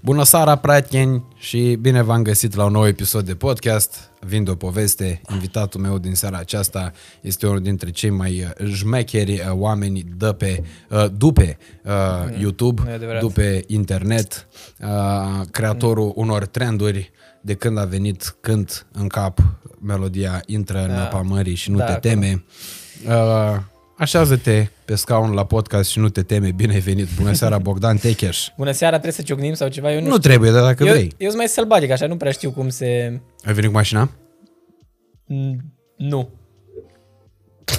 Bună seara, prieteni, și bine v-am găsit la un nou episod de podcast. Vin de o poveste. Invitatul meu din seara aceasta este unul dintre cei mai uh, jmecheri uh, oameni de pe, uh, dupe uh, YouTube, nu e adevărat. dupe internet, uh, creatorul unor trenduri de când a venit cânt în cap melodia Intră în Da. apa mării și nu Da, te acolo. teme. Uh, așează-te pe scaun la podcast și nu te teme. Bine ai venit. Bună seara, Bogdan Techeș. Bună seara, trebuie să ciocnim sau ceva? Eu nu, Nu trebuie, dar dacă eu, vrei. eu sunt mai sălbatic, așa, nu prea știu cum se... Ai venit cu mașina? N- Nu.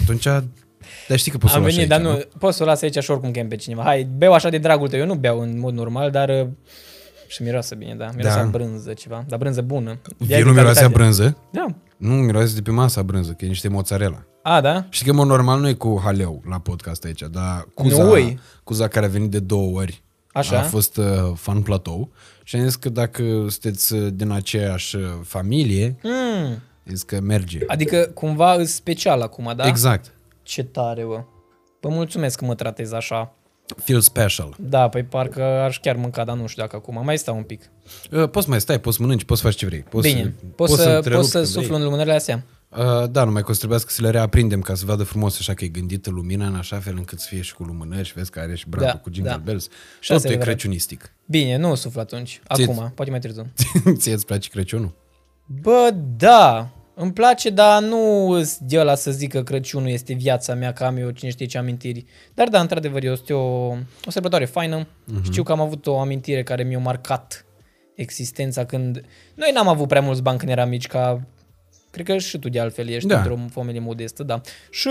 Atunci, dar știi că poți să Am o lași venit, aici, dar nu, poți să o las aici și oricum chem pe cineva. Hai, beau așa de dragul tău. Eu nu beau în mod normal, dar... uh, Și miroase bine, da. Miroase Da. da. brânză ceva. Dar brânză bună. Vinul miroase a brânză? Da. Nu, miroase de pe masa brânză, că e niște mozzarella. A, da? Știi că, mă, normal nu e cu haleu la podcast aici, dar Cuza, Nu e. Cuza care a venit de două ori Așa. a fost uh, fan platou și am zis că dacă sunteți uh, din aceeași uh, familie, Mm. am zis că merge. Adică cumva îs special acum, da? Exact. Ce tare, bă. Vă mulțumesc că mă tratezi așa. Feel special. Da, păi parcă aș chiar mânca, dar nu știu dacă acum. Mai stau un pic. Uh, poți mai stai, poți mănânci, poți să faci ce vrei. Poți Bine. Să, Poți, să, întrerupi poți să când suflu vrei. în lumânările astea? Uh, da, numai că o să trebuiască să le reaprindem ca să vadă frumos așa că e gândită lumina în așa fel încât să fie și cu lumânări și vezi că are și brandul Da, cu Jingle da. Bells. Și Și asta totul e e adevărat. crăciunistic. Bine, nu suflu atunci. Ție- Acum, poate mai târziu. Ție îți place Crăciunul? Bă, da, îmi place, dar nu sunt de ăla să zic că Crăciunul este viața mea, că am eu cine știe ce amintiri. Dar da, într-adevăr, este o, o sărbătoare faină. Uh-huh. Știu că am avut o amintire care mi-a marcat existența când... Noi n-am avut prea mulți bani când eram mici, ca... Cred că și tu de altfel ești Da. da. într-o familie modestă, da. Și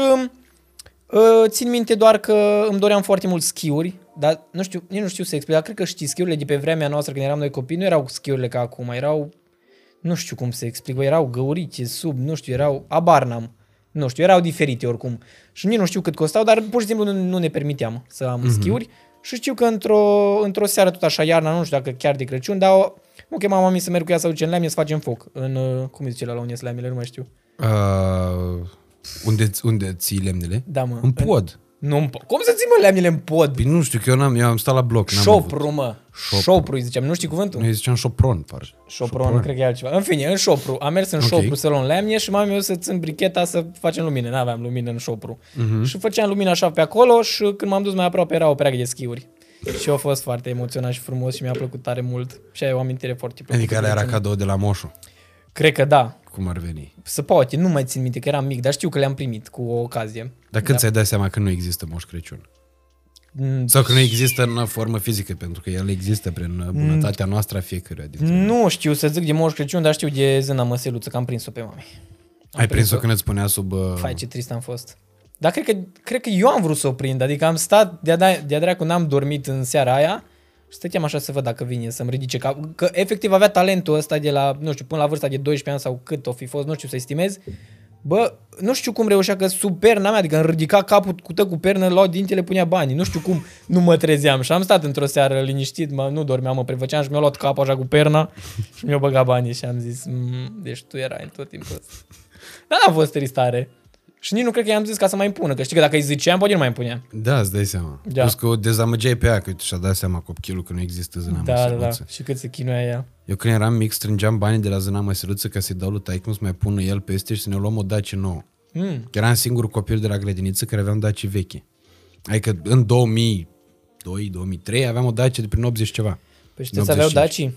uh, țin minte doar că îmi doream foarte mult schiuri, dar nu știu, nici nu știu să explic, dar cred că știi, schiurile de pe vremea noastră când eram noi copii nu erau schiurile ca acum, erau nu știu cum să explic, bă, erau găurice sub, nu știu, erau, abar n-am, nu știu, erau diferite oricum. Și nici nu știu cât costau, dar pur și simplu nu, nu ne permiteam să am mm-hmm. schiuri. Și știu că într-o, într-o seară, tot așa, iarna, nu știu dacă chiar de Crăciun, dar o, mă chema mami să merg cu ea să ducem lemne să facem foc. În, uh, cum îi zice la unde sunt lemnele, nu mai știu. Uh, unde, unde ții lemnele? Da, mă. În pod. Nu în pod. Cum să ții, mă, lemnele în pod? Păi nu știu, că eu, n-am, eu am stat la bloc. n-am avut. Șopru, mă. Șopru. Șopru, îi ziceam. Nu știi cuvântul? Noi ziceam șopron, par. Șopron, nu cred că e altceva. În fine, în șopru. Am mers în Ok. șopru să luăm lemne și mami eu să țin bricheta să facem lumină. N-aveam lumină în șopru. Mhm. Uh-huh. Și făceam lumină așa pe acolo și când m-am dus mai aproape era o preagă de schiuri. și a fost foarte emoționant și frumos și mi-a plăcut tare mult. Și aia e o amintire foarte plăcută. Adică ăla era Crăciun. cadou de la moșu. Cred că da. Cum ar veni? Să poate, nu mai țin minte că eram mic, dar știu că le-am primit cu o ocazie. Dar când ți-ai dat seama că nu există moș Crăciun? Mm, Sau că nu există în formă fizică, pentru că el există prin uh, bunătatea noastră a fiecăruia dintre noi. Nu știu să zic de Moș Crăciun, dar știu de zâna măseluță, că am prins-o pe mami. Ai prins-o când îți spunea sub... Uh, Fai, ce trist am fost. Dar cred că, cred că eu am vrut să o prind, adică am stat, de-a, de-a dracu n-am dormit în seara aia și stăteam așa să văd dacă vine să-mi ridice cap. Că efectiv avea talentul ăsta de la, nu știu, până la vârsta de 12 ani sau cât o fi fost, nu știu să estimez. Bă, nu știu cum reușea că sub perna mea, adică îmi ridica capul cu tă cu pernă, luau dintele, punea banii. Nu știu cum nu mă trezeam și am stat într-o seară liniștit, mă, nu dormeam, mă prefăceam și mi-a luat capul așa cu perna și mi-a băgat banii și am zis, "Mm, deci tu erai în tot timpul ăsta. Dar n-a fost tristare. Și nici nu cred că i-am zis ca să mai impună, că știi că dacă îi ziceam, poate nu mai impunea. Da, îți dai seama. Da. Plus că o dezamăgeai pe ea, că și-a dat seama copilul că nu există zâna Da, da, da. măsăluță. Și cât se chinuia ea. Eu când eram mic strângeam banii de la zâna măsăluță ca să-i dau lui taică să mai pună el peste și să ne luăm o dacie nouă. Mm. Că eram singurul copil de la grădiniță care aveam daci vechi. Adică în 2002-2003 aveam o dacie de prin 80 ceva. Păi și să aveau 85.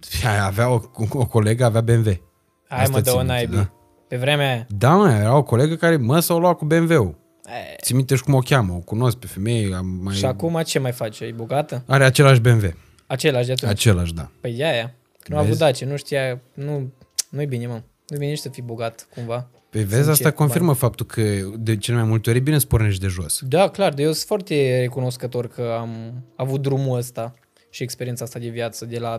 Daci? Aia Avea o, o colegă, avea BMW. Hai Asta mă, dă țin o minte, naibii. da. Pe vremea aia. Da, mă, era o colegă care, mă, s-o lua cu BMW-ul. E, Ți minte și cum o cheamă, o cunosc pe femeie, am mai... Și acum ce mai face? E bogată? Are același BMW. Același de atunci. Același, da. Păi e aia. Că nu a Vezi? avut Daci, nu știa, nu, nu-i bine, mă. Nu-i bine nici să fii bogat, cumva. Păi vezi, Sincer, asta cu confirmă faptul că de cele mai multe ori e bine să pornești de jos. Da, clar, de eu sunt foarte recunoscător că am avut drumul ăsta și experiența asta de viață de la,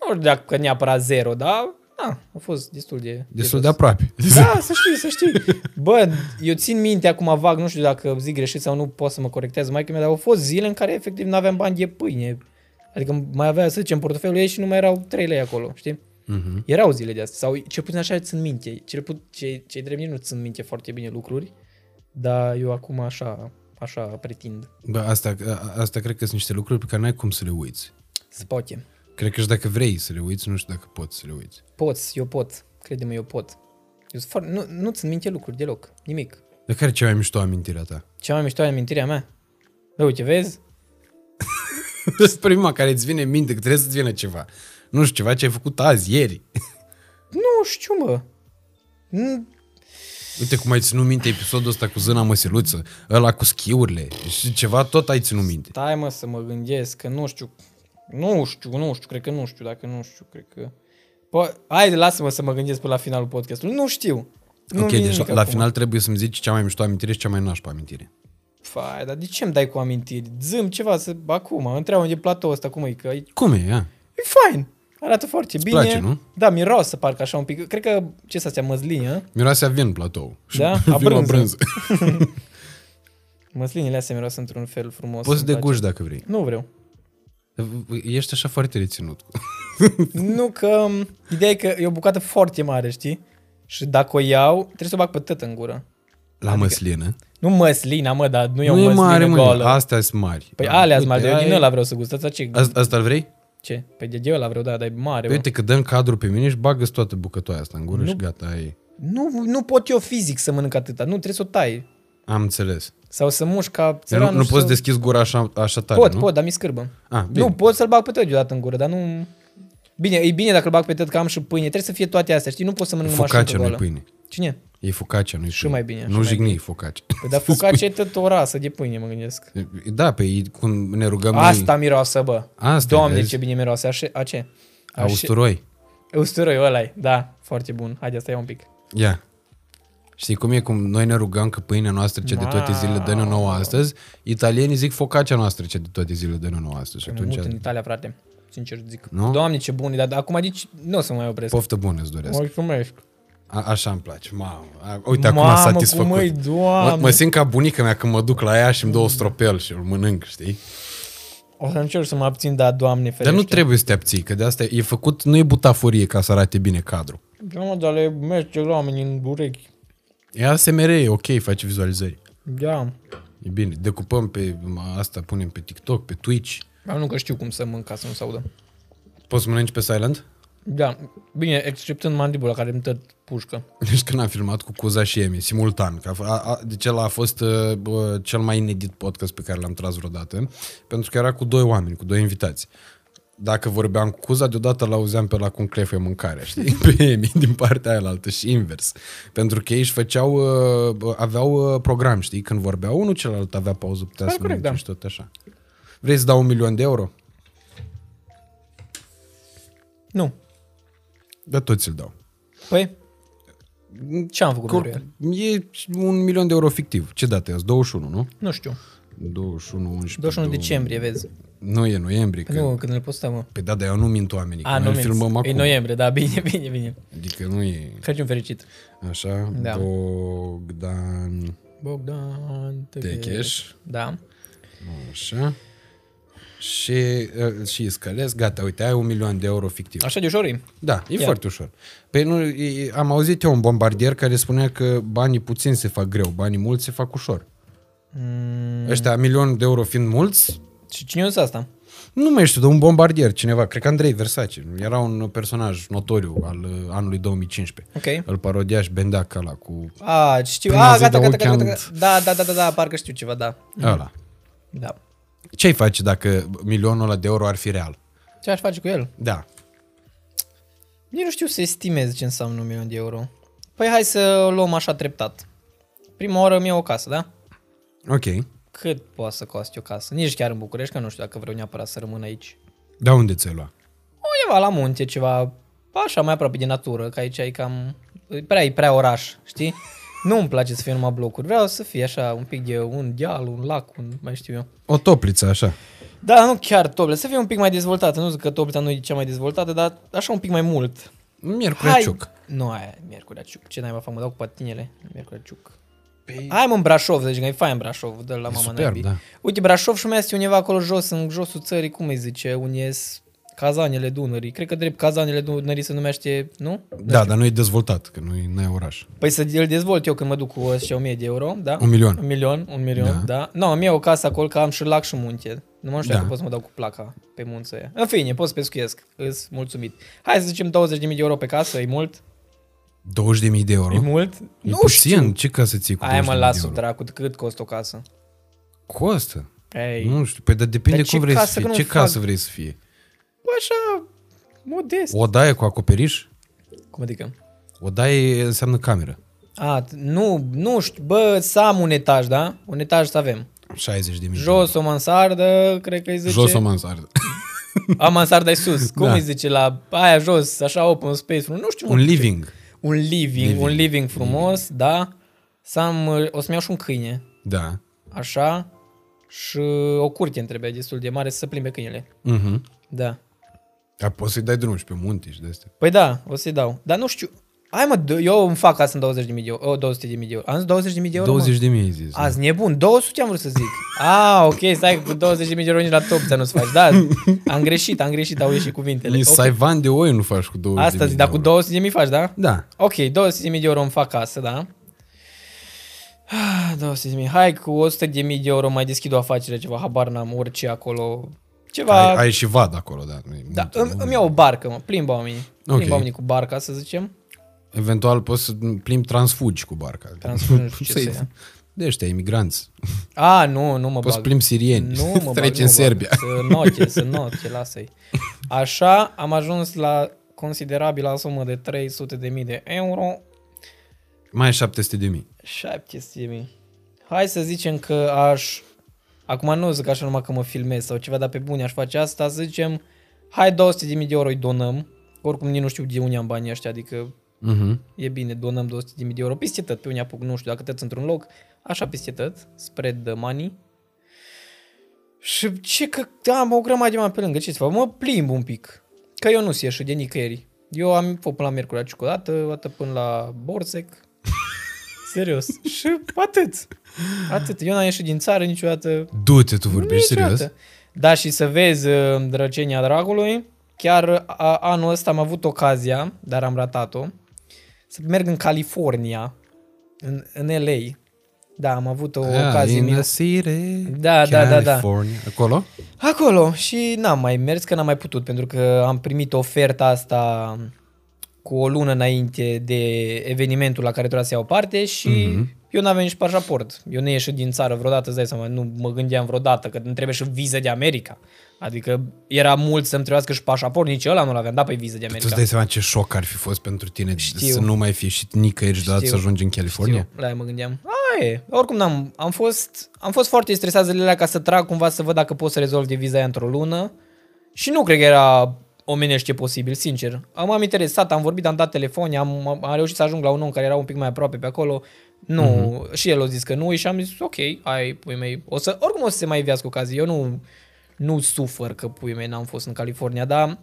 nu știu dacă neapărat zero, dar da, a fost destul de... Destul de jos. aproape. Da, să știi, să știi. Bă, eu țin minte acum vag, nu știu dacă zic greșit sau nu pot să mă corectez mai mea, dar au fost zile în care efectiv nu aveam bani de pâine. Adică mai avea, să zicem, portofelul ei și nu mai erau 3 lei acolo, știi? Mhm. Erau zile de astea, sau cel puțin așa țin minte. Cel puțin, cei, cei drept nici nu țin minte foarte bine lucruri, dar eu acum așa, așa pretind. Bă, asta, a- asta cred că sunt niște lucruri pe care n-ai cum să le uiți. Se poate. Cred că și dacă vrei să le uiți, nu știu dacă poți să le uiți. Poți, eu pot. Crede-mă, eu pot. Eu sunt foarte, nu, nu țin minte lucruri deloc. Nimic. De care e cea mai mișto amintirea ta? Cea mai mișto amintirea mea? Bă, uite, vezi? Prima care îți vine în minte că trebuie să-ți vină ceva. Nu știu, ceva ce ai făcut azi, ieri. Nu știu, mă. Nu, Uite cum ai ținut minte episodul ăsta cu zâna măseluță, ăla cu schiurile și ceva tot ai ținut minte. stai mă să mă gândesc, că nu știu. Nu știu, nu știu, cred că nu știu, dacă nu știu, cred că... Po- Haide, lasă-mă să mă gândesc până la finalul podcastului. Nu știu. Nu ok, vine deci nimic la, la acum. final trebuie să-mi zici cea mai mișto amintire și cea mai nașpa amintire. Fai, dar de ce îmi dai cu amintiri? Zâm ceva să... Acum, întreabă unde e platou ăsta, cum e, că e, Cum e ea? e fain. Arată foarte bine. place, nu? Da, miroasă parcă așa un pic. Cred că, ce să astea, măsline, Miroase a vin platou. Și Da? A vin la brânză. brânză. Măslinile astea miroasă într-un fel frumos. Poți să îmi place. deguși dacă vrei. Nu vreau. Ești așa foarte reținut. nu că... Ideea e că e o bucată foarte mare, știi? Și dacă o iau, trebuie să o bag pe tot în gură. La măslină. Nu măslina, mă, dar nu e o Nu e măslină mare, mă. goală. Astea sunt mari. Păi Da. alea Uite, mari, eu din aia e- ăla vreau să gust. Asta ce? Asta, asta-l vrei? Ce? Păi de ăla vreau, da, dar e mare. Păi bă. uite că dăm cadru pe mine și bagă toată bucătoaia asta în gură Nu. și gata, ai. Nu, nu pot eu fizic să mănânc atâta. Nu, trebuie să o tai. Am înțeles. Sau să mușc ca Nu, țăranul nu și poți să... deschizi gura așa, așa tare, Pot, nu? pot, dar mi scârbă. Ah, bine. Nu, pot să-l bag pe tot deodată în gură, dar nu... Bine, e bine dacă îl bag pe tot că am și pâine. Trebuie să fie toate astea, știi? Nu pot să mănânc numai Focaccia, șuncă nu goală. pâine. Cine? E focaccia, nu-i Și pâine. mai bine, și Nu mai jigni, e focaccia. Păi, dar focaccia e tot o rasă de pâine, mă gândesc. Da, pe ei, cum ne rugăm Asta noi, miroasă, bă. Asta, Doamne, vezi? ce bine miroase. Așa, a ce? a usturoi. Usturoi, ăla Da, foarte bun. Haide, asta ia un pic. Ia. Știi cum e? Cum noi ne rugăm că pâinea noastră ce de toate zilele dă nouă astăzi, italienii zic focaccia noastră ce de toate zilele dă nouă astăzi. Și Mă atunci, mut în Italia, frate. Sincer zic. Nu? Doamne, ce bun e, dar acum zici, nu o să mă mai opresc. poftă bună îți doresc. Mulțumesc. A, așa îmi place. Mamă. A, uite, acum Mamă, a cum satisfăcut. îi, Doamne. Mă, mă simt ca bunica mea când mă duc la ea și îmi dă o stropel și îl mănânc, știi? O să încerc să mă abțin, dar Doamne ferește. Dar nu trebuie să te abții, că de asta e făcut, nu e butaforie ca să arate bine cadru. Da, mă, dar le merge la oamenii în urechi. E ASMR, e ok, face vizualizări. Da. E bine, decupăm pe asta, punem pe TikTok, pe Twitch. Dar nu că știu cum să mânc ca să nu se audă. Poți să mănânci pe silent? Da, bine, exceptând mandibula care îmi tot pușcă. Deci când am filmat cu Cuza și Emi, simultan. Că a, a, deci ăla a fost uh, bă, cel mai inedit podcast pe care l-am tras vreodată, pentru că era cu doi oameni, cu doi invitați. Dacă vorbeam cu Cuza, deodată l-auzeam pe la cum clefe mâncarea, știi? Pe Emi, din partea aia altă și invers. Pentru că ei își făceau, uh, bă, aveau uh, program, știi? Când vorbeau unul, celălalt avea pauză, putea Da, să corect, mănânce da. și tot așa. Vrei să dau un milion de euro? Nu. Da, toți îl dau. Păi, ce am făcut Cor- pentru el? E un milion de euro fictiv. Ce dată e? 21, nu? Nu știu. 21, 11, 21 decembrie, vezi. Nu e noiembrie. Că... Că... Nu, când îl postăm, mă. Păi da, dar eu nu mint oamenii. A, că nu noi îl minți. filmăm E acum. noiembrie, da, bine, bine, bine. Adică nu e Crăciun fericit. așa. Da. Bogdan Bogdan Techeș. Da. Așa. Și, uh, și scălesc, gata, uite, ai un milion de euro fictiv. Așa de ușor e. Da, e Ia. foarte ușor. Păi nu, e, am auzit eu un bombardier care spunea că banii puțini se fac greu, banii mulți se fac ușor. Mm, Ăștia, milion de euro fiind mulți, și cine o asta? Nu mai știu, de un bombardier, cineva, cred că Andrei Versace, era un personaj notoriu al uh, anului 2015. Ok. Îl parodia și bendea ca ăla cu A, știu. Până A, zi gata, de gata, gata, weekend. gata. Da, da, da, da, da, parcă știu ceva, da. ăla. Da. Ce-ai face dacă milionul ăla de euro ar fi real? Ce aș face cu el? Da. Nici nu știu să estimez ce înseamnă un milion de euro. Păi hai să o luăm așa treptat. Prima oară mi o casă, da? Ok. Cât poate să coste o casă? Nici chiar în București, că nu știu dacă vreau neapărat să rămân aici. Da unde ți-ai lua? Undeva la munte, ceva așa mai aproape de natură, că aici e cam... e Prea, e prea oraș, știi? Nu îmi place să fie numai blocuri, vreau să fie așa un pic de un deal, un lac, un mai știu eu. O topliță, așa. Da, nu chiar Toble, să fie un pic mai dezvoltată. Nu zic că Toblita nu e cea mai dezvoltată, dar așa un pic mai mult. Miercurea ciuc. Nu, aia, e Miercurea Ciuc. Ce naiba fac, mă dau cu patinele. Miercurea Ciuc. Păi, Hai mă în Brașov, deci că e fain Brașov, dă la mama superb, naibii. da. Uite, Brașov și mai este undeva acolo jos, în josul țării, cum îi zice, unde e Cazanele Dunării. Cred că drept Cazanele Dunării se numește, nu? Da, dar nu e dezvoltat, că nu e, n-ai oraș. Păi să îl dezvolt eu când mă duc cu ăștia 1000 de euro, da? Un milion. Un milion, un milion, Da. da. da. Nu, îmi iau o casă acolo că am și lac și munte. Nu mă știu Da. dacă pot să mă dau cu placa pe munță aia. În fine, pot să pescuiesc. Îs mulțumit. Hai să zicem 20.000 de euro pe casă, e mult? 20.000 de euro. E mult? E nu puțin. știu. Ce casă ții cu 20.000 Aia mă de las euro? dracu, cât costă o casă? Costă. Ei, Nu știu, păi dar depinde Dar cum ce vrei să casă, fie. că nu Ce fac? casă vrei să fie? așa, modest. O daie cu acoperiș? Cum adică? O daie înseamnă cameră. A, t- nu, nu știu, bă, să am un etaj, da? Un etaj să avem. 60 de mii. Jos o mansardă, cred că îi zice. Jos o mansardă. A, mansarda e sus. Cum Da. îi zice la aia jos, așa open space, nu știu. Un mă, living. Un living, Living. un living frumos, da? Să am, uh, o să-mi iau și un câine, Da. așa, și o curte îmi trebuie destul de mare să plimbe câinele. Mhm. Da. Dar poți să-i dai drumul și pe munte și de astea. Păi da, o să-i dau. Dar nu știu, hai mă, d- eu îmi fac casă în 20 de mii de euro, oh, 200 de mii de euro. Am zis 20 de mii de euro, 20 mă? de mii ai zis. Azi nebun, 200 am vrut să zic. Ah, ok, stai cu 20 de mii de euro nici la top să nu-ți faci. Da, am greșit, am greșit, au ieșit cuvintele. Nici Ok. saivan de oi nu faci cu 20 de Asta mii zic, de dar cu euro. 200 de mii faci, da? Da. Ok, 200 de mii de euro îmi fac casă, da? Ah, 200 de mii. Hai, cu 100 de mii de euro mai deschid o afacere, ceva, habar n-am, orice acolo. Ceva... Ai, ai și vad acolo, da. nu e da, mult, îmi, nu? îmi iau o barcă, mă, plimba oamenii. Plimba Ok. oamenii cu barca, să zicem. Eventual poți să plimbi transfugi cu barca. Transfer, nu știu ce Să-i- să ia. De ăștia, imigranți. A, nu, nu mă Poți să bag. plimbi sirieni. Nu mă bag, Treci nu în bag. Serbia. Să note, să note, lasă-i. Așa, am ajuns la considerabilă sumă de 300 de mii de euro. Mai ai 700 de mii. 700 de mii. Hai să zicem că aș... Acum nu zic așa numai că mă filmez sau ceva, dar pe bune aș face asta, să zicem, hai 200 de mii de euro îi donăm. Oricum nici nu știu de unde am banii ăștia, adică Mhm. e bine, donăm 200 de mii de euro peste tot, pe unde apuc, nu știu, dacă tăți într-un loc, așa peste tot, spread the money. Și ce că am o grămadă de bani pe lângă, ce să fac? Mă plimb un pic, că eu nu se ieși de nicăieri. Eu am fost până la Miercuri la Ciocolată, atât până la Borsec. Serios. Și atât. Atât. Eu n-am ieșit din țară niciodată. Du-te, tu vorbești serios? Niciodată. Da, și să vezi uh, drăcenia dragului, chiar a, anul ăsta am avut ocazia, dar am ratat-o, să merg în California, în, în LA. Da, am avut o Ah, ocazie. in mie- a city, Da, da, da, da. California. Acolo? Acolo și n-am mai mers, că n-am mai putut, pentru că am primit oferta asta cu o lună înainte de evenimentul la care trebuia să iau parte și Mhm. Eu n-aveam nici pașaport. Eu nu ieșit din țară vreodată, îți dai seama, nu mă gândeam vreodată că îmi trebuie și viză de America. Adică era mult să-mi trebuiască și pașaport, nici ăla nu-l aveam, da, pe viză de Tu îți America. dai seama ce șoc ar fi fost pentru tine Știu. să nu mai fi și nicăieri și deodată să Știu. ajungi în California? Știu, la aia mă gândeam. A, e. Oricum n-am, am fost, am fost foarte stresat zilele alea ca să trag cumva să văd dacă pot să rezolv de viza aia într-o lună. Și nu cred că era omenește posibil, sincer. Am, am interesat, am vorbit, am dat telefon, am, am, am reușit să ajung la un om care era un pic mai aproape pe acolo. Nu, uh-huh. și el a zis că nu și am zis, ok, ai, pui mei, o să, oricum o să se mai ivească ocazii. Eu nu, nu sufăr că pui mei n-am fost în California, dar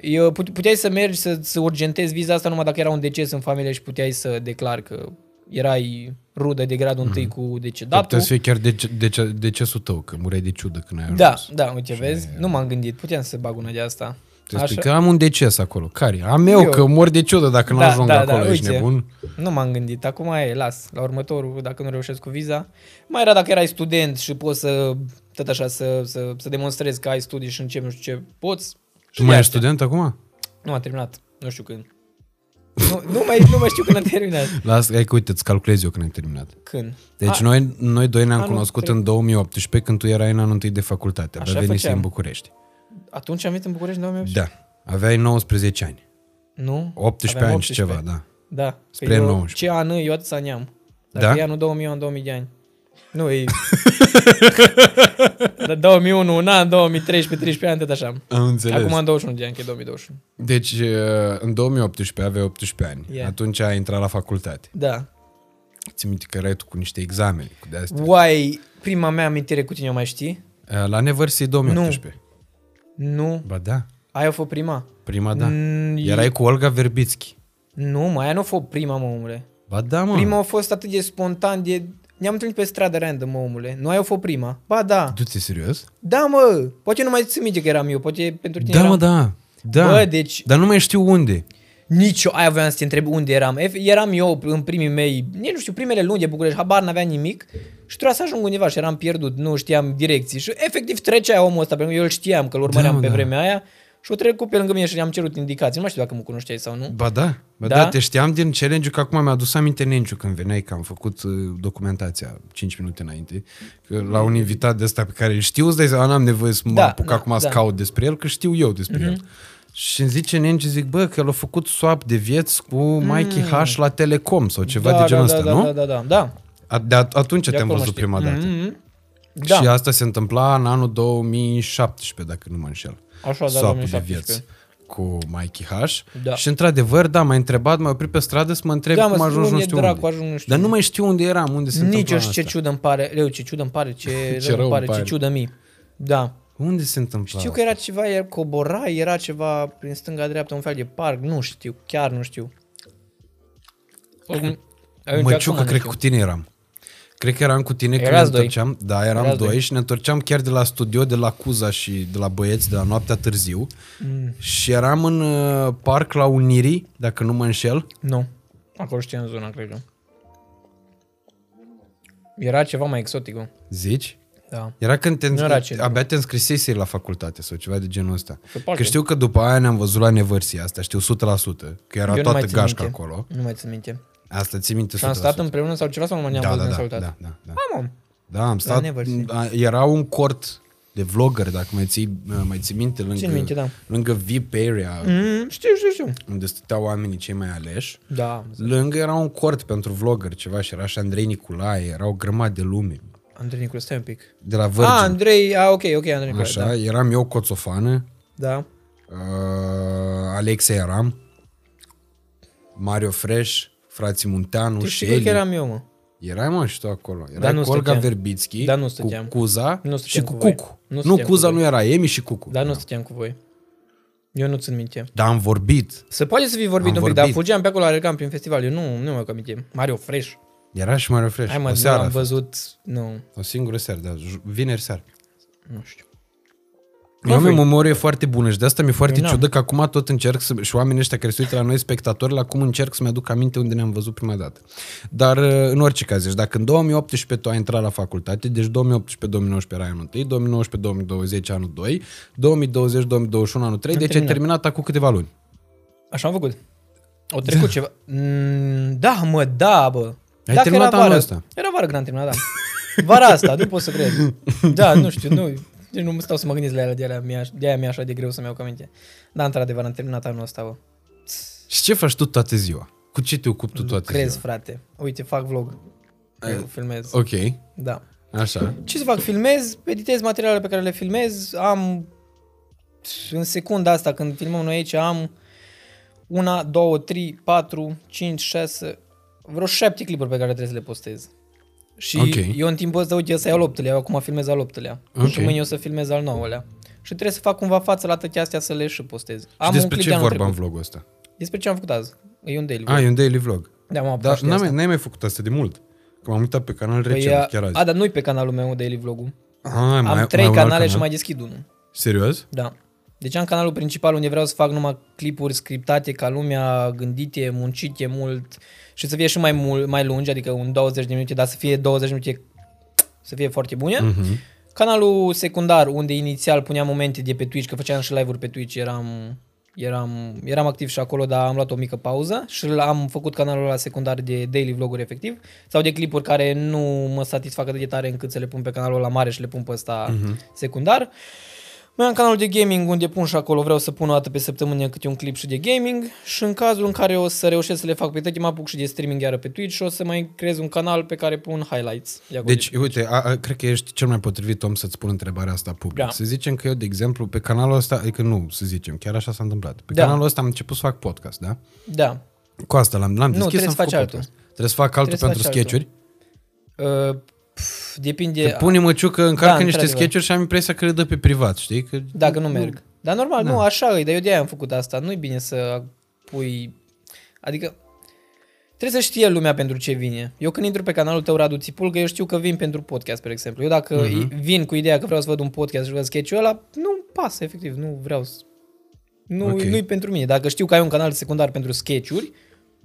eu, put- puteai să mergi să, să urgentezi viza asta numai dacă era un deces în familie și puteai să declari că erai rudă de gradul întâi cu Dar decedatul. putea să fie chiar dece- dece- decesul tău, că mureai de ciudă când ai ajuns. Da, da, uite, vezi? Nu m-am gândit, puteam să bag una de asta. Te spui că am un deces acolo. Care? Am eu, Eu. că mor de ciudă dacă nu Da, ajung da, acolo. da, Ești uite. nebun? Nu m-am gândit, acum e, las, la următorul, dacă nu reușesc cu viza. Mai era dacă erai student și poți să, tot așa, să, să, să demonstrezi că ai studii și începi nu știu ce poți. Tu mai de ești astea. student acum? Nu am terminat, nu știu când. nu, nu, mai, nu mai știu când am terminat. Las, hai că uite, îți calculez eu când ai terminat. Când? Deci A, noi, noi doi ne-am anul cunoscut trec. în 2018 când tu erai în anul întâi de facultate. Așa Abia venise făceam. în București. Atunci am venit în București în 2018? Da. Aveai 19 ani. Nu? 18 Aveam ani și ceva, da. Da. Spre Că eu, 19. Ce an eu atâția ani am. Dacă Da? e anul 2000, eu am 2000 de ani. Nu, e... da, 2001, un an, 2013, 13 ani, tot așa. Am înțeles. Acum am 21 de ani, că e 2021. Deci, uh, în 2018 aveai 18 ani. Yeah. Atunci ai intrat la facultate. Da. Ți minte că erai tu cu niște examene, cu de astea. Uai, prima mea amintire cu tine o mai știi? Uh, La Neversea 2018. Nu. Ba da, Aia a fost prima? prima da. Mm, Erai cu Olga Verbitski. Nu, mă, aia nu a fost prima, mă, omule. Ba da, mă. Prima a fost atât de spontan, de... Ne-am întâlnit pe stradă random, mă, omule. Nu ai fost prima? Ba, da. Du-te serios? Da, mă. Poate nu mai țin minte că eram eu. Poate pentru tine Da, eram... mă, da. Da. Bă, deci- Dar nu mai știu unde. Nici eu, aia voiam să te întreb unde eram. Ef- Eram eu în primii mei, nici nu știu, primele luni de București, habar n-aveam nimic și trebuia să ajung undeva și eram pierdut, nu știam direcții. Și efectiv trecea omul ăsta, pentru că eu îl știam că îl urmăream Da, pe da. vremea aia și o trecut pe lângă mine și i-am cerut indicații. Nu mai știu dacă mă cunoșteai sau nu. Ba da, ba da, Da? te știam din challenge că acum mi-a adus aminte Nenciu când veneai că am făcut uh, documentația 5 minute înainte. Că la un invitat de ăsta pe care îl știu, îți dai seama, n-am nevoie să mă Da, apuc da, acum să da. caut despre el, că știu eu despre el. Și îmi zice Nenci, zic, bă, că el a făcut swap de vieți cu Mikey H la Telecom sau ceva da, de genul da, ăsta, da, nu? Da, da, da, da. A- De at- atunci De te-am acolo văzut știu. prima dată. Mhm. Da, Și asta se întâmpla în anul 2017, dacă nu mă înșel. așa, da, Swap-ul de 2017. vieți cu Mikey H. Da. Și într-adevăr, da, m-a întrebat, m-a oprit pe stradă să mă întreb Da, cum mă, ajungi nu spune știu dracu, unde. ajung nu știu Dar nu unde. mai știu unde eram, unde se Nici întâmpla eu știu ce asta. ciudă îmi pare, leu, ce ciudă îmi pare, ce, Ce rău rău îmi pare, îmi ce pare. ciudă mi. Da. Unde se întâmpla Știu că era ceva, era cobora, era ceva prin stânga-dreapta, un fel de parc, nu știu, chiar nu știu. Oricum, eu nici Măciucă, acum nu cred că știu. cu tine eram. Cred că eram cu tine când Erați ne doi. întorceam. Da, eram Erați doi, doi. și ne întorceam chiar de la studio, de la Cuza și de la băieți, de la noaptea târziu. Mm. Și eram în uh, parc la Unirii, dacă nu mă înșel. Nu. Acolo știam zona, cred eu. Era ceva mai exotic, mă. Zici? Da. Era când te, Nu era centru. abia te înscrisesei la facultate sau ceva de genul ăsta. Pe parcă. Că știu că după aia ne-am văzut la Nevărsia, asta știu 100%, că era eu nu toată mai țin gașca minte. acolo. Nu mai țin minte. Asta ții minte 100%. Și am stat împreună sau ceva sau nu ne-am da, văzut da, în da, salutat? da, da, da. Da, mă. Da, am stat, Neversi. a, era un cort de vlogger, dacă mai ții, mai ții minte, lângă, Țin minte, da. lângă VIP area, Mm, știu, știu, știu. unde stăteau oamenii cei mai aleși. Da. Lângă era un cort pentru vlogger, ceva, și era și Andrei Nicolae, era o grămadă de lume. Andrei Nicolae, stai un pic. De la Virgin. Ah, Andrei, ah, ok, ok, Andrei Nicolae, Așa, da. eram eu Coțofană, Da. uh, Alexei Aram, Mario Fresh, frații Munteanu, Tu știi că Shelly. eram eu, mă. Erai mă și tu acolo. Erai Dar nu cu Olga stăteam. Verbitski, Dar nu stăteam. cu Cuza Nu și stăteam cu cu voi. Cucu. Nu Nu, stăteam Cuza cu voi. nu era, Emi și Cucu. Dar nu stăteam cu voi. Eu nu țin minte. Dar am vorbit. Se poate să fi vorbit Am un pic, vorbit. dar fugeam pe acolo, alergam prin festival. Eu nu, nu mă aminte. Mario Fresh. Era și Mario Fresh. Hai mă, o nu seară. am a fost. văzut, nu, O singură seară, da, j- vineri seară. nu știu. Eu am o Mă, memorie foarte bună și de asta mi-e foarte Eu n-am. ciudă că acum tot încerc să, și oamenii ăștia care se uită la noi spectatori, la cum încerc să-mi aduc aminte unde ne-am văzut prima dată. Dar uh, în orice caz, deci dacă în 2018 tu ai intrat la facultate, deci 2018-2019 era anul 1, 2019-2020 anul 2, 2020-2021 anul 3, Am deci ai terminat. terminat acum câteva luni. Așa am făcut. O trecut ceva. Mm, da, mă, da, bă. Ai Dacă terminat era anul vară, ăsta. Era vară când am terminat, da. Vara asta, nu pot să cred. Da, nu știu, nu. Deci nu mă stau să mă gândesc la ele, de aia mi-e, de aia mi-e așa de greu să-mi iau aminte. Da, într-adevăr, am terminat anul ăsta, bă. Și ce faci tu toată ziua? Cu ce te ocupi tu toată Crezi, ziua? frate. Uite, fac vlog. Eu filmez. Ok, Da. așa. Ce să fac? Filmez, editez materialele pe care le filmez, am în secunda asta când filmăm noi aici am una, două, trei, patru, cinci, șase, vreo șapte clipuri pe care trebuie să le postez. Și Ok. eu în timpul ăsta, uite, ăsta e al optulea, eu acum filmez al optulea. Ok. Și mâine o să filmez al nouălea. Și trebuie să fac cumva față la toate astea să le și postez. Și Am un despre clip ce de anul vorba în trecut. vlogul ăsta? Despre ce am făcut azi. E un daily. Ah, e un daily vlog. Da, m-am apucat Dar și de n-ai asta. mai, n-ai mai făcut asta de mult. Că m-am uitat pe canal Păi, recent, a, chiar azi. a, dar nu-i pe canalul meu daily vlogul. Ah, Am mai- trei mai un alt canale și canal? mai deschid unul. Serios? Da. Deci am canalul principal unde vreau să fac numai clipuri scriptate ca lumea, gândite, muncite mult și să fie și mai, mult, mai lungi, adică un 20 de minute, dar să fie 20 de minute să fie foarte bune. Mm. Mhm. Canalul secundar, unde inițial puneam momente de pe Twitch, că făceam și live-uri pe Twitch, eram, eram, eram activ și acolo, dar am luat o mică pauză și am făcut canalul la secundar de daily vloguri efectiv sau de clipuri care nu mă satisfac atât de tare încât să le pun pe canalul la mare și le pun pe ăsta Mhm. secundar. Mai am canalul de gaming unde pun și acolo, vreau să pun o dată pe săptămână câte un clip și de gaming și în cazul în care o să reușesc să le fac pe toate, mă apuc și de streaming iară pe Twitch și o să mai creez un canal pe care pun highlights. de acolo. Deci, uite, a, a, cred că ești cel mai potrivit om să-ți pun întrebarea asta public. Da. Să zicem că eu, de exemplu, pe canalul ăsta, adică nu, să zicem, chiar așa s-a întâmplat. Pe Da. canalul ăsta am început să fac podcast, da? da. Cu asta l-am, l-am deschis, trebuie am să faci făcut altul. podcast. Trebuie să fac altul Trebuie să pentru faci altul. sketch-uri? Uh, pf, depinde... Te pune măciucă, încarcă Da, niște într-adevăr. sketch-uri și am impresia că le dă pe privat, știi? Că Dacă nu merg. Dar normal, Da. nu, așa e, dar eu de-aia am făcut asta. Nu-i bine să pui... Adică Trebuie să știe lumea pentru ce vine. Eu când intru pe canalul tău, Radu Țipulcă, eu știu că vin pentru podcast, spre exemplu. Eu dacă uh-huh. vin cu ideea că vreau să văd un podcast și văd sketch-ul ăla, nu pasă, efectiv, nu vreau să... Nu, Ok. okay. Nu-i pentru mine. Dacă știu că ai un canal secundar pentru sketch-uri,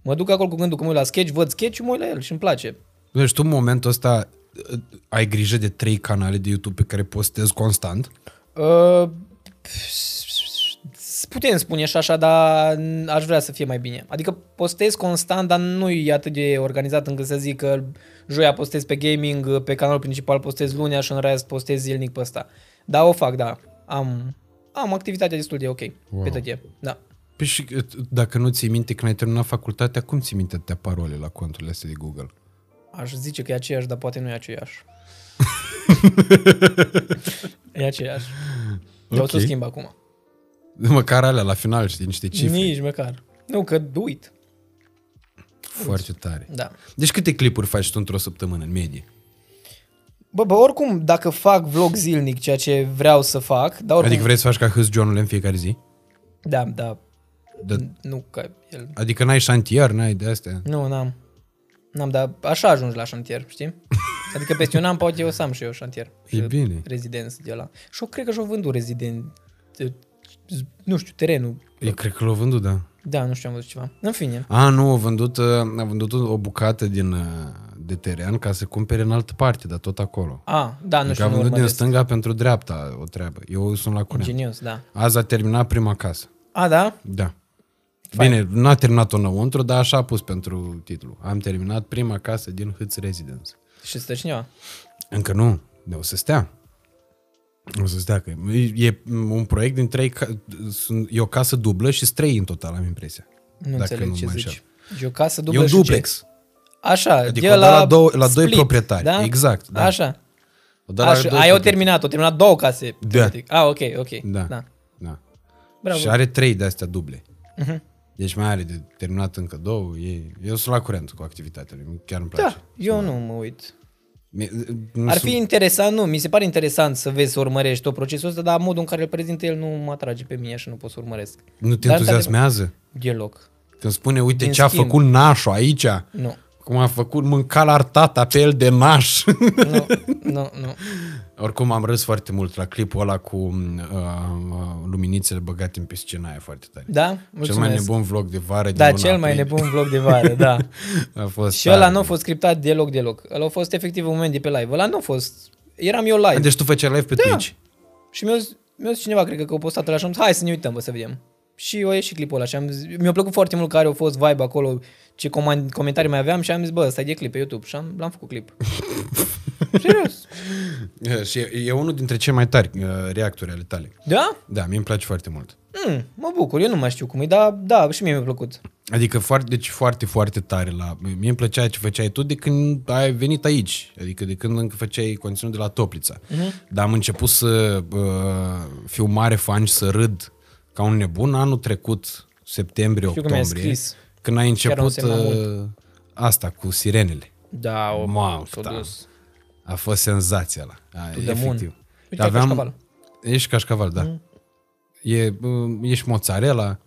mă duc acolo cu gândul că mă uit la sketch, văd sketch mă uit la el și îmi place. Deci tu în momentul ăsta uh, ai grijă de trei canale de YouTube pe care postezi constant? Uh, putem spune și așa, dar aș vrea să fie mai bine. Adică postez constant, dar nu e atât de organizat încât să zic că joia postez pe gaming, pe canalul principal postez lunea și în rest postez zilnic pe ăsta. Da, o fac, da. Am, am activitatea destul de ok Wow. pe tătie. Da. Păi și uh, dacă nu ții minte când ai terminat facultatea, cum ții minte atâtea parole la conturile astea de Google? Aș zice că e aceeași, dar poate nu e aceeași. e aceeași. Eu o să o Ok. schimb acum. Măcar alea la final, știi, niște cifre. Nici măcar. Nu, că uit. Foarte tare. Da. Deci câte clipuri faci tu într-o săptămână, în medie? Bă, bă, oricum, dacă fac vlog zilnic, ceea ce vreau să fac, dar oricum... Adică vreți să faci ca Hâs John în fiecare zi? Da, da. De, Nu ca el. adică n-ai șantier, n-ai de astea? Nu, n-am. N-am, dar așa ajungi la șantier, știi? Adică peste un an poate eu să am și eu șantier. E Și bine. Rezidenți de la. Și eu cred că și-au vândut rezident... Nu știu, terenul. Eu cred că l-au vândut, da. Da, nu știu, am văzut ceva. În fine. A, nu, a vândut, uh, a vândut o bucată din, uh, de teren ca să cumpere în altă parte, dar tot acolo. A, da, nu Adică știu, a nu vândut din urmăresc. stânga pentru dreapta o treabă. Eu sunt la curent. Ingenios, da. Azi a terminat prima casă. A, da? Da. Fain. Bine, n-a terminat-o înăuntru, dar așa a pus pentru titlu. Am terminat prima casă din Hâț Residence. Și stă cineva. Încă nu, de o să stea. O să stea, că e e un proiect din trei, ca- sunt, e o casă dublă și trei în total, am impresia. Nu Dacă înțeleg nu ce mă zici. înșel. E o casă E dublă un și ce? duplex. Așa, Adică e o dă la două- la doi split, proprietari. Da? Exact, da. Așa. O dă la Așa, doi ai o proprietari. terminat, o terminat două case. Da. teoretic. Ah, ok, ok. Da. da. da. Bravo. Și are trei de astea duble. Mhm. Deci mai are de terminat încă două. E, eu sunt la curent cu activitatea lui. Chiar îmi place. Da, eu nu mă uit. Mi- nu Ar sunt- fi interesant, nu, mi se pare interesant să vezi, să urmărești tot procesul ăsta, dar modul în care îl prezintă el nu mă atrage pe mine și nu pot să urmăresc. Nu te Dar, entuziasmează? Deloc. Când spune, uite Din ce a schimb. făcut nașul aici, Nu. Cum a făcut mânca la tata pe el de naș. Nu, nu, nu. Oricum am râs foarte mult la clipul ăla cu uh, uh, luminițele băgate în piscina aia foarte tare. Da? Cel Mulțumesc. mai nebun vlog de vară din Da, luna cel mai aprilie. nebun vlog de vară, da. A fost Și ăla tare. nu a fost scriptat deloc, deloc. Ăla a fost efectiv un moment de pe live. Ăla nu a fost... Eram eu live. Deci tu făceai live pe Da. Twitch? Și mi-a, zis- mi-a zis cineva, cred că, că a postat ăla și am zis, hai să ne uităm, bă, să vedem. Și a ieșit clipul ăla și am zis, mi-a plăcut foarte mult care a fost vibe acolo, ce comand, comentarii mai aveam și am zis, bă, ăsta e de clip pe YouTube și am, l-am făcut clip. Serios. Uh, Și e, e unul dintre cei mai tari uh, reactori ale tale. Da? Da, mie îmi place foarte mult. Mm, mă bucur, eu nu mai știu cum e, dar da, și mie mi-a plăcut. Adică foarte, deci foarte, foarte tare. La, mie îmi plăcea ce făceai tu de când ai venit aici. Adică de când încă făceai conținut de la Toplița. Mhm. Dar am început să uh, fiu mare fan și să râd ca un nebun anul trecut, septembrie, Știu că mi-ai octombrie. scris. Când ai Chiar început un semnal uh, asta cu sirenele. Da, o, Mamă, s-a da. dus. A fost senzația la. A, To the moon. efectiv. Uite, ca cașcaval. Ești cașcaval, da. Mhm. E, uh, ești mozzarella,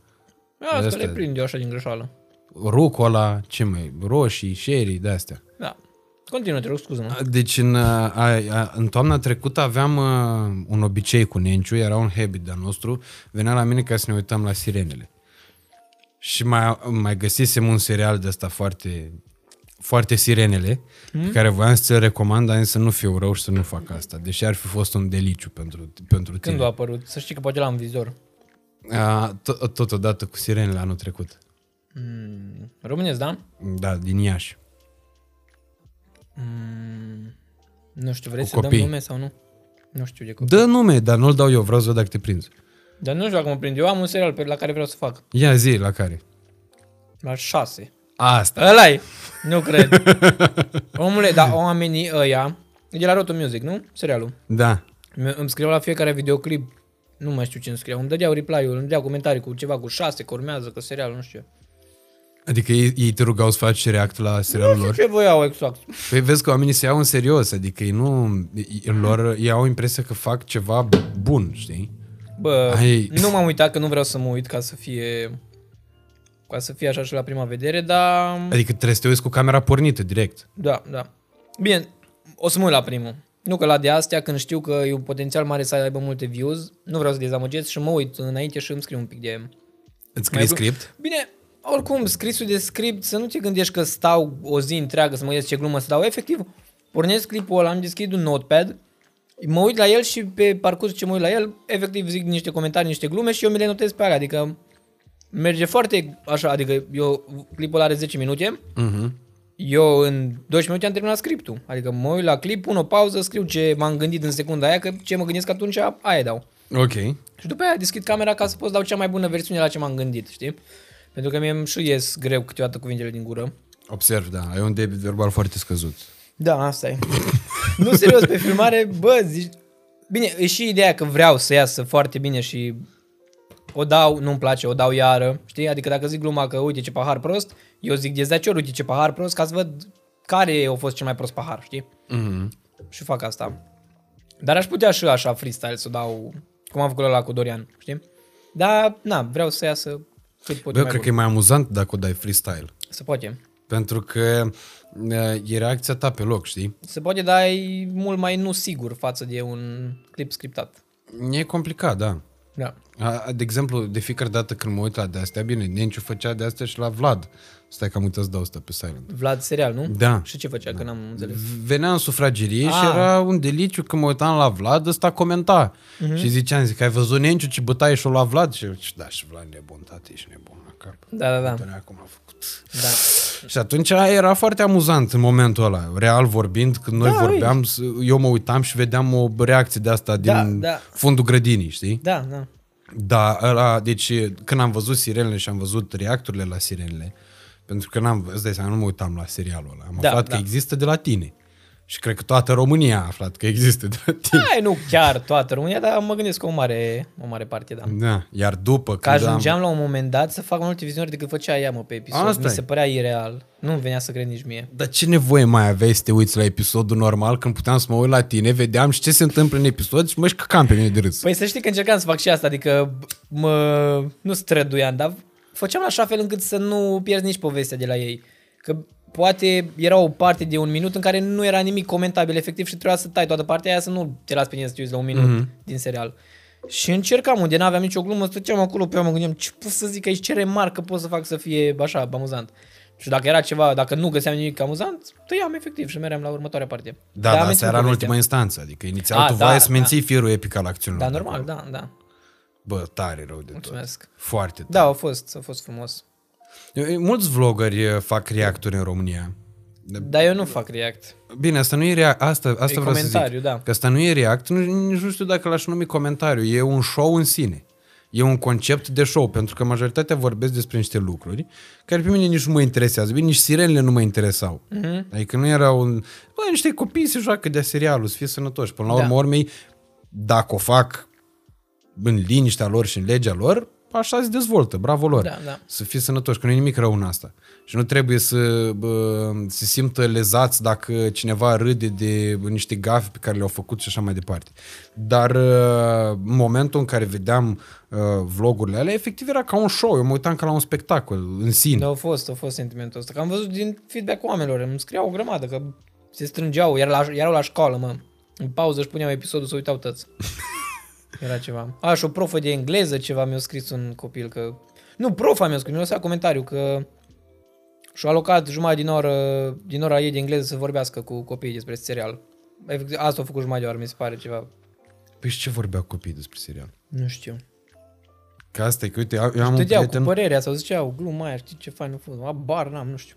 Da, asta Astea. le prind eu așa din greșeală. rucola, ce mai, roșii, sherry, de astea. Da. Continuă, te rog, scuză-mă. Deci în, a, a, în toamna trecută aveam uh, un obicei cu Nenciu, era un habit de-al nostru, venea la mine ca să ne uităm la sirenele. Și mai, mai găsisem un serial de ăsta foarte, foarte sirenele, mm? pe care voiam să ți-l recomand, dar să nu fiu rău și să nu fac asta, deși ar fi fost un deliciu pentru, pentru tine. Când a apărut? Să știi că poate l-am în vizor. A, tot, totodată cu sirenele anul trecut. Mm, românesc, da? Da, din Iași. Mm, nu știu, vrei Cu să dăm copii. nume sau nu? Nu știu de copii. Dă nume, dar nu-l dau eu, vreau să văd dacă te prinzi. Dar nu știu dacă mă prind. Eu am un serial pe la care vreau să fac. Ia zi, la care? La șase. Asta. ăla -i. Nu cred. Omule, dar oamenii ăia, e de la Roto Music, nu? Serialul. Da. Mi- Îmi scriau la fiecare videoclip, nu mai știu ce îmi scriau, îmi dădeau reply-uri, îmi dădeau comentarii cu ceva cu șase, că urmează, că serialul, nu știu. Adică ei, ei te rugau să faci react la serialul lor? Ce voiau exact? Păi vezi că oamenii se iau în serios, adică ei nu... Ei, lor, ei au impresia că fac ceva bun, știi? Bă, Ai- nu m-am uitat că nu vreau să mă uit ca să fie ca să fie așa și la prima vedere, dar... Adică trebuie să te uiți cu camera pornită direct. Da, da. Bine, o să mă uit la primul. Nu că la de astea, când știu că e un potențial mare să aibă multe views, nu vreau să dezamăgesc și mă uit înainte și îmi scriu un pic de... Îți scrii Mai- script? Bine, oricum, scrisul de script, să nu te gândești că stau o zi întreagă să mă ies ce glumă să dau. Efectiv, pornesc clipul ăla, am deschis un notepad, mă uit la el și pe parcursul ce mă uit la el, efectiv zic niște comentarii, niște glume și eu mi le notez pe alea. Adică merge foarte așa, adică eu, clipul ăla are 10 minute, Mhm. eu în 12 minute am terminat scriptul. Adică mă uit la clip, pun o pauză, scriu ce m-am gândit în secunda aia, că ce mă gândesc atunci, aia dau. Ok. Și după aia deschid camera ca să pot să dau cea mai bună versiune la ce m-am gândit, știi? Pentru că mie îmi și ies greu câteodată cuvintele din gură. Observ, da. Ai un debit verbal foarte scăzut. Da, asta e. nu, serios, pe filmare, bă, zici... Bine, e și ideea că vreau să iasă foarte bine și o dau, nu-mi place, o dau iară, știi? Adică dacă zic gluma că uite ce pahar prost, eu zic de 10 ori uite ce pahar prost ca să văd care a fost cel mai prost pahar, știi? Mhm. Și fac asta. Dar aș putea și așa freestyle să dau, cum am făcut la cu Dorian, știi? Dar, na, vreau să iasă cât pot Bă, de eu mai cred că bun. e mai amuzant dacă o dai freestyle. Se poate. Pentru că uh, e reacția ta pe loc, știi? Se poate, dar e mult mai nu sigur față de un clip scriptat. E complicat, da. Da. A, de exemplu, de fiecare dată când mă uit la de-astea, bine, Nenciu făcea de-astea și la Vlad. Stai că am uitat să dau asta pe silent. Vlad serial, nu? Da. Și ce făcea, că n-am înțeles. Venea în sufragerie și Ah. era un deliciu când mă uitam la Vlad, ăsta comenta. Mhm. Și ziceam, zic, ai văzut Nenciu ce bătaie și-o la Vlad? Și eu, "Și da, și Vlad nebun, tati, ești nebun la cap. Da, da, da. Până acum a făcut. da. Și atunci era foarte amuzant în momentul ăla, real vorbind, când noi Da, vorbeam, s- eu mă uitam și vedeam o reacție de asta Da, din da. fundul grădinii, știi? Da, da. Da, ăla, deci când am văzut sirenele și am văzut reacturile la sirenele, pentru că n-am, îți dai seama, nu mă uitam la serialul ăla, am Da, aflat da. că există de la tine. Și cred că toată România a aflat că există de la tine. Hai, nu chiar toată România, dar mă gândesc că o mare, o mare parte, da. Da, iar după Că când ajungeam am... la un moment dat să fac mai multe viziuni decât făcea ea, mă, pe episod. Asta Mi e. se părea ireal. Nu venea să cred nici mie. Dar ce nevoie mai aveai să te uiți la episodul normal când puteam să mă uit la tine, vedeam și ce se întâmplă în episod și mă și căcam pe mine de râs. Păi să știi că încercam să fac și asta, adică mă, nu străduiam, dar făceam la așa fel încât să nu pierzi nici povestea de la ei. Că poate era o parte de un minut în care nu era nimic comentabil efectiv și trebuia să tai toată partea aia să nu te las pe tine să te uiți la un minut mm-hmm. din serial. Și încercam unde n-aveam nicio glumă, stăteam acolo pe ea, mă gândeam ce pot să zic aici, ce remarcă pot să fac să fie așa, amuzant. Și dacă era ceva, dacă nu găseam nimic amuzant, tăiam efectiv și meream la următoarea parte. Da, am dar asta menținut era în povestea. ultima instanță, adică inițial A, tu da, voiai să da. menții firul epic al acțiunilor. Da, de normal, acolo. da, da. Bă, tare rău de tot. Mulțumesc. Foarte tare. Da, a fost, a fost frumos. Mulți vloggeri uh, fac reacturi în România. Dar eu nu fac react. Bine, asta nu e react, asta, asta E vreau să comentariu, zic. da. Că asta nu e react, nu, nici nu știu dacă l-aș numi comentariu, e un show în sine. E un concept de show, pentru că majoritatea vorbesc despre niște lucruri care pe mine nici nu mă interesează. Bine, nici sirenele nu mă interesau. Mhm. Mm-hmm. Adică nu erau un... Bă, niște copii se joacă de serialul, să fie sănătoși. Până la Da. urmă, urmei, dacă o fac în liniștea lor și în legea lor, așa se dezvoltă, bravo lor. Da, da. Să fie sănătoși, că nu e nimic rău în asta. Și nu trebuie să bă, se simtă lezați dacă cineva râde de niște gafe pe care le-au făcut și așa mai departe. Dar uh, în momentul în care vedeam uh, vlogurile alea, efectiv era ca un show. Eu mă uitam ca la un spectacol în sine. Da, a fost, a fost sentimentul ăsta. Că am văzut din feedback oamenilor, îmi scriau o grămadă, că se strângeau, iar la, erau la școală, mă. În pauză își puneau episodul să uitau tăți. Era ceva. Aș, și o profă de engleză ceva mi-a scris un copil că... Nu, profa mi-a scris, mi-a lăsat comentariu că și-a alocat jumătate din oră, din ora ei de engleză să vorbească cu copiii despre serial. Efectiv, asta a făcut jumătate de oră, mi se pare ceva. Păi și ce vorbeau copiii despre serial? Nu știu. Că asta e că, uite, eu am un, Stăteau cu prieten, părerea sau ziceau, gluma aia, știi ce fain a fost. Abar n-am, nu știu.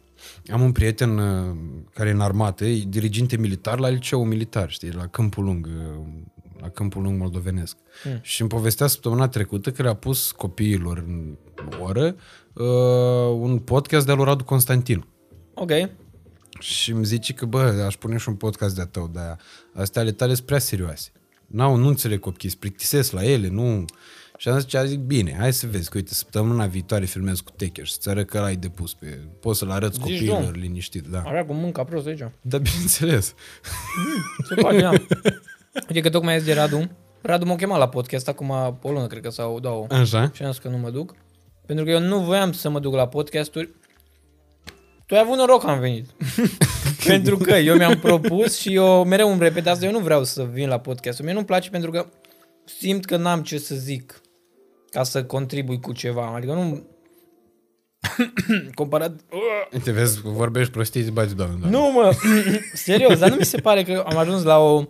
am un prieten uh, care e în armată, e diriginte militar la liceu militar, știi, la Câmpul Lung, uh, la Câmpul Lung moldovenesc. Hmm. Și îmi povestea săptămâna trecută că le-a pus copiilor în oră uh, un podcast de-al lui Radu Constantin. Ok. Și îmi zice că, bă, aș pune și un podcast de-a tău, dar astea ale tale sunt prea serioase. N-au, nu înțeleg copiii, se plictisesc la ele, nu... Și am zis, zic, bine, hai să vezi, că uite, săptămâna viitoare filmez cu Techer și ți arăt că l-ai depus pe... Poți să-l arăți Zici, copiilor domn. liniștit, da. Avea cu mânca prost aici. Da, bineînțeles. Se poate, da. Uite că tocmai azi de Radu. Radu m-a chemat la podcast acum o lună, cred că, sau două. Așa? Și am zis că nu mă duc. Pentru că eu nu voiam să mă duc la podcasturi. Tu ai avut noroc că am venit. pentru că eu mi-am propus și eu mereu îmi repet asta, eu nu vreau să vin la podcast. Mie nu-mi place pentru că simt că n-am ce să zic ca să contribui cu ceva. Adică nu... Comparat... Te vezi, vorbești prostii, îți bați doamne, doamne. Nu, mă, serios, dar nu mi se pare că am ajuns la o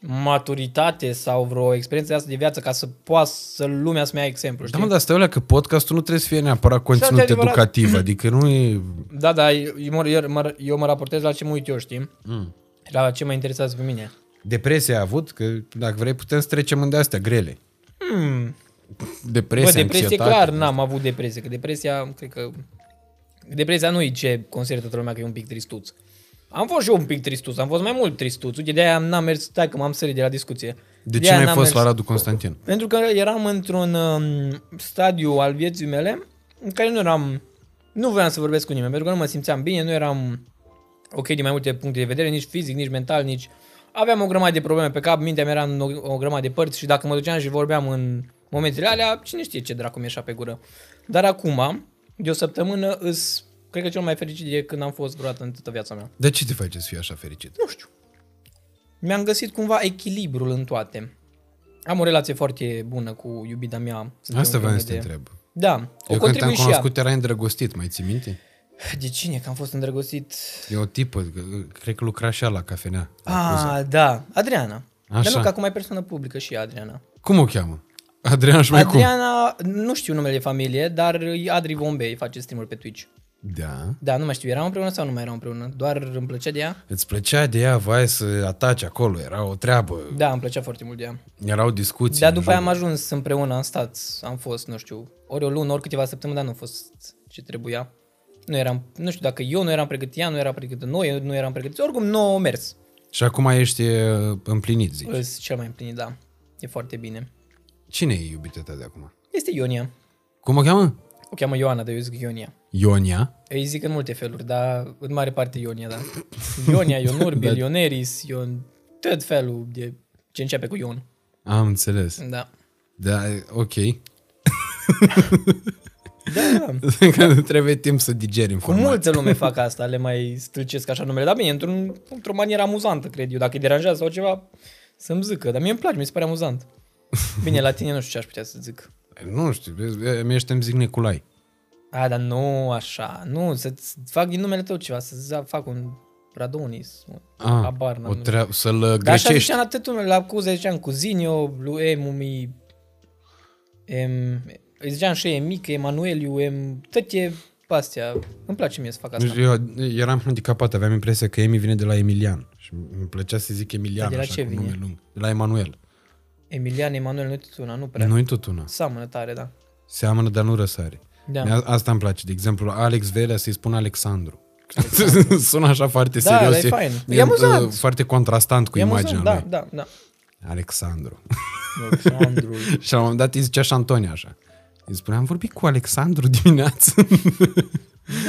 maturitate sau vreo experiență de asta de viață ca să poată să lumea să-mi ia exemplu, Da, știi? mă, dar stai alea că podcastul nu trebuie să fie neapărat conținut adevărat. educativ, adică nu e... Da, da, eu mă, eu, mă, eu mă raportez la ce mă uit eu, știi? Mm. La ce mă interesează pe mine. Depresia a avut, că dacă vrei putem să trecem în de-astea grele. Hmm. Depresia, Bă, depresie anxietate. clar n-am avut depresie, că depresia, cred că... Depresia nu e ce consideră toată lumea că e un pic tristuț. Am fost și eu un pic tristuț, am fost mai mult tristuț. Uite, de-aia n-am mers, stai că m-am sărit de la discuție. De ce De-aia n-ai n-am fost mers. la Radu Constantin? Pentru că eram într-un um, stadiu al vieții mele în care nu eram, nu voiam să vorbesc cu nimeni, pentru că nu mă simțeam bine, nu eram ok din mai multe puncte de vedere, nici fizic, nici mental, nici... Aveam o grămadă de probleme pe cap, mintea mea era în o, o grămadă de părți și dacă mă duceam și vorbeam în momentele alea, cine știe ce dracu mi-eșa pe gură. Dar acum, de o săptămână, îs, cred că cel mai fericit de când am fost vreodată în toată viața mea. De ce te face să fii așa fericit? Nu știu. Mi-am găsit cumva echilibrul în toate. Am o relație foarte bună cu iubita mea. Suntem Asta vreau să te împreună de- întreb. Da, o Eu când te-am contribui și ea. cunoscut erai îndrăgostit, mai ții minte? De cine? Că am fost îndrăgostit? E o tipă, că- cred că lucra și ea la cafenea. la Cuza. Ah, da. Adriana. Dar Așa. nu, că acum e persoană publică și ea, Adriana. Cum o cheamă? Adrian și mai cum? Adriana, nu știu numele de familie, dar e Adri Bombay, face stream pe Twitch. Da. Da, nu mai știu, eram împreună sau nu mai eram împreună? Doar îmi plăcea de ea? Îți plăcea de ea, vai să ataci acolo, era o treabă, Da, îmi plăcea foarte mult de ea. erau discuții. Dar în după aia jur. am ajuns împreună, am stat, am fost, nu știu, ori o lună, ori câteva săptămâni, dar nu a fost ce trebuia. Nu eram, nu știu dacă eu nu eram pregătit, ea nu era pregătită, noi nu eram pregătiți, oricum nu a mers. Și acum ești e, împlinit, zici. Îs cel mai împlinit, da. E foarte bine. Cine e iubita ta de acum? Este Ionia. Cum o cheamă? O cheamă Ioana, dar eu zic Ionia. Ionia. Îi zic în multe feluri, dar în mare parte Ionia, da. Ionia, Ionurbil, Ioneris, Ion... Tot felul de ce începe cu Ion. Am înțeles. Da. Da, ok. Da, Că trebuie timp să digeri cu informația. multă lume fac asta, le mai stâlcesc așa numele. Dar bine, într-un, într-o manieră amuzantă, cred eu. Dacă îi deranjează sau ceva, să-mi zică. Dar mie îmi place, mi se pare amuzant. Bine, la tine nu știu ce aș putea să zic. Nu știu, vezi, mie îmi zic Neculai. A, dar nu așa. Nu, să-ți fac din numele tău ceva, să fac un Radonis. Ah, Habar n-am, o nu tre- să-l Dar așa greșești. ziceam la tătul meu, la Cuza ziceam Cuzinio, lui Emumi, em, îi ziceam și Emic, Emanueliu, em, toate astea. Îmi place mie să fac asta. Eu eram handicapat, aveam impresia că Emi vine de la Emilian. Și îmi plăcea să zic Emilian, De la așa, ce cu vine? nume lung. De la Emanuel. Emilian, Emanuel, nu tot una, nu prea. Nu-i tot una. Seamănă tare, da. Seamănă, dar nu răsare. Da. Mie Asta îmi place. De exemplu, Alex Velea să-i spun Alexandru. Sună așa foarte Da, serios. dar e fain. E uh, amuzant. Foarte contrastant cu E imaginea amuzant, lui. da, da, da. Alexandru. Alexandru. și la un moment dat îi zicea și Antonia așa. Îi spunea, am vorbit cu Alexandru dimineață.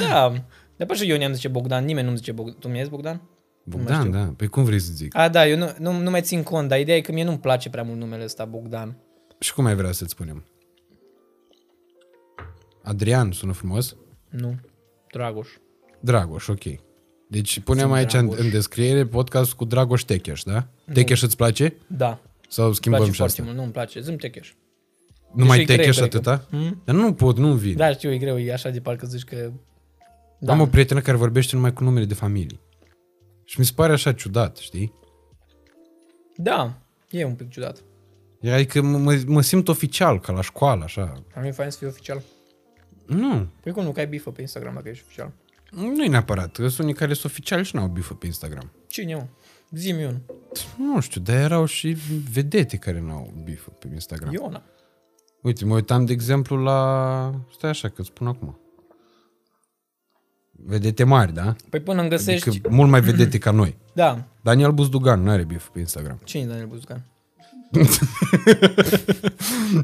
da. Dar pe și eu ne-am zice Bogdan, nimeni nu-mi zice Bogdan. Tu mi-ai zis Bogdan? Bogdan, da. Păi cum vrei să zic? A, da, eu nu, nu, nu mai țin cont, dar ideea e că mie nu-mi place prea mult numele ăsta, Bogdan. Și cum ai vrea să-ți spunem? Adrian, sună frumos? Nu. Dragoș. Dragoș, ok. Deci punem Sunt aici în, Dragoș. în descriere podcast cu Dragoș Techeș, da? Techeș îți place? Da. Sau Îmi schimbăm place și foarte asta? mult, nu îmi place. Zâm Techeș. Numai Deci e greu, Techeș cred că. atâta? Hmm? Dar nu pot, nu vin. Da, știu, e greu, e așa de parcă zici că... Da. Am o prietenă care vorbește numai cu numele de familie. Și mi se pare așa ciudat, știi? Da, e un pic ciudat. Adică mă, mă, mă simt oficial, ca la școală, așa. Am e fain să fie oficial. Nu, Păi cum nu, că ai bifă pe Instagram dacă ești oficial? nu e neapărat. Că sunt unii care sunt oficiali și n-au bifă pe Instagram. Cine, mă? Zi-mi un. Nu știu, dar erau și vedete care n-au bifă pe Instagram. Iona. Uite, mă uitam, de exemplu, la... Stai așa, că spun acum. Vedete mari, da? Păi până îmi găsești... Adică mult mai vedete ca noi. Da. Daniel Buzdugan nu are bif pe Instagram. Cine e Daniel Buzdugan?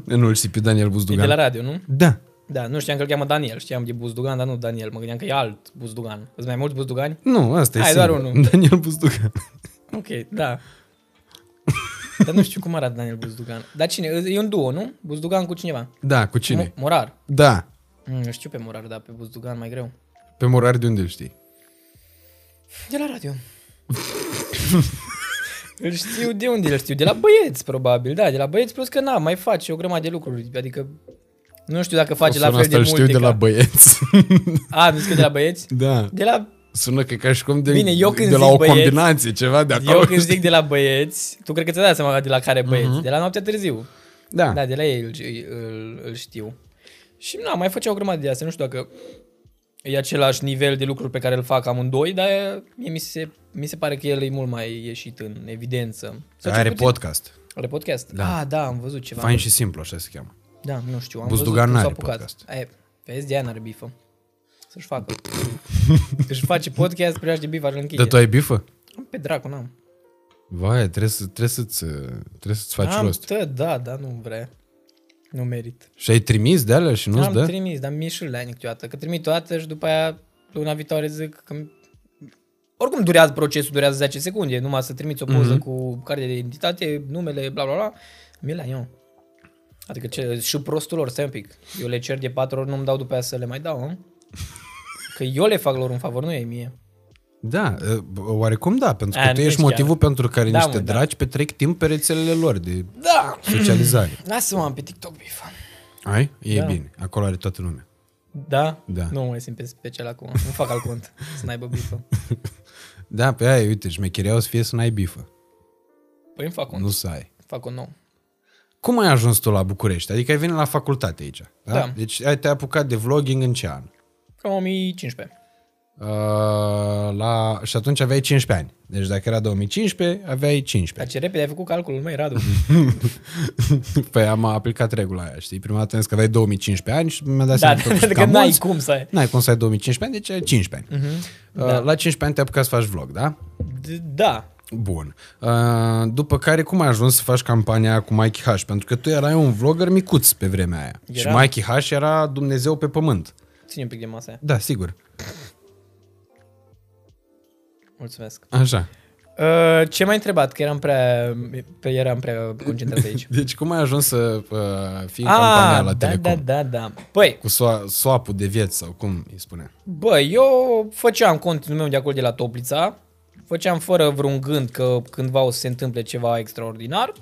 Nu-l știi pe Daniel E de Buzdugan? la radio, nu? Da. Da, nu știam că îl cheamă Daniel. Știam de Buzdugan, dar nu Daniel. Mă gândeam că e alt Buzdugan. Sunt mai mulți Buzdugani? Nu, asta e Hai, doar singur. unul. Daniel Buzdugan. Ok, da. dar nu știu cum arată Daniel Buzdugan. Dar cine? E un duo, nu? Buzdugan cu cineva. Da, cu cine? Mo- Morar. Da. Mm, știu pe Murar, dar pe Buzdugan mai greu. Pe Murar de unde îl știi? De la radio. îl știu de unde îl știu? De la băieți, probabil. Da, de la băieți, plus că na, mai face o grămadă de lucruri. Adică nu știu dacă face la Sună fel de asta îl multe știu de ca... la băieți. A, nu că de la băieți? da. De la... Sună că ca și cum de, Bine, eu când de la zic o băieți- combinație, ceva de acolo. Eu când zic de la băieți, tu cred că ți-ai dat seama de la care băieți? De la noaptea târziu. Da. Da, de la ei îl, îl, îl știu. Și na, mai făcea o grămadă de astea. Nu știu dacă e același nivel de lucruri pe care îl fac amândoi, dar mie mi se, mi se pare că el e mult mai ieșit în evidență. Sau cel Are puțin- podcast. Are podcast? Da. Ah, da, am văzut ceva. Fain și simplu, așa se cheamă. Da, nu știu, am Buzdugan văzut cum s-a n-are apucat. podcast. E, vezi, de aia n-are bifă. Să-și facă. Își face podcast, primește bif, așa închide. Dar tu ai bifă? Pe dracu, n-am. Vai, trebuie, să, trebuie, să-ți, trebuie să-ți faci am, rost. tă, da, da, nu vrea. Nu merit. Și ai trimis de alea și nu-ți am dă? trimis, dar mi-e și la câteodată. Că trimit toată și după aia luna viitoare zic că oricum durează procesul, durează 10 secunde, numai să trimiți o poză Mhm. cu carte de identitate, numele, bla bla bla, mi la eu. Adică ce, și prostul lor, stai un pic. Eu le cer de patru ori, nu-mi dau după aia să le mai dau, nu? Că eu le fac lor un favor, nu e mie. Da, oarecum da, pentru că A, tu nu ești chiar. motivul pentru care Da, niște mă, da. dragi petrec timp pe rețelele lor de Da! socializare. Lasă-mă am pe TikTok bifa. Ai? E Da. bine. Acolo are toată lumea. Da? Da. Nu mai simt pe special acum. Nu fac alt cont să n-aibă bifă. Da, pe aia, uite, șmecheria o să fie să n-ai bifă. Păi îmi fac cont. Nu să ai. Fac un nou. Cum ai ajuns tu la București? Adică ai venit la facultate aici. Da? Da. Deci ai te-ai apucat de vlogging în ce an? Cam 2015. Uh, la... Și atunci aveai 15 ani. Deci dacă era 2015, aveai 15 Dar ani. ce repede ai făcut calculul, măi, Radu. Păi am aplicat regula aia, știi? Prima dată am zis că aveai 2015 ani și mi-a dat Da, seama da, totuși că cam n-ai mulți. cum să ai. N-ai cum să ai 2015 ani, deci ai 15 ani. Uh-huh. Uh, Da. La 15 ani te-ai apucat să faci vlog, da? D- Da. Bun. Uh, după care, cum ai ajuns să faci campania aia cu Mikey H? Pentru că tu erai un vlogger micuț pe vremea aia. Era. Și Mikey H era Dumnezeu pe pământ. Ține un pic de masă aia. Da, sigur. Mulțumesc. Așa. Uh, ce m-ai întrebat? Că eram prea, pe, eram prea concentrat aici. Deci cum ai ajuns să uh, fii în campania la da, Telecom? da, da, da. Păi, Cu so- swap-ul de vieți sau cum îi spune? bă, eu făceam contul meu de acolo de la Toplița, făceam fără vreun gând că cândva o să se întâmple ceva extraordinar.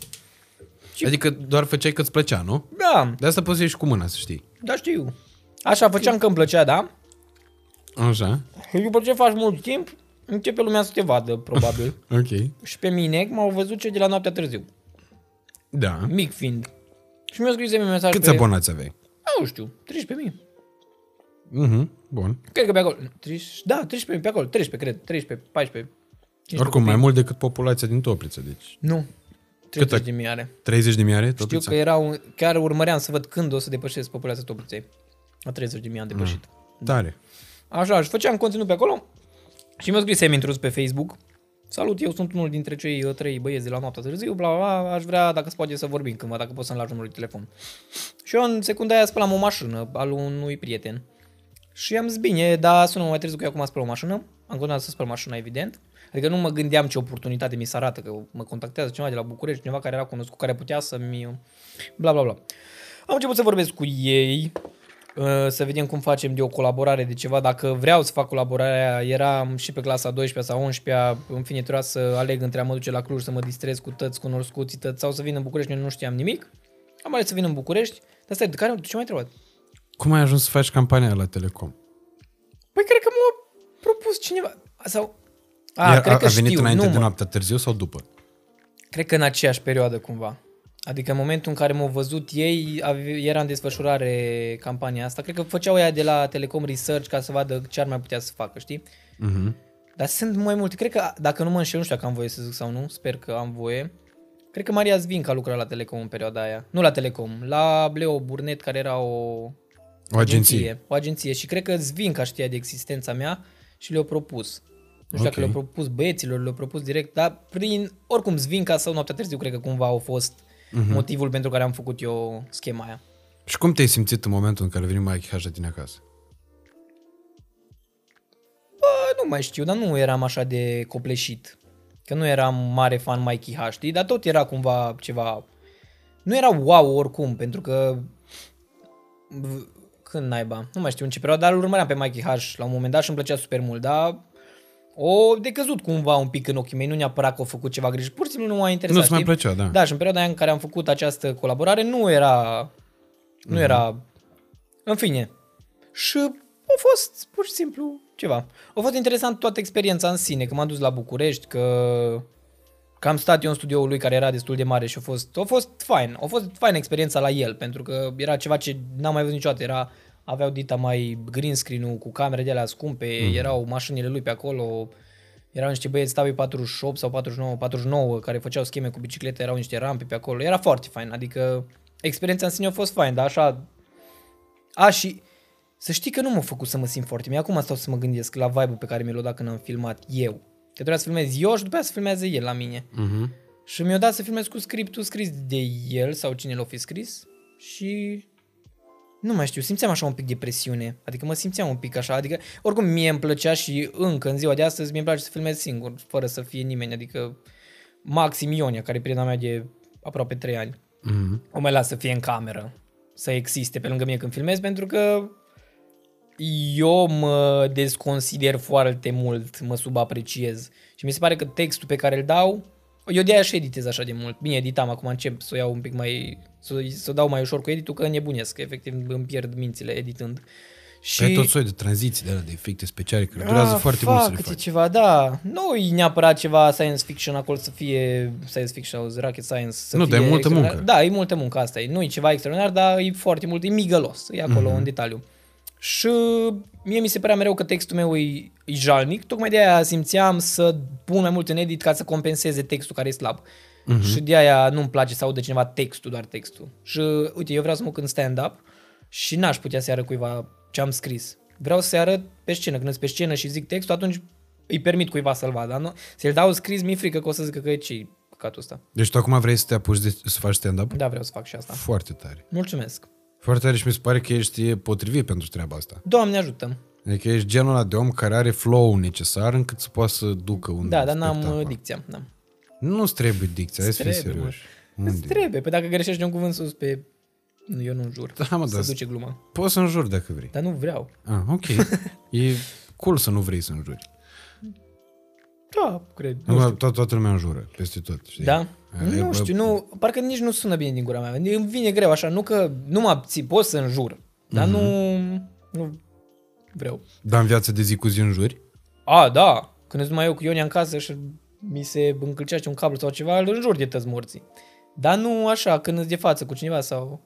Și- Adică doar făceai că îți plăcea, nu? Da, De asta poți să ieși cu mâna, să știi. da știu. Așa, făceam că îmi plăcea, da? Așa. Și după ce faci mult timp, începe lumea să te vadă, probabil. Ok. și pe mine m-au văzut cei de la noaptea târziu, Da. mic fiind. Și mi-au scris un mesaj Câți pe... abonați aveai? Nu știu, 13.000. Mhm. Bun. Cred că pe acolo. 30, da, 13.000 pe acolo. 13, cred. 13, 14. 15 Oricum, mai copii. mult decât populația din Topliță, deci. Nu. Cât 30 de mii are. 30 de mii are Știu Toplița? că erau, chiar urmăream să văd când o să depășesc populația Topliței. La 30 de mii am depășit. Tare. Așa, și făceam conținut pe acolo și mi-a scris Semi intrus pe Facebook. Salut, eu sunt unul dintre cei uh, trei băieți de la noaptea târziu, bla, bla, bla, aș vrea dacă se poate să vorbim cândva, dacă pot să-mi lași numărul de telefon. Și eu în secunda aia spălam o mașină al unui prieten. Și am zis, bine, dar sună mai târziu că eu acum spăl o mașină. Am continuat să spăl mașina, evident. Adică nu mă gândeam ce oportunitate mi se arată, că mă contactează cineva de la București, cineva care era cunoscut, care putea să-mi... Bla, bla, bla. Am început să vorbesc cu ei, uh, să vedem cum facem de o colaborare de ceva. Dacă vreau să fac colaborarea, eram și pe clasa 12 sau 11 în fine trebuia să aleg între a mă duce la Cluj să mă distrez cu tăți cunoscuții tăți sau să vin în București, eu nu știam nimic. Am ales să vin în București. Dar stai, de care, de ce mai întrebat? Cum ai ajuns să faci campania la Telecom? Păi cred că m-a propus cineva. Sau... A, Iar cred a, că a venit știu, înainte nu, de mă. noaptea târziu sau după? Cred că în aceeași perioadă cumva. Adică în momentul în care m-au văzut ei, ave- era în desfășurare campania asta. Cred că făceau ea de la Telecom Research ca să vadă ce ar mai putea să facă, știi? Mhm. Dar sunt mai multe. Cred că, dacă nu mă înșel, nu știu dacă am voie să zic sau nu, sper că am voie. Cred că Maria Zvinca lucra la Telecom în perioada aia. Nu la Telecom, la Leo Burnet, care era o O agenție. O agenție. Și cred că Zvinca știa de existența mea și le-a propus. Nu știu Ok. dacă le-a propus băieților, le-a propus direct, dar prin, oricum, Zvinca sau noaptea târziu, cred că cumva au fost Mhm. motivul pentru care am făcut eu schema aia. Și cum te-ai simțit în momentul în care a venit Mike H la tine acasă? Bă, nu mai știu, dar nu eram așa de copleșit. Că nu eram mare fan Mikey H, știi? Dar tot era cumva ceva... Nu era wow oricum, pentru că v- când naiba, nu mai știu în ce perioadă, dar îl urmăream pe Mikey H la un moment dat și îmi plăcea super mult, dar o decăzut cumva un pic în ochii mei, nu neapărat că au făcut ceva greșit, pur și simplu nu m-a interesat. Nu-ți mai știi? plăcea, da. Da, și în perioada aia în care am făcut această colaborare nu era, nu era, în fine. Și a fost pur și simplu ceva. A fost interesant toată experiența în sine, că m-am dus la București, că, că am stat eu în studioul lui care era destul de mare și a fost, a fost fain. A fost fain experiența la el, pentru că era ceva ce n-am mai văzut niciodată. Era, aveau dita mai green screen-ul cu camere de alea scumpe, mm. erau mașinile lui pe acolo, erau niște băieți Tavi 48 sau 49, 49 care făceau scheme cu biciclete, erau niște rampe pe acolo. Era foarte fain, adică experiența în sine a fost fain, dar așa... A, și să știi că nu m-a făcut să mă simt foarte bine. Acum stau să mă gândesc la vibe-ul pe care mi l-a dat când am filmat eu. Că trebuia să filmez eu și după aceea să filmeze el la mine. Mhm. Și mi-a dat să filmez cu scriptul scris de el sau cine l-a fi scris și nu mai știu, simțeam așa un pic de presiune, adică mă simțeam un pic așa, adică oricum mie îmi plăcea și încă în ziua de astăzi mi-e place să filmez singur, fără să fie nimeni, adică maxim Ionia, care e prietena mea de aproape 3 ani, Mhm. o mai las să fie în cameră, să existe pe lângă mine când filmez, pentru că eu mă desconsider foarte mult, mă subapreciez. Și mi se pare că textul pe care îl dau, eu de-aia și editez așa de mult. Bine, editam, acum încep să o iau un pic mai, să, să o dau mai ușor cu editul, că nebunesc, efectiv îmi pierd mințile editând. Și... Și... Ai tot soi de tranziții de alea, de efecte speciale, care durează Ah, foarte mult să fuck, le câte faci. ceva, da. Nu e neapărat ceva science fiction acolo să fie science fiction sau rocket science. Să Nu, fie dar e multă extraordinar. muncă. Da, e multă muncă asta. E. Nu e ceva extraordinar, dar e foarte mult, e migălos. E acolo Mhm. în detaliu. Și mie mi se părea mereu că textul meu e, e jalnic, tocmai de aia simțeam să pun mai mult în edit ca să compenseze textul care e slab. Mhm. Și de aia nu-mi place să audă cineva textul, doar textul. Și uite, eu vreau să mă cânt stand-up și n-aș putea să arăt cuiva ce am scris. Vreau să arăt pe scenă. Când sunt pe scenă și zic textul, atunci îi permit cuiva să-l vadă. Dar nu, să-l dau scris, mi-e frică că o să zică că e ce păcatul ăsta. Deci tu acum vrei să te apuci de, să faci stand-up? Da, vreau să fac și asta. Foarte tare. Mulțumesc. Foarte tare și mi se pare că ești potrivit pentru treaba asta. Doamne ajută. Adică ești genul ăla de om care are flow necesar încât să poată să ducă un Da, dar n-am spectacol. uh, dicția. Da. Nu-ți trebuie dicția, hai să fii Trebuie, mă. serios. Îți Unde? trebuie. Pe dacă greșești un cuvânt sus pe... Nu, eu nu jur. Da, mă, să dar duce gluma. poți să înjuri dacă vrei. Dar nu vreau. Ah, ok. e cool să nu vrei să înjuri. Da, cred. Nu Nu știu. toată, toată lumea înjură, peste tot. Știi? Da? E, Nu bă, știu, nu, parcă nici nu sună bine din gura mea. Îmi vine greu așa, nu că nu mă abții, pot să înjur, dar nu, nu vreau. Dar în viața de zi cu zi înjuri? A, da, când sunt numai eu cu Ionia în casă și mi se încălcește un cablu sau ceva, îl înjur de tăți morții. Dar nu așa, când îți de față cu cineva sau...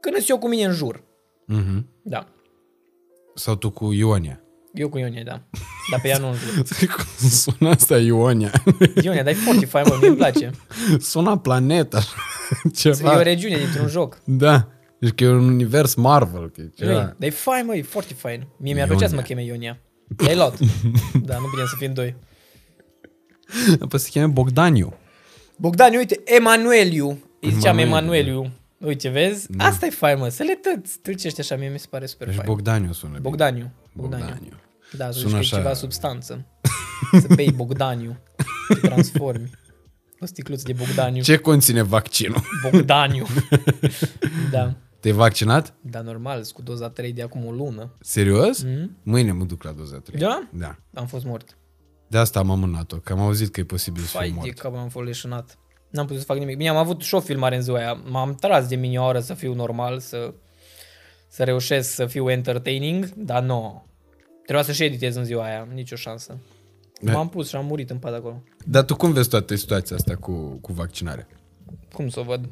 Când îți eu cu mine în jur. Mhm. Da. Sau tu cu Ionia? Eu cu Ionia, da. Dar pe ea nu în jur. Cum sună asta Ionia? Ionia, dar e foarte fain, mă, mi-e place. Sună planeta. Să fie o Ceva. regiune dintr-un joc. Da. Deci că e un univers Marvel. Că e Ei, ceva. Dar e fain, mă, e foarte fain. Mie mi-ar plăcea să mă Ionia. cheme Ionia. I-ai luat. da, nu bine să fim doi. Apoi se cheamă Bogdaniu. Bogdan, uite, Emanueliu. Îi ziceam Emanueliu. Emanueliu. Uite, vezi? Asta e fain, mă. Să le tăți. Tâlcești așa, mie mi se pare super Deci fain. Bogdaniu sună bine. Bogdaniu. Bogdaniu. Bogdaniu. Da, să Sună zici că e așa. ceva substanță. să bei Bogdaniu. Te transformi. O sticluță de Bogdaniu. Ce conține vaccinul? Bogdaniu. da. Te-ai vaccinat? Da, normal, sunt cu doza 3 de acum o lună. Serios? Mm? Mâine mă duc la doza 3. Da? Da. Am fost mort. De asta am amânat-o, că am auzit că e posibil să fiu Fai de mort. cap, am fost leșinat. N-am putut să fac nimic. Bine, am avut și o filmare în ziua aia. M-am tras de mine o oră să fiu normal, să, să reușesc să fiu entertaining, dar nu. Trebuia să și editez în ziua aia, nicio șansă. Da. M-am pus și am murit în pat acolo. Dar tu cum vezi toată situația asta cu, cu vaccinarea? Cum să o văd?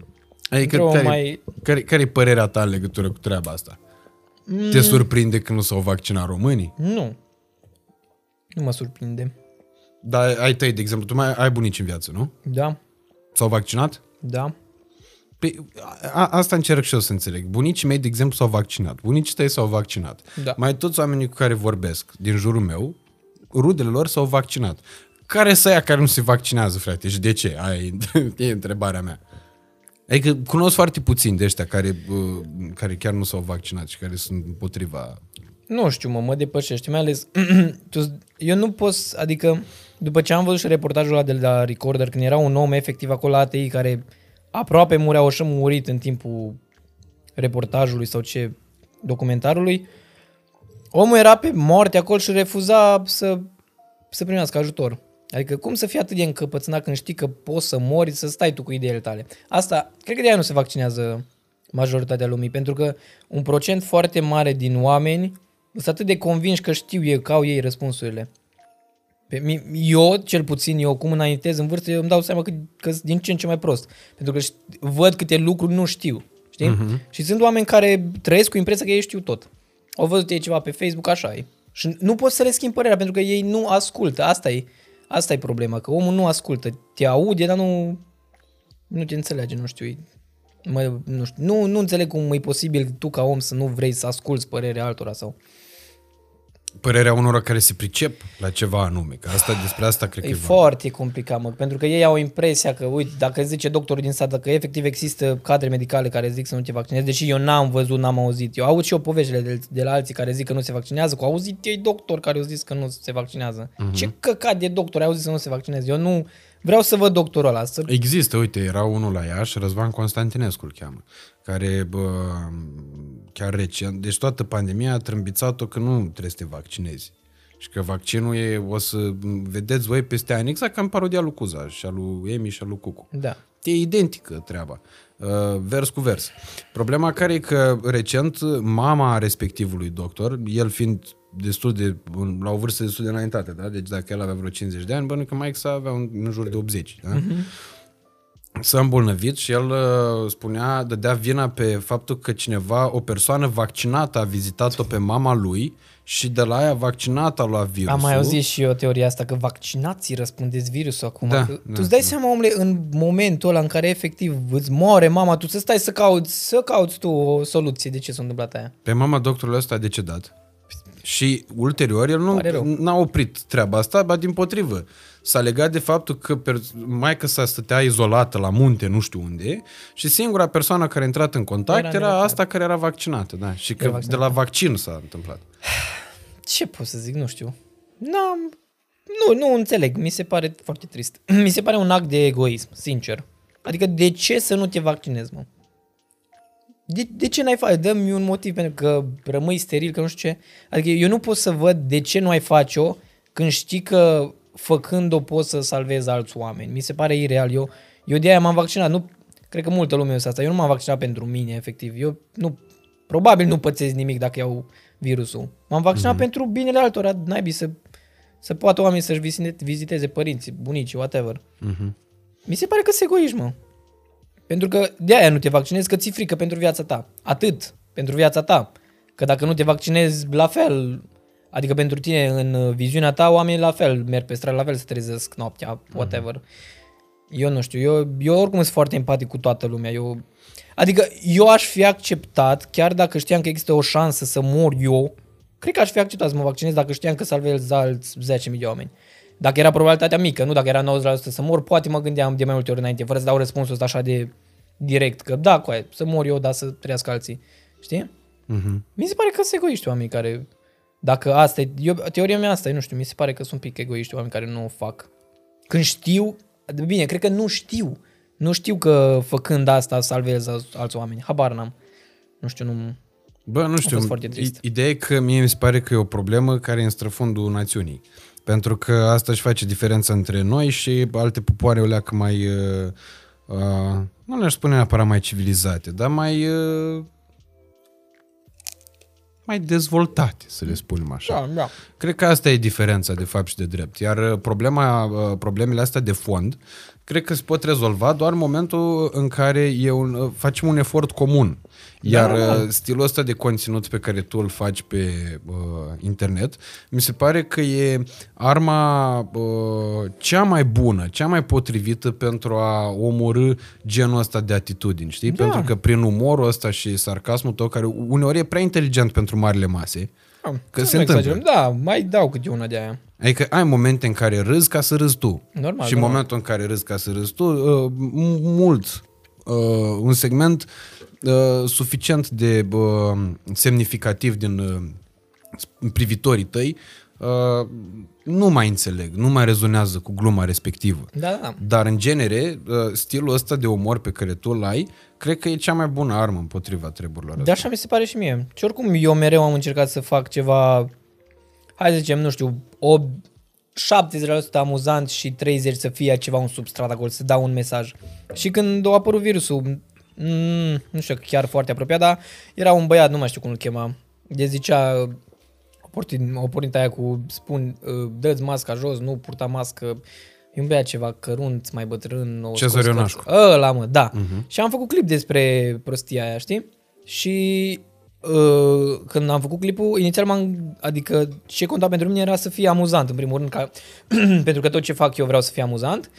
Adică Într-o care, mai... care, care e părerea ta în legătură cu treaba asta? Mm. Te surprinde că nu s-au vaccinat românii? Nu. Nu mă surprinde. Dar ai tăi, de exemplu, tu mai ai bunici în viață, nu? Da, S-au vaccinat? da. Păi, a, asta încerc și eu să înțeleg. Bunicii mei, de exemplu, s-au vaccinat. Bunicii tăi s-au vaccinat. Da. Mai toți oamenii cu care vorbesc din jurul meu, rudele lor s-au vaccinat. Care să aia care nu se vaccinează, frate? Și de ce? Aia e, e întrebarea mea. Adică cunosc foarte puțini de ăștia care, uh, care chiar nu s-au vaccinat și care sunt împotriva... Nu știu, mă, mă depășește, mai ales, tu, eu nu pot, să- adică, după ce am văzut și reportajul ăla de la Recorder, când era un om efectiv acolo la ATI care aproape murea, o și murit în timpul reportajului sau ce, documentarului, omul era pe moarte acolo și refuza să, să primească ajutor. Adică cum să fii atât de încăpățânat când știi că poți să mori, să stai tu cu ideile tale. Asta, cred că de aia nu se vaccinează majoritatea lumii, pentru că un procent foarte mare din oameni sunt atât de convinși că știu ei, că au ei răspunsurile. Pe mi- eu, cel puțin, eu cum înaintez în vârstă, eu îmi dau seama că, că sunt din ce în ce mai prost. Pentru că șt- văd câte lucruri nu știu. Știi? Uh-huh. Și sunt oameni care trăiesc cu impresia că ei știu tot. Au văzut ei ceva pe Facebook, așa e. Și nu poți să le schimbi părerea, pentru că ei nu ascultă. Asta e, asta e problema, că omul nu ascultă. Te aude, dar nu, nu te înțelege, nu știu. e- Mă, nu, știu, nu, nu înțeleg cum e posibil tu ca om să nu vrei să asculți părerea altora sau... Părerea unora care se pricep la ceva anume, că asta, despre asta cred că E e vorba. foarte complicat, mă, pentru că ei au impresia că, uite, dacă zice doctorul din sat, că efectiv există cadre medicale care zic să nu te vaccinezi, deși eu n-am văzut, n-am auzit. Eu aud și eu poveștile de, de la alții care zic că nu se vaccinează, cu auzit ei doctori care au zis că nu se vaccinează. Mhm. Uh-huh. Ce căcat de doctori au zis să nu se vaccineze? Eu nu vreau să văd doctorul ăla, să Există, uite, era unul la Iași, Răzvan Constantinescu îl cheamă, care bă, chiar recent, deci toată pandemia a trâmbițat-o că nu trebuie să te vaccinezi. Și că vaccinul e, o să vedeți voi peste ani, exact ca în parodia lui Cuza și a lui Emi și a lui Cucu. Da. E identică treaba, uh, vers cu vers. Problema care e că recent mama respectivului doctor, el fiind destul de, la o vârstă destul de înaintată, da? deci dacă el avea vreo 50 de ani, bănuiesc că mai să avea un, în jur de 80. Da? S-a îmbolnăvit și el uh, spunea, dădea vina pe faptul că cineva, o persoană vaccinată a vizitat-o pe mama lui și de la aia vaccinată a luat virusul. Am mai auzit și eu teoria asta, că vaccinații răspundeți virusul acum. Da, că da, tu îți dai seama, omule, în momentul ăla în care efectiv îți moare mama, tu să stai să cauți, să cauți tu o soluție de ce s-a întâmplat aia. Pe mama doctorului ăsta a decedat. Și ulterior el nu Pare rău. n-a oprit treaba asta, ba din potrivă. S-a legat de faptul că per- maica sa stătea izolată la munte, nu știu unde, și singura persoană care a intrat în contact Era era, nevaccinată. asta care era vaccinată. Da. Și că de vaccinată. la vaccin s-a întâmplat. Ce pot să zic? Nu știu. N-am... Nu, nu înțeleg. Mi se pare foarte trist. Mi se pare un act de egoism, sincer. Adică de ce să nu te vaccinezi, mă? De, de ce n-ai face? Dă-mi un motiv pentru că rămâi steril, că nu știu ce. Adică eu nu pot să văd de ce nu ai face-o când știi că făcând-o poți să salvezi alți oameni. Mi se pare ireal. Eu, eu de aia m-am vaccinat. Nu, cred că multă lume o să asta. Eu nu m-am vaccinat pentru mine, efectiv. Eu nu, probabil nu pățesc nimic dacă iau virusul. M-am vaccinat mm-hmm. pentru binele altora, naibii, să, să poată oamenii să-și vizite- viziteze părinții, bunicii, whatever. Mhm. Mi se pare că se egoiști, mă. Pentru că de aia nu te vaccinezi, că ți frică pentru viața ta. Atât. Pentru viața ta. Că dacă nu te vaccinezi, la fel. Adică pentru tine, în viziunea ta, oamenii la fel merg pe stradă, la fel se trezesc noaptea, whatever. Eu nu știu, eu, eu oricum sunt foarte empatic cu toată lumea. Eu, adică eu aș fi acceptat, chiar dacă știam că există o șansă să mor eu, cred că aș fi acceptat să mă vaccinez dacă știam că salvez alți 10.000 de oameni. Dacă era probabilitatea mică, nu dacă era 90% să mor, poate mă gândeam de mai multe ori înainte, fără să dau răspunsul ăsta așa de direct, că da, coaie, să mor eu, dar să trăiască alții. Știi? Mhm. Mi se pare că sunt egoiști oamenii care, dacă asta e, eu, teoria mea asta e, nu știu, mi se pare că sunt un pic egoiști oameni care nu o fac. Când știu, bine, cred că nu știu, nu știu că făcând asta salvez alți- alți oameni, habar n-am. Nu știu, nu... Bă, nu știu, fost foarte trist. i- ideea e că mie mi se pare că e o problemă care e în străfundul națiunii. Pentru că asta își face diferența între noi și alte popoare o leacă mai, uh, uh, nu le-aș spune neapărat mai civilizate, dar mai, uh, mai dezvoltate, să le spunem așa. da. Cred că asta e diferența de fapt și de drept. Iar uh, problema, uh, problemele astea de fond, cred că se pot rezolva doar în momentul în care e un, uh, facem un efort comun. Iar Da, da. uh, stilul ăsta de conținut pe care tu îl faci pe uh, internet, mi se pare că e arma uh, cea mai bună, cea mai potrivită pentru a omorâ genul ăsta de atitudini, știi? Da. Pentru că prin umorul ăsta și sarcasmul tău, care uneori e prea inteligent pentru marile mase, Că Nu se întâmplă. exagerăm. Da, mai dau câte una de aia. Adică ai momente în care râzi ca să râzi tu. Normal, și în normal. momentul în care râzi ca să râzi tu, uh, m- mult, uh, un segment uh, suficient de uh, semnificativ din uh, privitorii tăi uh, nu mai înțeleg, nu mai rezonează cu gluma respectivă. Da, da, da. Dar, în genere, uh, stilul ăsta de umor pe care tu îl ai, cred că e cea mai bună armă împotriva treburilor De astea. așa mi se pare și mie. Și oricum eu mereu am încercat să fac ceva, hai să zicem, nu știu, o 70% amuzant și 30% să fie ceva un substrat acolo, să dau un mesaj. Și când a apărut virusul, mm, nu știu chiar foarte apropiat, dar era un băiat, nu mai știu cum îl chema, de zicea, o pornit, o pornit aia cu, spun, uh, dă-ți masca jos, nu purta mască, e un băiat ceva cărunt, mai bătrân. o Cezar scos Ionașcu. cărți. Ăla, mă, da. Uh-huh. Și am făcut clip despre prostia aia, știi? Și uh, când am făcut clipul, inițial m-am, adică ce conta pentru mine era să fie amuzant, în primul rând, ca, pentru că tot ce fac eu vreau să fie amuzant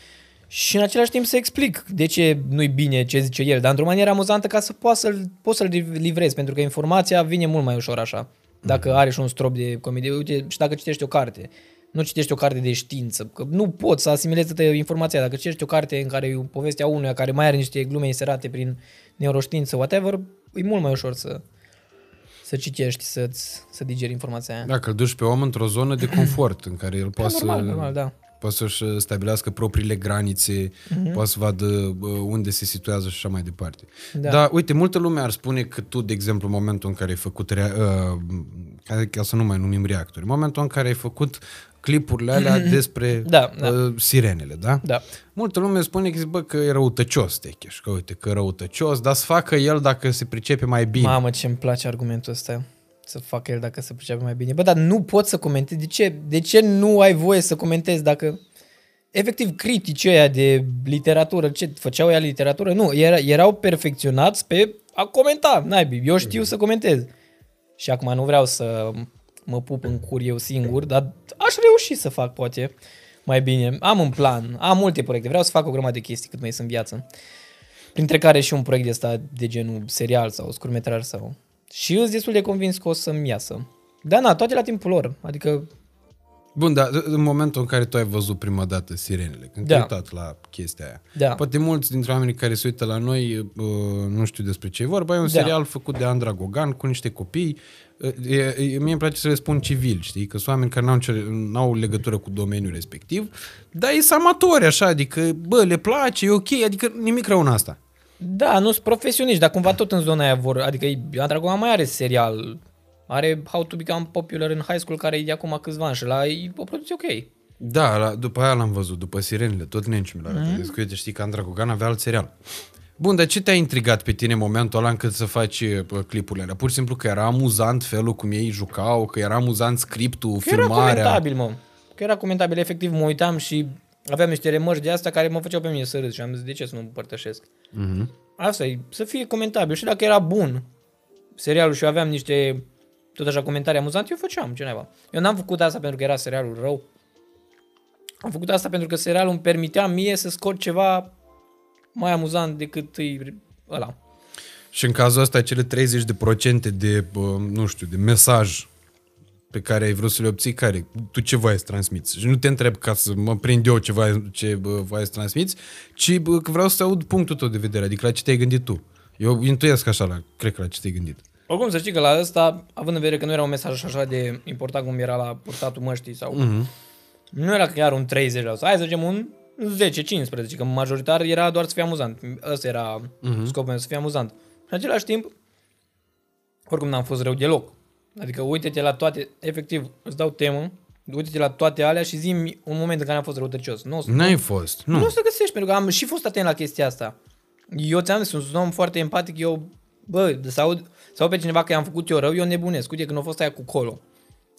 și în același timp să explic de ce nu-i bine ce zice el, dar într-o manieră amuzantă ca să poți să-l, poți să-l livrezi, pentru că informația vine mult mai ușor așa, dacă are și un strop de comedie, uite, și dacă citești o carte. Nu citești o carte de știință, că nu poți să asimilezi toată informația. Dacă citești o carte în care e o poveste a unuia care mai are niște glume inserate prin neuroștiință, whatever, e mult mai ușor să, să citești, să, să digeri informația aia. Dacă îl duci pe om într-o zonă de confort în care el poate normal, să... normal, da. Poate să-și stabilească propriile granițe, uh-huh. poate să vadă uh, unde se situează și așa mai departe. Da. Dar, uite, multă lume ar spune că tu, de exemplu, în momentul în care ai făcut, rea- uh, ca, ca să nu mai numim reactori, în momentul în care ai făcut clipurile alea despre Da, da. Uh, sirenele, da? Da. Multă lume spune că, bă, că e răutăcios Techeș, că uite, că e răutăcios, dar să facă el dacă se pricepe mai bine. Mamă, ce îmi place argumentul ăsta. Să facă el dacă se pricepe mai bine. Bă, dar nu pot să comentezi. De ce, de ce nu ai voie să comentezi dacă... Efectiv, criticii ăia de literatură, ce făceau ea literatură? Nu, era, erau perfecționați pe a comenta. Naibii, eu știu să comentez. Și acum nu vreau să mă pup în cur eu singur, dar aș reuși să fac, poate, mai bine. Am un plan, am multe proiecte, vreau să fac o grămadă de chestii cât mai sunt în viață. Printre care și un proiect de ăsta de genul serial sau scurtmetraj sau... Și îs destul de convins că o să-mi iasă. Da, na, toate la timpul lor. Adică, Bun, dar în momentul în care tu ai văzut prima dată sirenele, când Da. te-ai uitat la chestia aia, Da. poate mulți dintre oamenii care se uită la noi uh, nu știu despre ce e vorba, e un Da. serial făcut de Andra Gogan cu niște copii, Uh, e, e, mie îmi place să le spun civil, știi, că sunt oameni care n-au, nicio- n-au legătură cu domeniul respectiv, dar e amatori așa, adică, bă, le place, e ok, adică nimic rău în asta. Da, nu sunt profesioniști, dar cumva tot în zona aia vor... Adică Andragoma mai are serial. Are How to Become Popular in High School, care e de acum câțiva ani și la e o producție ok. Da, la, după aia l-am văzut, după Sirenele, tot Nenci mi l-a arătat. Mm-hmm. Că, uite, știi că Andra Gogan avea alt serial. Bun, dar ce te-a intrigat pe tine în momentul ăla încât să faci uh, clipurile alea? Pur și simplu că era amuzant felul cum ei jucau, că era amuzant scriptul, Că era filmarea. comentabil, mă. Că era comentabil, efectiv mă uitam și aveam niște remarci de asta care mă făceau pe mine să râd și am zis de ce să nu împărtășesc. Mm-hmm. Asta e, să fie comentabil și dacă era bun serialul și eu aveam niște tot așa comentarii amuzante, eu făceam ce naiba. Eu n-am făcut asta pentru că era serialul rău. Am făcut asta pentru că serialul îmi permitea mie să scot ceva mai amuzant decât e ăla. Și în cazul ăsta, cele 30% de, bă, nu știu, de mesaj pe care ai vrut să le obții, care? Tu ce voiai să transmiți? Și nu te întreb ca să mă prind eu ce, voiai, ce bă, voiai să transmiți, ci bă, că vreau să aud punctul tău de vedere, adică la ce te-ai gândit tu. Eu intuiesc așa, la, cred că la ce te-ai gândit. Oricum să știi că la ăsta, având în vedere că nu era un mesaj așa de important cum era la purtatul măștii sau... Mhm. Nu era chiar un 30%, hai să zicem un 10-15, că majoritar era doar să fie amuzant. Ăsta era uh-huh. scopul meu, să fie amuzant. În același timp, oricum n-am fost rău deloc. Adică uite-te la toate, efectiv, îți dau temă, uite-te la toate alea și zi un moment în care am fost răutăcios. Nu o să, N-ai fost, nu. nu o să găsești, pentru că am și fost atent la chestia asta. Eu ți-am zis, sunt un om foarte empatic, eu, bă, să aud, să aud pe cineva că i-am făcut eu rău, eu nebunesc. Uite, când a fost aia cu Colo,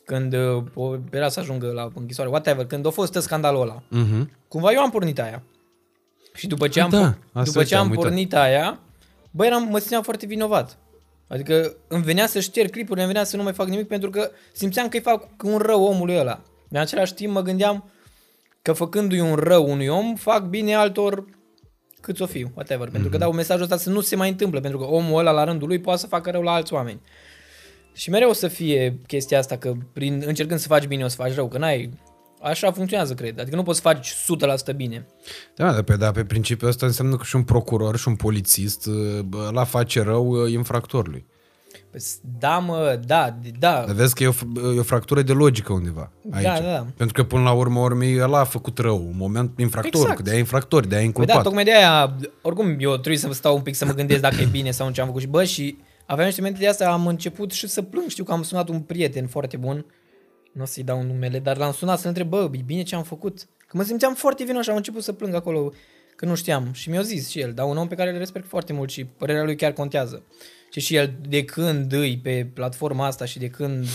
când uh, o- era să ajungă la închisoare, whatever, când a fost scandalul ăla, Mhm. cumva eu am pornit aia. Și după ce am, Da, por- asta după uite, ce am, am uitat. pornit aia, bă, eram, mă simțeam foarte vinovat. Adică îmi venea să șterg clipurile, îmi venea să nu mai fac nimic pentru că simțeam că îi fac un rău omului ăla. În același timp mă gândeam că făcându-i un rău unui om, fac bine altor cât o fiu, whatever. Pentru Mhm. că dau mesajul ăsta să nu se mai întâmplă, pentru că omul ăla la rândul lui poate să facă rău la alți oameni. Și mereu o să fie chestia asta că prin, încercând să faci bine o să faci rău, că n-ai... Așa funcționează, cred. Adică nu poți să faci 100% bine. Da, dar pe, da, pe principiul ăsta înseamnă că și un procuror și un polițist bă, la face rău uh, infractorului. Păi, Da, mă, da, da. Dar vezi că e o, f- e o fractură de logică undeva aici. Da, da. Pentru că până la urmă urmei ăla a făcut rău. Un moment infractor, Exact. că de-aia e infractor, de-aia e Păi inculpat. da, tocmai de aia, oricum eu trebuie să stau un pic să mă gândesc dacă e bine sau nu ce am făcut și bă, și aveam niște momente de astea, am început și să plâng, știu că am sunat un prieten foarte bun, nu o să-i dau numele, dar l-am sunat să-l întreb, bă, e bine ce am făcut? Că mă simțeam foarte vinos și am început să plâng acolo, că nu știam. Și mi-a zis și el, dar un om pe care îl respect foarte mult și părerea lui chiar contează. Și și el, de când îi pe platforma asta și de când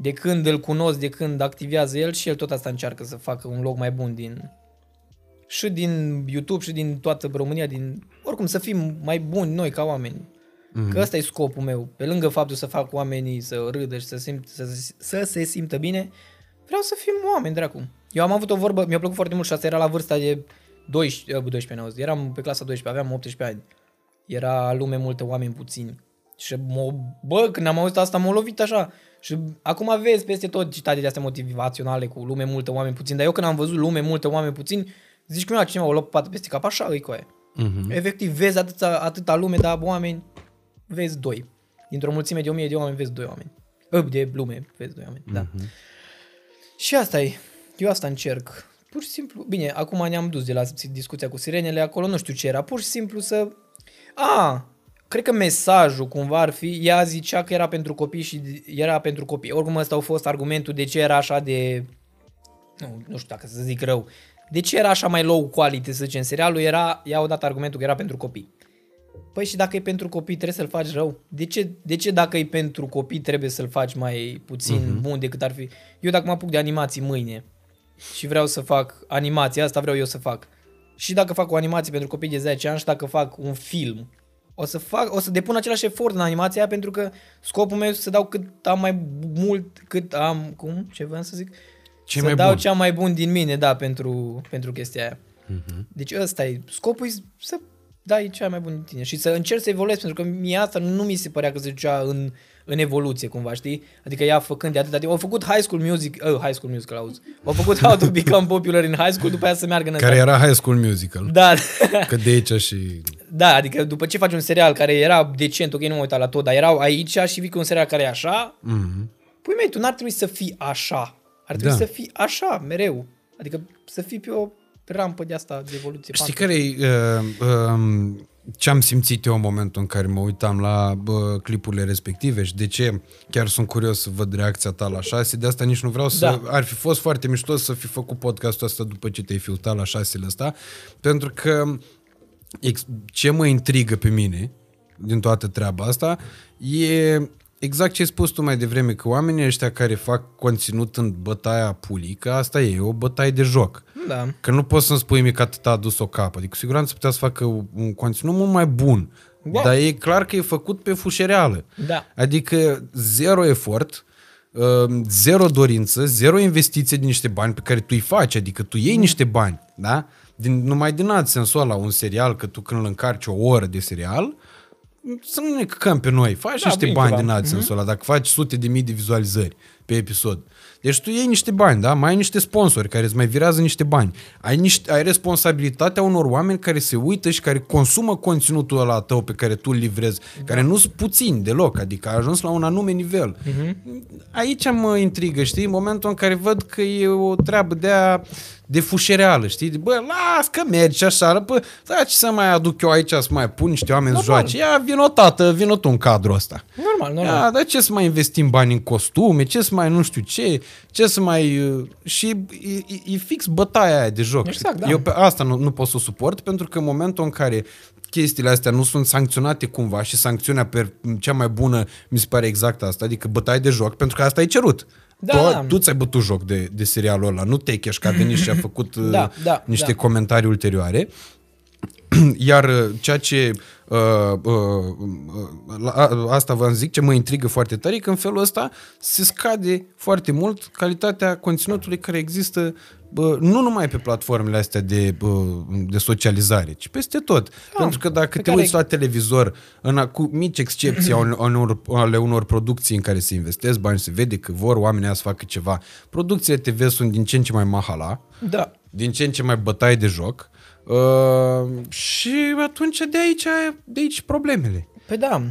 de când îl cunosc, de când activează el și el tot asta încearcă să facă un loc mai bun din, și din YouTube și din toată România, din oricum să fim mai buni noi ca oameni. Mm-hmm. Că ăsta e scopul meu. Pe lângă faptul să fac oamenii să râdă și să, simt, să, să se simtă bine, vreau să fim oameni, dracu. Eu am avut o vorbă, mi-a plăcut foarte mult și asta era la vârsta de 12, eh, 12 ani, auzi. eram pe clasa 12, aveam 18 ani. Era lume multe oameni puțini. Și mă, bă, când am auzit asta m-a lovit așa. Și acum vezi peste tot citate de astea motivaționale cu lume multe oameni puțini, dar eu când am văzut lume multe oameni puțini, zici că mi-a cineva o luat pată peste cap, așa îi coaie. Mhm. Efectiv, vezi atâta, atâta lume, dar oameni, vezi doi. Dintr-o mulțime de o mie de oameni, vezi doi oameni. Ă, De lume, vezi doi oameni, da. Și asta e. Eu asta încerc. Pur și simplu, bine, acum ne-am dus de la discuția cu sirenele, acolo nu știu ce era, pur și simplu să... A, cred că mesajul cumva ar fi, ea zicea că era pentru copii și era pentru copii. Oricum ăsta a fost argumentul de ce era așa de... Nu, nu știu dacă să zic rău. De ce era așa mai low quality, să zicem, serialul era, ea a dat argumentul că era pentru copii. Păi și dacă e pentru copii trebuie să-l faci rău? De ce, de ce dacă e pentru copii trebuie să-l faci mai puțin uh-huh. bun decât ar fi? Eu dacă mă apuc de animații mâine și vreau să fac animația asta, vreau eu să fac. Și dacă fac o animație pentru copii de 10 ani și dacă fac un film, o să, fac, o să depun același efort în animația aia pentru că scopul meu este să dau cât am mai mult, cât am, cum, ce vreau să zic? Ce să mai dau bun. cea mai bun din mine, da, pentru, pentru chestia aia. Deci ăsta e, scopul e să dai cea mai bună din tine și să încerci să evoluezi, pentru că mie asta nu mi se părea că se ducea în, în evoluție cumva, știi? Adică ea făcând de atâta timp, au făcut High School Music, uh, High School Musical, auzi, au făcut How to Become Popular in High School, după aia să meargă în Care ăsta. era High School Musical. Da, Că de aici și... da, adică după ce faci un serial care era decent, ok, nu mă uitam la tot, dar erau aici și vii cu un serial care e așa, Mhm. păi mei, tu n-ar trebui să fii așa, ar trebui Da. să fii așa, mereu, adică să fii pe o rampă de asta de evoluție. Știi care e uh, um, ce am simțit eu în momentul în care mă uitam la uh, clipurile respective și de ce chiar sunt curios să văd reacția ta la șase, de asta nici nu vreau să... Da. Ar fi fost foarte mișto să fi făcut podcastul ăsta după ce te-ai filtrat la șasele ăsta, pentru că ex- ce mă intrigă pe mine din toată treaba asta e exact ce ai spus tu mai devreme, că oamenii ăștia care fac conținut în bătaia pulii, că asta e, e o bătaie de joc. Da. Că nu poți să-mi spui mie că atât a adus o capă. Adică cu siguranță putea să facă un conținut mult mai bun. Da. Dar e clar că e făcut pe fușereală. Da. Adică zero efort, uh, zero dorință, zero investiție din niște bani pe care tu îi faci. Adică tu iei niște bani, da? Din, numai din alt sensul ăla, un serial, că tu când îl încarci o oră de serial, să nu ne căcăm pe noi. Faci Da, niște bine, bani ceva. din alt sensul ăla, dacă faci sute de mii de vizualizări pe episod. Deci tu iei niște bani, da? Mai ai niște sponsori care îți mai virează niște bani. Ai, niște, ai responsabilitatea unor oameni care se uită și care consumă conținutul ăla tău pe care tu îl livrezi, da. care nu sunt puțini deloc, adică ai ajuns la un anume nivel. Uh-huh. Aici mă intrigă, știi? În momentul în care văd că e o treabă de a de fușereală, știi? Bă, las că mergi așa, bă, da, ce să mai aduc eu aici să mai pun niște oameni să Normal. joace? Ia, vino tată, vino tu în cadrul ăsta. Normal, normal. Ia, dar ce să mai investim bani în costume, ce să mai nu știu ce, ce să mai... uh, Și e, e, e fix bătaia aia de joc. Exact, știi? da. Eu pe asta nu, nu pot să o suport, pentru că în momentul în care chestiile astea nu sunt sancționate cumva și sancțiunea per, cea mai bună mi se pare exact asta, adică bătaie de joc, pentru că asta ai cerut. Da. Tu, tu ți-ai bătut joc de, de serialul ăla, nu te că a venit și a făcut uh, Da, da, niște da. comentarii ulterioare. Iar uh, ceea ce uh, uh, uh, la, a, asta vă zic, ce mă intrigă foarte tare, e că în felul ăsta se scade foarte mult calitatea conținutului care există uh, nu numai pe platformele astea de, uh, de socializare, ci peste tot. Pentru că dacă pe te care- uiți la televizor, în, cu mici excepții ale unor, ale unor producții în care se investesc bani, se vede că vor oamenii aia să facă ceva. Producțiile TV sunt din ce în ce mai mahala, Da. din ce în ce mai bătaie de joc uh, și atunci de aici, de aici problemele. Păi da,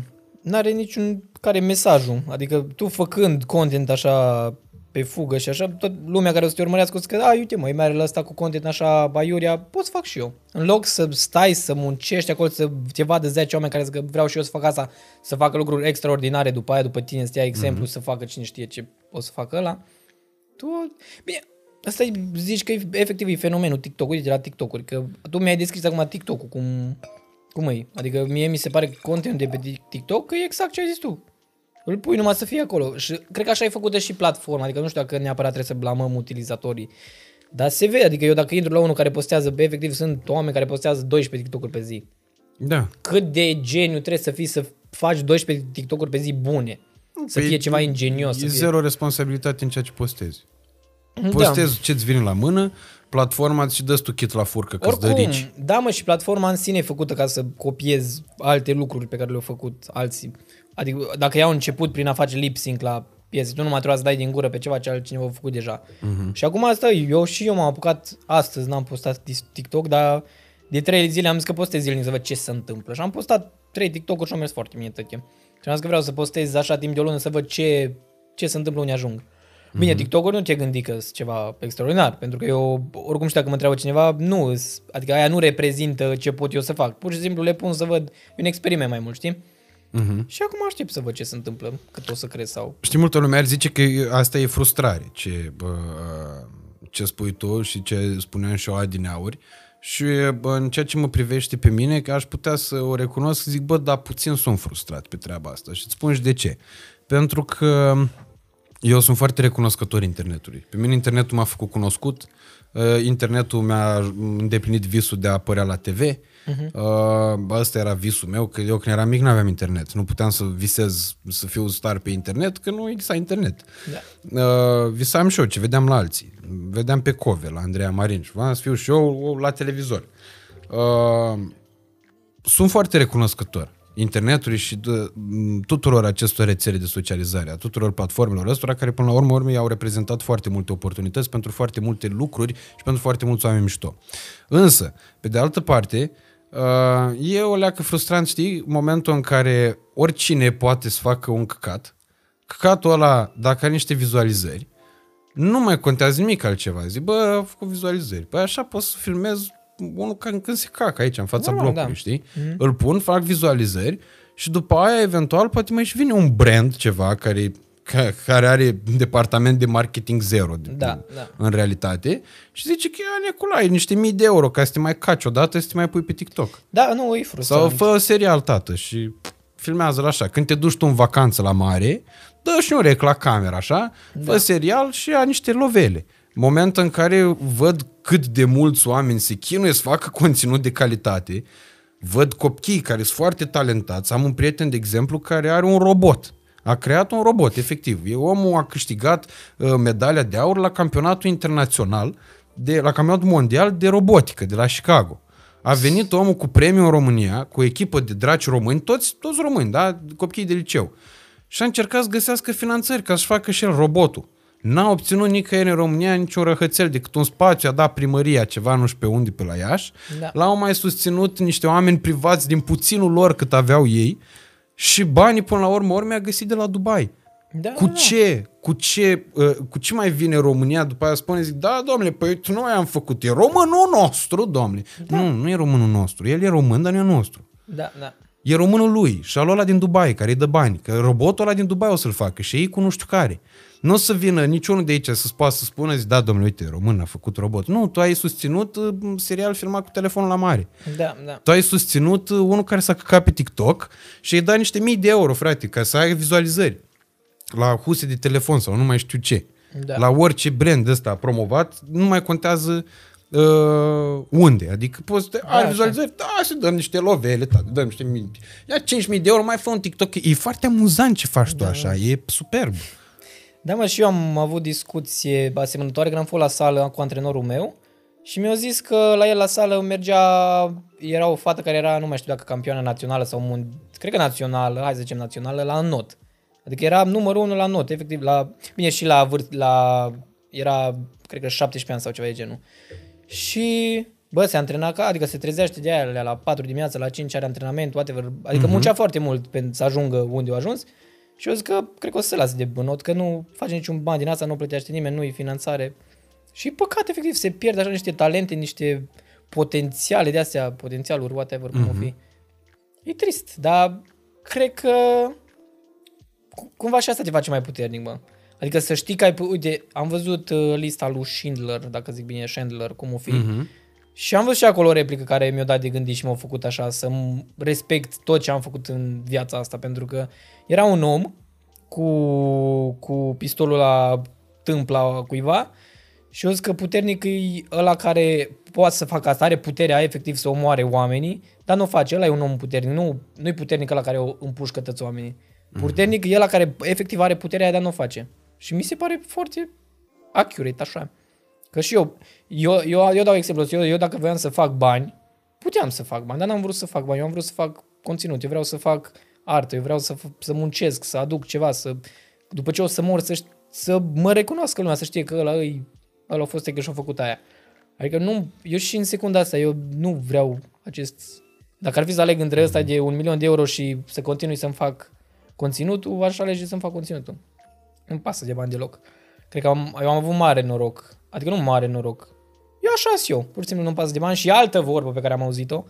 n-are niciun care e mesajul. Adică tu făcând content așa pe fugă și așa, tot lumea care o să te urmărească o să că, a, uite mă, mai are ăsta cu content așa baiuria, pot să fac și eu. În loc să stai, să muncești acolo, să te vadă 10 oameni care zic că vreau și eu să fac asta, să facă lucruri extraordinare după aia, după tine, să ia exemplu, mm-hmm. să facă cine știe ce o să facă ăla. Tu, bine, Asta e, zici că e, efectiv e fenomenul TikTok. Uite la TikTok-uri, că tu mi-ai descris acum TikTok-ul, cum, cum e. Adică mie mi se pare că contentul de pe TikTok că e exact ce ai zis tu. Îl pui numai să fie acolo. Și cred că așa e făcută și platforma. Adică nu știu dacă neapărat trebuie să blamăm utilizatorii. Dar se vede, adică eu dacă intru la unul care postează, efectiv sunt oameni care postează 12 TikTok-uri pe zi. Da. Cât de geniu trebuie să fii să faci 12 TikTok-uri pe zi bune. Să Păi, fie ceva ingenios. E să fie... zero responsabilitate în ceea ce postezi. Postezi da. ce-ți vine la mână, platforma și dă tu chit la furcă că îți dă Oricum, rici. da mă, și platforma în sine e făcută ca să copiezi alte lucruri pe care le-au făcut alții. Adică dacă i-au început prin a face lip sync la piese, tu nu mai trebuie să dai din gură pe ceva ce altcineva a făcut deja. Uh-huh. Și acum asta, eu și eu m-am apucat astăzi, n-am postat TikTok, dar de trei zile am zis că postez zilnic să văd ce se întâmplă. Și am postat trei TikTok-uri și am mers foarte bine tăche. Și am zis că vreau să postez așa timp de o lună să văd ce, ce se întâmplă unde ajung. Bine, Mhm. TikTok-uri nu te gândi că sunt ceva extraordinar, pentru că eu, oricum știu dacă mă întreabă cineva, nu, îs- adică aia nu reprezintă ce pot eu să fac. Pur și simplu le pun să văd un experiment mai mult, știi? Mhm. Și acum aștept să văd ce se întâmplă, cât o să crezi sau... Știi, multă lume ar zice că e- asta e frustrare, ce, bă, ce spui tu și ce spuneam și eu adineauri. Și bă, în ceea ce mă privește pe mine, că aș putea să o recunosc, zic, bă, dar puțin sunt frustrat pe treaba asta. Și îți spun și de ce. Pentru că eu sunt foarte recunoscător internetului. Pe mine internetul m-a făcut cunoscut, uh, internetul mi-a îndeplinit visul de a apărea la TV, uh-huh. Asta era visul meu, că eu când eram mic nu aveam internet. Nu puteam să visez să fiu star pe internet, că nu exista internet. Da. Uh, visam și eu ce vedeam la alții. Vedeam pe Cove, la Andreea Marinș și vreau să fiu și eu la televizor. Uh, sunt foarte recunoscător internetului și de, m, tuturor acestor rețele de socializare, a tuturor platformelor ăstora care până la urmă urmei au reprezentat foarte multe oportunități pentru foarte multe lucruri și pentru foarte mulți oameni mișto. Însă, pe de altă parte, uh, e o leacă frustrant, știi, momentul în care oricine poate să facă un căcat, căcatul ăla, dacă are niște vizualizări, nu mai contează nimic altceva. Zic, bă, am făcut vizualizări. Păi așa pot să filmez unul când, când se cacă aici, în fața Normal, blocului, da. știi? Mm-hmm. Îl pun, fac vizualizări și după aia, eventual, poate mai și vine un brand, ceva, care, ca, care are departament de marketing zero de, Da, da. în realitate și zice că ia Nicolae, niște mii de euro ca să te mai caci odată să te mai pui pe TikTok. Da, nu, e frustrant. Sau fă serial, tată, și filmează-l așa. Când te duci tu în vacanță la mare, dă și un rec la cameră, așa, da. fă serial și ia niște lovele. Moment în care văd cât de mulți oameni se chinuie să facă conținut de calitate, văd copii care sunt foarte talentați. Am un prieten, de exemplu, care are un robot. A creat un robot, efectiv. E omul a câștigat uh, medalia de aur la campionatul internațional, de, la campionatul mondial de robotică de la Chicago. A venit omul cu premiu în România, cu o echipă de draci români, toți, toți români, da? Copiii de liceu. Și a încercat să găsească finanțări ca să facă și el robotul. N-a obținut nicăieri în România niciun răhățel decât un spațiu, a dat primăria ceva, nu știu pe unde, pe la Iași. Da. L-au mai susținut niște oameni privați din puținul lor cât aveau ei și banii până la urmă ori mi-a găsit de la Dubai. Da, Cu da. ce? Cu ce, uh, cu ce mai vine România după aia spune, zic, da, domnule, păi uite, noi am făcut, e românul nostru, domnule. Da. Nu, nu e românul nostru, el e român, dar nu e nostru. Da, da. E românul lui și al ăla din Dubai, care îi dă bani. Că robotul ăla din Dubai o să-l facă și ei cu nu știu care. Nu o să vină niciunul de aici să-ți poată să spună, zic, da, domnule, uite, român a făcut robot. Nu, tu ai susținut uh, serial filmat cu telefonul la mare. Da, da. Tu ai susținut uh, unul care s-a căcat pe TikTok și îi dai niște mii de euro, frate, ca să ai vizualizări la huse de telefon sau nu mai știu ce. Da. La orice brand ăsta promovat, nu mai contează uh, unde. Adică poți să te, ai așa. vizualizări, da, să dăm niște lovele, da, dăm niște mii. Ia 5.000 de euro, mai fă un TikTok. E foarte amuzant ce faci tu așa, e superb. Da, mă, și eu am avut discuție asemănătoare când am fost la sală cu antrenorul meu și mi-a zis că la el la sală mergea, era o fată care era, nu mai știu dacă campioană națională sau mun, cred că națională, hai să zicem națională, la not. Adică era numărul unu la not, efectiv, la, bine și la vârt, la, era, cred că 17 ani sau ceva de genul. Și, bă, se antrena ca, adică se trezește de aia la 4 dimineața, la 5 are antrenament, whatever, adică uh-huh. muncea foarte mult pentru să ajungă unde a ajuns Și eu zic că cred că o să se lase de bănot, că nu face niciun bani din asta, nu plătește nimeni, nu-i finanțare. Și păcat, efectiv, se pierde așa niște talente, niște potențiale de astea, potențialuri, whatever, cum mm-hmm. o fi. E trist, dar cred că cu- cumva și asta te face mai puternic, mă. Adică să știi că ai, uite, am văzut uh, lista lui Schindler, dacă zic bine, Schindler, cum o fi. Mhm. Și am văzut și acolo o replică care mi-a dat de gândit și m-a făcut așa să respect tot ce am făcut în viața asta, pentru că era un om cu, cu pistolul la tâmpla cuiva și eu zic că puternic e ăla care poate să facă asta, are puterea efectiv să omoare oamenii, dar nu o face, ăla e un om puternic, nu, nu e puternic ăla care o împușcă toți oamenii. Puternic e ăla care efectiv are puterea aia, dar nu o face. Și mi se pare foarte accurate, așa. Că și eu, eu, eu, eu dau exemplu, eu, eu dacă voiam să fac bani, puteam să fac bani, dar n-am vrut să fac bani, eu am vrut să fac conținut, eu vreau să fac artă, eu vreau să, f- să muncesc, să aduc ceva, să, după ce o să mor, să, ș- să mă recunoască lumea, să știe că ăla, îi, ăla a fost că și-a făcut aia. Adică nu, eu și în secunda asta, eu nu vreau acest... Dacă ar fi să aleg între ăsta de un milion de euro și să continui să-mi fac conținutul, aș alege să-mi fac conținutul. Nu-mi pasă de bani deloc. Cred că am, eu am avut mare noroc. Adică nu mare noroc. Eu așa sunt eu. Pur și simplu nu-mi pasă de bani. Și altă vorbă pe care am auzit-o.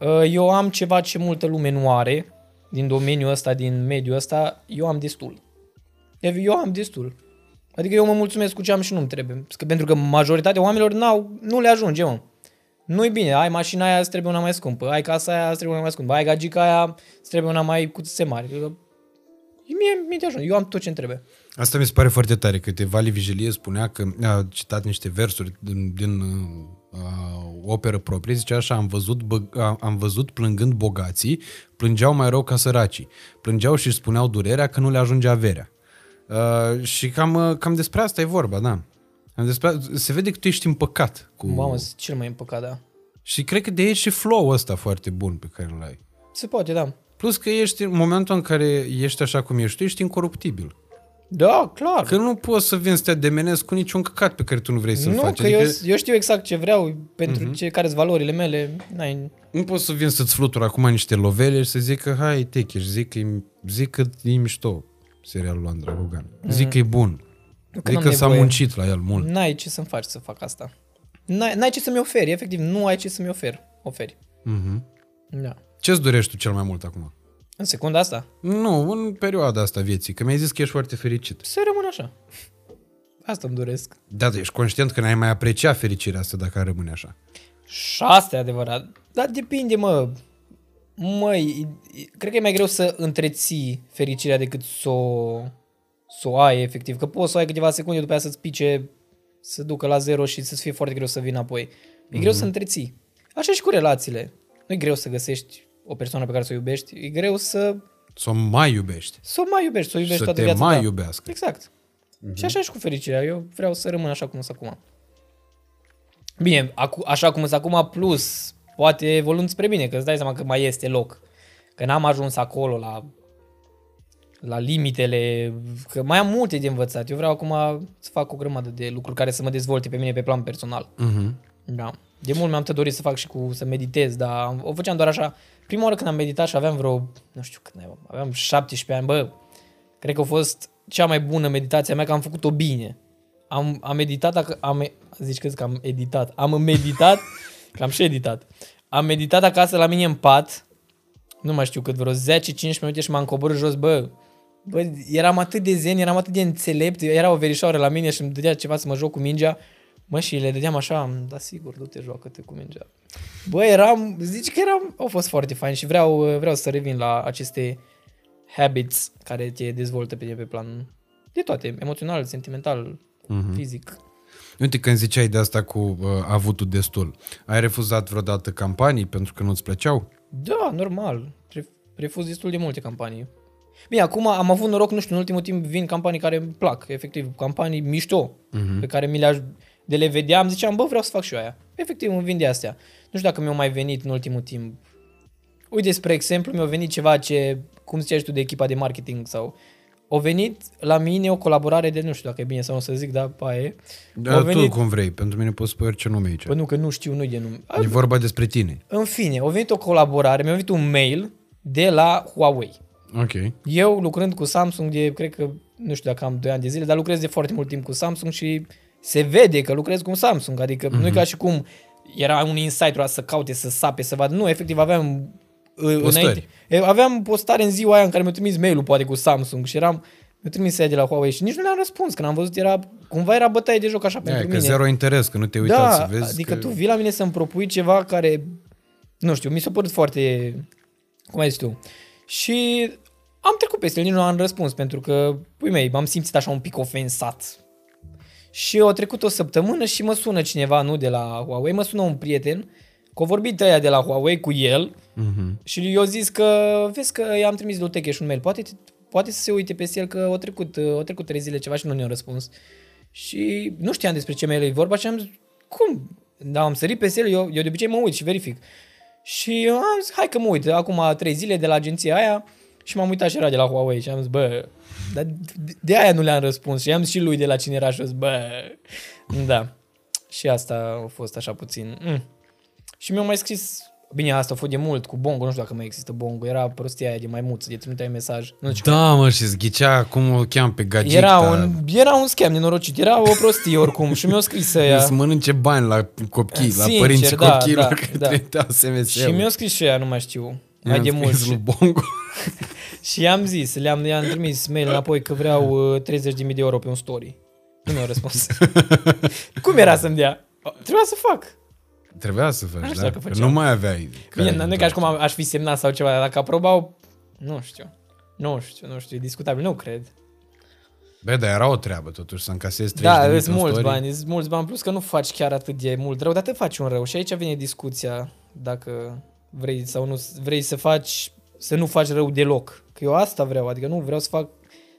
uh, Eu am ceva ce multă lume nu are din domeniul ăsta, din mediul ăsta. Eu am destul. Eu am destul. Adică eu mă mulțumesc cu ce am și nu-mi trebuie. Că pentru că majoritatea oamenilor n-au, nu le ajunge, mă. Nu-i bine, ai mașina aia, îți trebuie una mai scumpă, ai casa aia, îți trebuie una mai scumpă, ai gagica aia, îți trebuie una mai cu țâțe mari. Eu- Mie, mie de ajuns, eu am tot ce îmi trebuie. Asta mi se pare foarte tare, că te Vali Vigilie spunea că a citat niște versuri din, din uh, operă proprie, zicea așa, am văzut, bă, a, am văzut plângând bogații, plângeau mai rău ca săracii, plângeau și își spuneau durerea că nu le ajunge averea. Uh, și cam, uh, cam despre asta e vorba, da. Cam despre, se vede că tu ești împăcat cu... Mamă, sunt cel mai împăcat, da. Și cred că de aici și flow ăsta foarte bun pe care îl ai. Se poate, da. Plus că ești, în momentul în care ești așa cum ești, tu ești incoruptibil. Da, clar. Că nu poți să vin să te ademenezi cu niciun căcat pe care tu nu vrei să-l nu, faci. că eu, eu știu exact ce vreau, pentru Mhm. ce, care sunt valorile mele. N-ai, Nu poți să vin să-ți flutur acum niște lovele și să zic că hai, techeș, zic că, e, zic că e mișto serialul lui Andra Rogan. Zic că e bun. Nu, că Zic n-am că s-a nevoie. muncit la el mult. n-ai ce să-mi faci să fac asta. N-ai, n-ai ce să-mi oferi, efectiv, nu ai ce să-mi oferi. oferi. Mhm. Da. Ce-ți dorești tu cel mai mult acum? În secunda asta, Nu, în perioada asta vieții, că mi-ai zis că ești foarte fericit. să rămân așa. Asta îmi doresc. Da, dar ești conștient că n-ai mai aprecia fericirea asta dacă ar rămâne așa. Și asta e adevărat. Dar depinde, mă. Măi, cred că e mai greu să întreții fericirea decât să o, să o ai, efectiv. Că poți să o ai câteva secunde, după aia să-ți pice, să ducă la zero și să-ți fie foarte greu să vină apoi. E greu să întreții. Așa și cu relațiile. Nu e greu să găsești o persoană pe care să o iubești. E greu să, Să o mai iubești. să o mai iubești, să o iubești Să toată te viața mai ta. iubească. Exact. Și așa e și cu fericirea. Eu vreau să rămân așa cum sunt acum. Bine, acu- așa cum sunt acum, plus, poate evoluând spre bine, că îți dai seama că mai este loc. Că n-am ajuns acolo la, la limitele, că mai am multe de învățat. Eu vreau acum să fac o grămadă de lucruri care să mă dezvolte pe mine pe plan personal. Mhm. Da. De mult mi-am tot dorit să fac și cu să meditez, dar o făceam doar așa. Prima oară când am meditat și aveam vreo, nu știu cât, naiba, aveam 17 ani, bă, cred că a fost cea mai bună meditație a mea, că am făcut-o bine. Am, am meditat, ac- am, zici că zic că am editat, am meditat, că am și editat. Am meditat acasă la mine în pat, nu mai știu cât, vreo 10-15 minute și m-am coborât jos, bă, bă, eram atât de zen, eram atât de înțelept, era o verișoară la mine și îmi dădea ceva să mă joc cu mingea, Mă, și le dădeam așa, am, da sigur, du-te, joacă-te cu mingea. Bă, eram, zici că eram, au fost foarte fain și vreau, vreau să revin la aceste habits care te dezvoltă pe, pe plan de toate, emoțional, sentimental, Mhm. fizic. Uite, când ziceai de asta cu uh, avutul destul, ai refuzat vreodată campanii pentru că nu-ți plăceau? Da, normal. Re- Refuz destul de multe campanii. Bine, acum am avut noroc, nu știu, în ultimul timp vin campanii care îmi plac, efectiv, campanii mișto, Mhm. pe care mi le de le vedeam, ziceam, bă, vreau să fac și eu aia. Efectiv, îmi vin de astea. Nu știu dacă mi-au mai venit în ultimul timp. Uite, spre exemplu, mi-a venit ceva ce, cum ziceai și tu, de echipa de marketing sau... O venit la mine o colaborare de, nu știu dacă e bine sau nu să zic, dar pa e. Da, Au venit- Tu cum vrei, pentru mine poți spui orice nume aici. Bă, nu, că nu știu, nu-i de nume. E vorba despre tine. În fine, a venit o colaborare, mi-a venit un mail de la Huawei. Ok. Eu lucrând cu Samsung de, cred că, nu știu dacă am 2 ani de zile, dar lucrez de foarte mult timp cu Samsung și se vede că lucrez cu Samsung. Adică mm-hmm. nu e ca și cum era un insight să caute, să sape, să vadă. Nu, efectiv aveam uh, Postări. înainte. E, Aveam postare în ziua aia în care mi-a trimis mail-ul poate cu Samsung și eram mi-a trimis aia de la Huawei și nici nu le-am răspuns. Când am văzut era, cumva era bătaie de joc așa Da, pentru că mine. zero interes, că nu te uita da, să vezi adică că... tu vii la mine să-mi propui ceva care, nu știu, mi s-a părut foarte, cum ai zis tu. Și am trecut peste el, nici nu am răspuns, pentru că, pui mei, m-am simțit așa un pic ofensat. Și a trecut o săptămână și mă sună cineva, nu de la Huawei, mă sună un prieten, că a vorbit ăia de la Huawei cu el Mhm. și eu zis că, vezi că i-am trimis lui Techeș un mail, poate, poate să se uite pe el că au trecut, au trecut trei zile ceva și nu ne-au răspuns. Și nu știam despre ce mail e vorba și am zis, cum? Da, am sărit pe el, eu, eu de obicei mă uit și verific. Și am zis, hai că mă uit, acum trei zile de la agenția aia și m-am uitat și era de la Huawei și am zis, bă, dar de, de aia nu le-am răspuns și am zis și lui de la cine era și am zis, bă, da. Și asta a fost așa puțin. Mm. Și mi-au mai scris, bine, asta a fost de mult cu Bongo, nu știu dacă mai există Bongo, era prostia aia de maimuță, de trimiteai mesaj. Nu știu Da, mă, și zghicea cum o cheam pe gagic. era un, era un scam nenorocit, era o prostie oricum și mi-au scris ăia. Să mănânce bani la copii, la Sincer, părinții da, copiilor da, care da. trimiteau SMS-ul. Și mi-au scris și ăia, nu mai știu, mai I-am de mult. scris Și, lui Bongo. și i-am zis, le-am, i-am trimis mail înapoi că vreau uh, 30.000 de euro pe un story. Nu mi-au răspuns. Cum era să-mi dea? Trebuia să fac. Trebuia să faci, știu da? dacă Că făceam. nu mai aveai. Bine, care- nu e ca și cum am- aș fi semnat sau ceva, dar dacă aprobau, nu știu. Nu știu, nu știu, e discutabil, nu cred. Bă, dar era o treabă totuși să încasezi 30.000 Da, pe sunt un mulți story. bani, sunt mulți bani, plus că nu faci chiar atât de mult rău, dar te faci un rău. Și aici vine discuția dacă vrei sau nu, vrei să faci, să nu faci rău deloc. Că eu asta vreau, adică nu vreau să fac,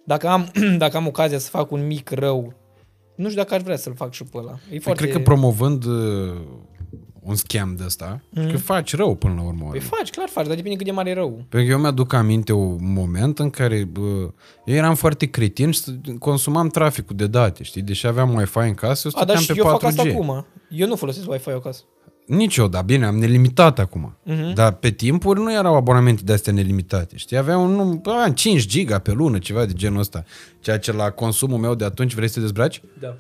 dacă am, dacă am ocazia să fac un mic rău, nu știu dacă aș vrea să-l fac și pe ăla. E Păi foarte... Cred că promovând uh, un scam de ăsta, mm. că faci rău până la urmă. Păi faci, clar faci, dar depinde cât de mare e rău. Pentru că eu mi-aduc aminte un moment în care bă, eu eram foarte cretin și consumam traficul de date, știi? Deși aveam Wi-Fi în casă, eu A, dar stăteam și pe eu 4G. fac asta acum. Eu nu folosesc Wi-Fi acasă. Nici eu, dar bine, am nelimitat acum. Mhm. Uh-huh. Dar pe timpuri nu erau abonamente de astea nelimitate, știi? Aveam un, num- aveam 5 giga pe lună, ceva de genul ăsta. Ceea ce la consumul meu de atunci, vrei să te dezbraci? Da.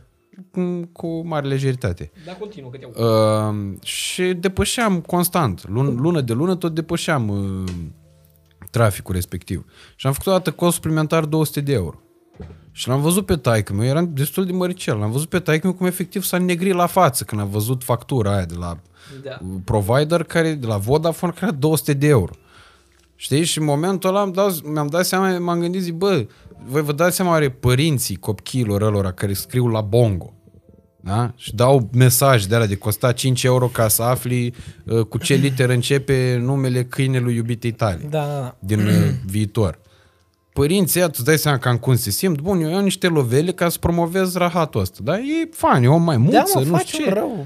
Cu, cu mare lejeritate. Da, continuă, că te Uh, și depășeam constant. Lun, lună de lună tot depășeam uh, traficul respectiv. Și am făcut o dată cost suplimentar 200 de euro. Și l-am văzut pe taică meu, eram destul de măricel, l-am văzut pe taică meu cum efectiv s-a negrit la față când a văzut factura aia de la Da. uh, provider, care, de la Vodafone, care era 200 de euro. Știi? Și în momentul ăla am dat, mi-am dat seama, m-am gândit, zic, bă, voi vă dați seama oare părinții copiilor ălora care scriu la bongo, da? Și dau mesaj de alea de costa 5 euro ca să afli uh, cu ce literă începe numele câinelui iubitei tale Da, da, da. din uh, viitor. Părinții ăia, tu îți dai seama cam cum se simt, bun, eu iau niște lovele ca să promovez rahatul ăsta, dar e fan, e o mai Da, mulță, mă, nu faci știu un ce. rău.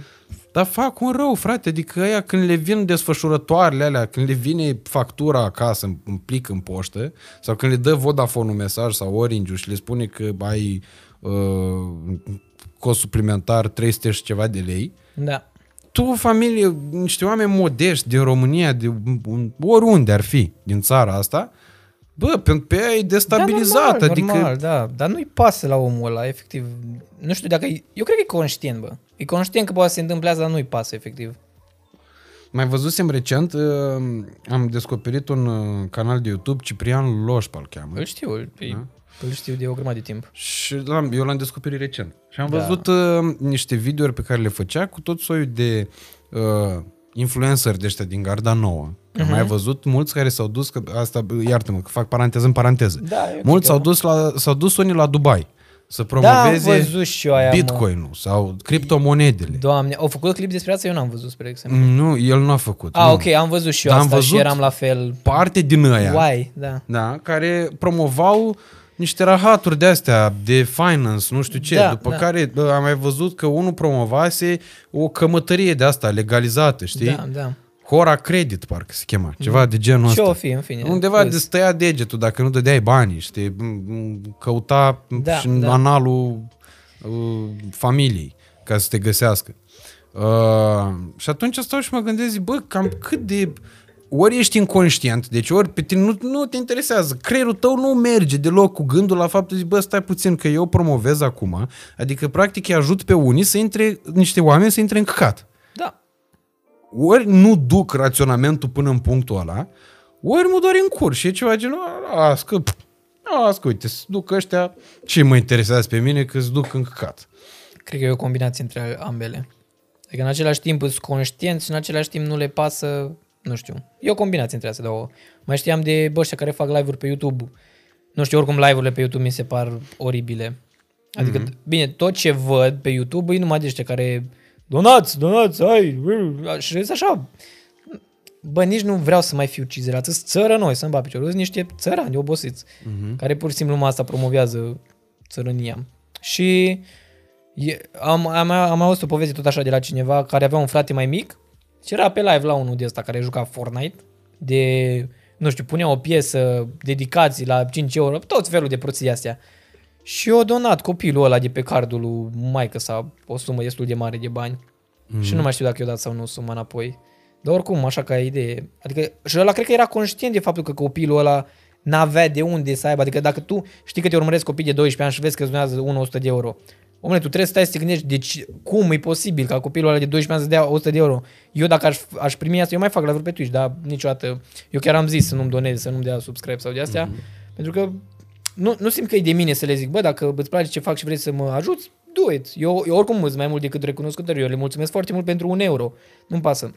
Dar fac un rău, frate, adică aia când le vin desfășurătoarele alea, când le vine factura acasă în, în plic în poștă, sau când le dă Vodafone un mesaj sau orange și le spune că ai uh, cost suplimentar 300 și ceva de lei, Da. tu, o familie, niște oameni modești din România, de un- oriunde ar fi din țara asta, bă, pe, pe aia e destabilizat, da, normal, adică... Normal, da, dar nu-i pasă la omul ăla, efectiv. Nu știu dacă... e- Eu cred că e conștient, bă. E conștient că poate se întâmplează, dar nu-i pasă, efectiv. Mai văzusem recent, uh, am descoperit un uh, canal de YouTube, Ciprian Loșpa îl cheamă. Îl știu, îl, da? îl știu de o grămadă de timp. Și l-am, eu l-am descoperit recent. Și am Da. văzut uh, niște videouri pe care le făcea cu tot soiul de uh, influenceri de ăștia din Garda Nouă. Că Mhm. Am mai văzut mulți care s-au dus, că asta, iartă-mă, că fac paranteză în paranteză. Da, eu mulți cred s-au că- dus, la, s-au dus unii la Dubai să Da, am promoveze văzut și eu aia, mă. Bitcoin-ul sau criptomonedele. Doamne, au făcut clip despre asta? Eu n-am văzut, spre exemplu. Nu, el nu a făcut. Ah, nu. ok, am văzut și eu Dar am asta și văzut eram la fel. Parte din ăia. Why? Da. da, care promovau niște rahaturi de astea, de finance, nu știu ce, Da, după da. care bă, am mai văzut că unul promovase o cămătărie de asta legalizată, știi? Da, da. Hora Credit, parcă se chema, ceva de genul Ce ăsta. o fi, în fine. Undeva Vezi. de stăia degetul dacă nu dădeai banii, știi? M- m- Căuta Da, și în da. analul uh, familiei ca să te găsească. Uh, și atunci stau și mă gândesc, zic, bă, cam cât de ori ești inconștient, deci ori pe tine nu, nu te interesează, creierul tău nu merge deloc cu gândul la faptul de, bă, stai puțin că eu promovez acum, adică practic îi ajut pe unii să intre, niște oameni să intre în căcat. Da. Ori nu duc raționamentul până în punctul ăla, ori mă doar în curs și e ceva genul, las că, las că, uite, să duc ăștia, ce mă interesează pe mine că să duc în căcat. Cred că e o combinație între ambele. Adică în același timp sunt conștienți și în același timp nu le pasă, nu știu. E o combinație între astea două. Mai știam de bă ăștia care fac live-uri pe YouTube. Nu știu, oricum live-urile pe YouTube mi se par oribile. Adică, mm-hmm. bine, tot ce văd pe YouTube e numai de ăștia care donați, donați, ai, și e așa. Bă, nici nu vreau să mai fiu cizerat. Sunt țără noi, să-mi bat piciorul. Sunt niște țărani obosiți, mm-hmm. care pur și simplu numai asta promovează țărânia. Și E, am, am, am auzit o poveste tot așa de la cineva care avea un frate mai mic și era pe live la unul de ăsta care juca Fortnite de, nu știu, punea o piesă, dedicații la 5 euro, tot felul de prostii astea. Și eu donat copilul ăla de pe cardul lui maică sa o sumă destul de mare de bani. Mm-hmm. Și nu mai știu dacă i-o dat sau nu suma înapoi. Dar oricum, așa ca idee. Adică, și ăla cred că era conștient de faptul că copilul ăla n-avea de unde să aibă. Adică dacă tu știi că te urmăresc copii de 12 ani și vezi că îți donează 100 de euro, Omule, tu trebuie să stai să te gândești, deci cum e posibil ca copilul ăla de 12 ani să dea 100 de euro? Eu dacă aș, aș primi asta, eu mai fac la pe Twitch, dar niciodată, eu chiar am zis să nu-mi doneze, să nu-mi dea subscribe sau de astea, mm-hmm. pentru că nu, nu simt că e de mine să le zic, bă, dacă îți place ce fac și vrei să mă ajuți, do it. Eu, eu oricum îți mai mult decât recunoscător, eu le mulțumesc foarte mult pentru un euro, nu-mi pasă.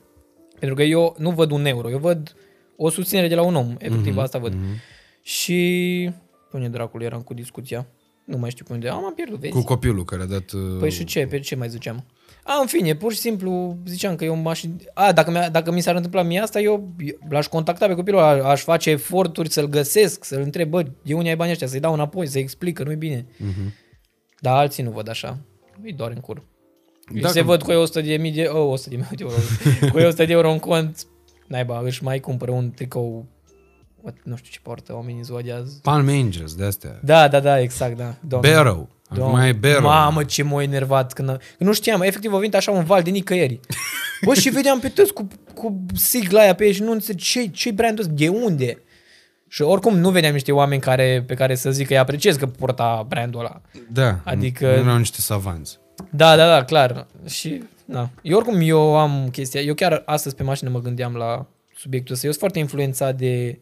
Pentru că eu nu văd un euro, eu văd o susținere de la un om, efectiv, mm-hmm. asta văd. Mm-hmm. Și, până dracul eram cu discuția. Nu mai știu pe unde. Am, am pierdut, vezi? Cu copilul care a dat... Uh... Păi și ce? Pe ce mai ziceam? A, în fine, pur și simplu ziceam că eu m-aș... A, dacă, mi dacă mi s-ar întâmpla mie asta, eu l-aș contacta pe copilul, aș face eforturi să-l găsesc, să-l întreb, bă, de unde ai banii ăștia, să-i dau înapoi, să-i explic că nu-i bine. Uh-huh. Dar alții nu văd așa. E doar în cur. Dacă... Se văd cu 100 de mii de... Oh, 100 de mii de euro. cu 100 de euro în cont, naiba, își mai cumpără un tricou nu știu ce poartă oamenii ziua de azi. Palm Angels, de astea. Da, da, da, exact, da. Domnul. Barrow. Domnul. Mai Barrow. Mamă, ce m-a enervat când... Nu știam, efectiv a venit așa un val de nicăieri. Bă, și vedeam pe toți cu, cu sigla aia pe ei și nu înțeleg ce, ce brandul ăsta, de unde? Și oricum nu vedeam niște oameni care, pe care să zic că îi apreciez că porta brandul ăla. Da, adică... nu erau niște savanți. Da, da, da, clar. Și, da. Eu oricum eu am chestia, eu chiar astăzi pe mașină mă gândeam la subiectul ăsta. Eu sunt foarte influențat de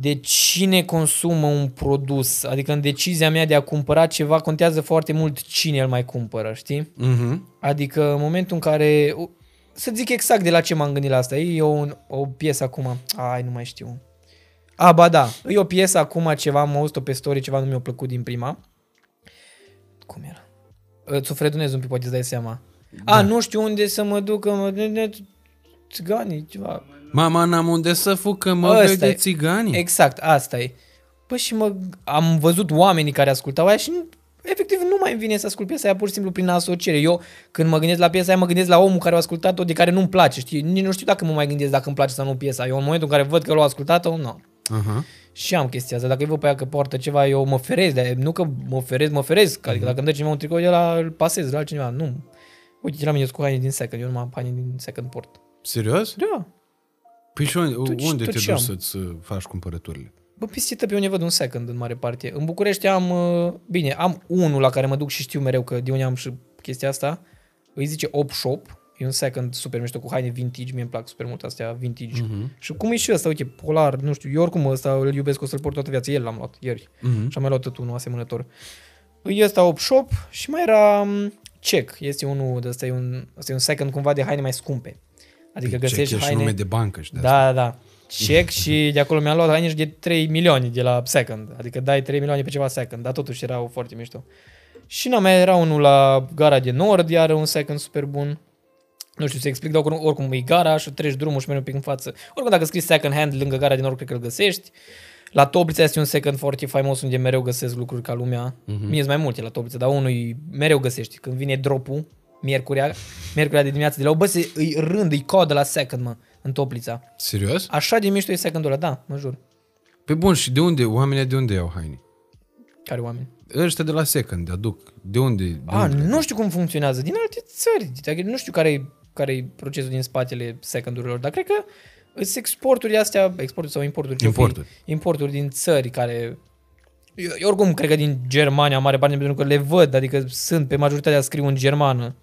de cine consumă un produs. Adică în decizia mea de a cumpăra ceva contează foarte mult cine îl mai cumpără, știi? Uh-huh. Adică în momentul în care... Să zic exact de la ce m-am gândit la asta. E o, o piesă acum... Ai, nu mai știu. A, ba da. E o piesă acum ceva, am auzit-o pe story, ceva nu mi-a plăcut din prima. Cum era? Îți ofredunez un pic, poate îți dai seama. Da. A, nu știu unde să mă duc, mă... Țiganii, ceva. Mama, n-am unde să fug, că mă vede de țigani. Exact, asta e. Păi și mă, am văzut oamenii care ascultau aia și efectiv nu mai îmi vine să ascult piesa aia pur și simplu prin asociere. Eu când mă gândesc la piesa aia, mă gândesc la omul care a ascultat-o de care nu-mi place. Știi? Nici nu știu dacă mă mai gândesc dacă îmi place sau nu piesa. Eu în momentul în care văd că l-au ascultat-o, nu. Uh-huh. Și am chestia asta. Dacă îi văd pe aia că poartă ceva, eu mă ferez. De nu că mă ferez, mă ferez. Adică uh-huh. dacă îmi dă cineva un tricou de la îl pasez la altcineva. Nu. Uite, la mine cu haine din second. Eu numai haine din second port. Serios? Da. Păi și unde, tu, unde te duci să-ți uh, faci cumpărăturile? Bă, pisită pe unde văd un second în mare parte. În București am, uh, bine, am unul la care mă duc și știu mereu că de unde am și chestia asta. Îi zice Op Shop. E un second super mișto cu haine vintage, mie îmi plac super mult astea vintage. Uh-huh. Și cum e și ăsta, uite, polar, nu știu, eu oricum ăsta îl iubesc, o să-l port toată viața, el l-am luat ieri. Uh-huh. Și am mai luat tot unul asemănător. E ăsta Op Shop și mai era um, Check, este unul, ăsta e un, ăsta e un second cumva de haine mai scumpe. Adică de găsești check haine... nume de bancă și de Da, da, da. Check și de acolo mi-am luat haine de 3 milioane de la second. Adică dai 3 milioane pe ceva second, dar totuși erau foarte mișto. Și n mai era unul la gara de nord, iar un second super bun. Nu știu să explic, dar oricum, oricum e gara și treci drumul și mergi un pic în față. Oricum dacă scrii second hand lângă gara de nord, cred că îl găsești. La Toplița este un second foarte faimos unde mereu găsesc lucruri ca lumea. Uh-huh. Mie sunt mai multe la Toplița, dar unul mereu găsești. Când vine dropul, miercurea, miercurea de dimineață de la o bă, se, îi rând, îi codă la second, mă, în Toplița. Serios? Așa de mișto e secondul ăla, da, mă jur. Pe bun, și de unde, oamenii de unde iau haine? Care oameni? Ăștia de la second, de aduc. De unde? De A, unde nu știu cum funcționează. Din alte țări. Adică nu știu care care e procesul din spatele second-urilor, dar cred că sunt exporturi astea, exporturi sau importuri, ce-o fi, Importuri. importuri din țări care eu, eu oricum cred că din Germania, mare parte, pentru că le văd, adică sunt, pe majoritatea scriu în germană.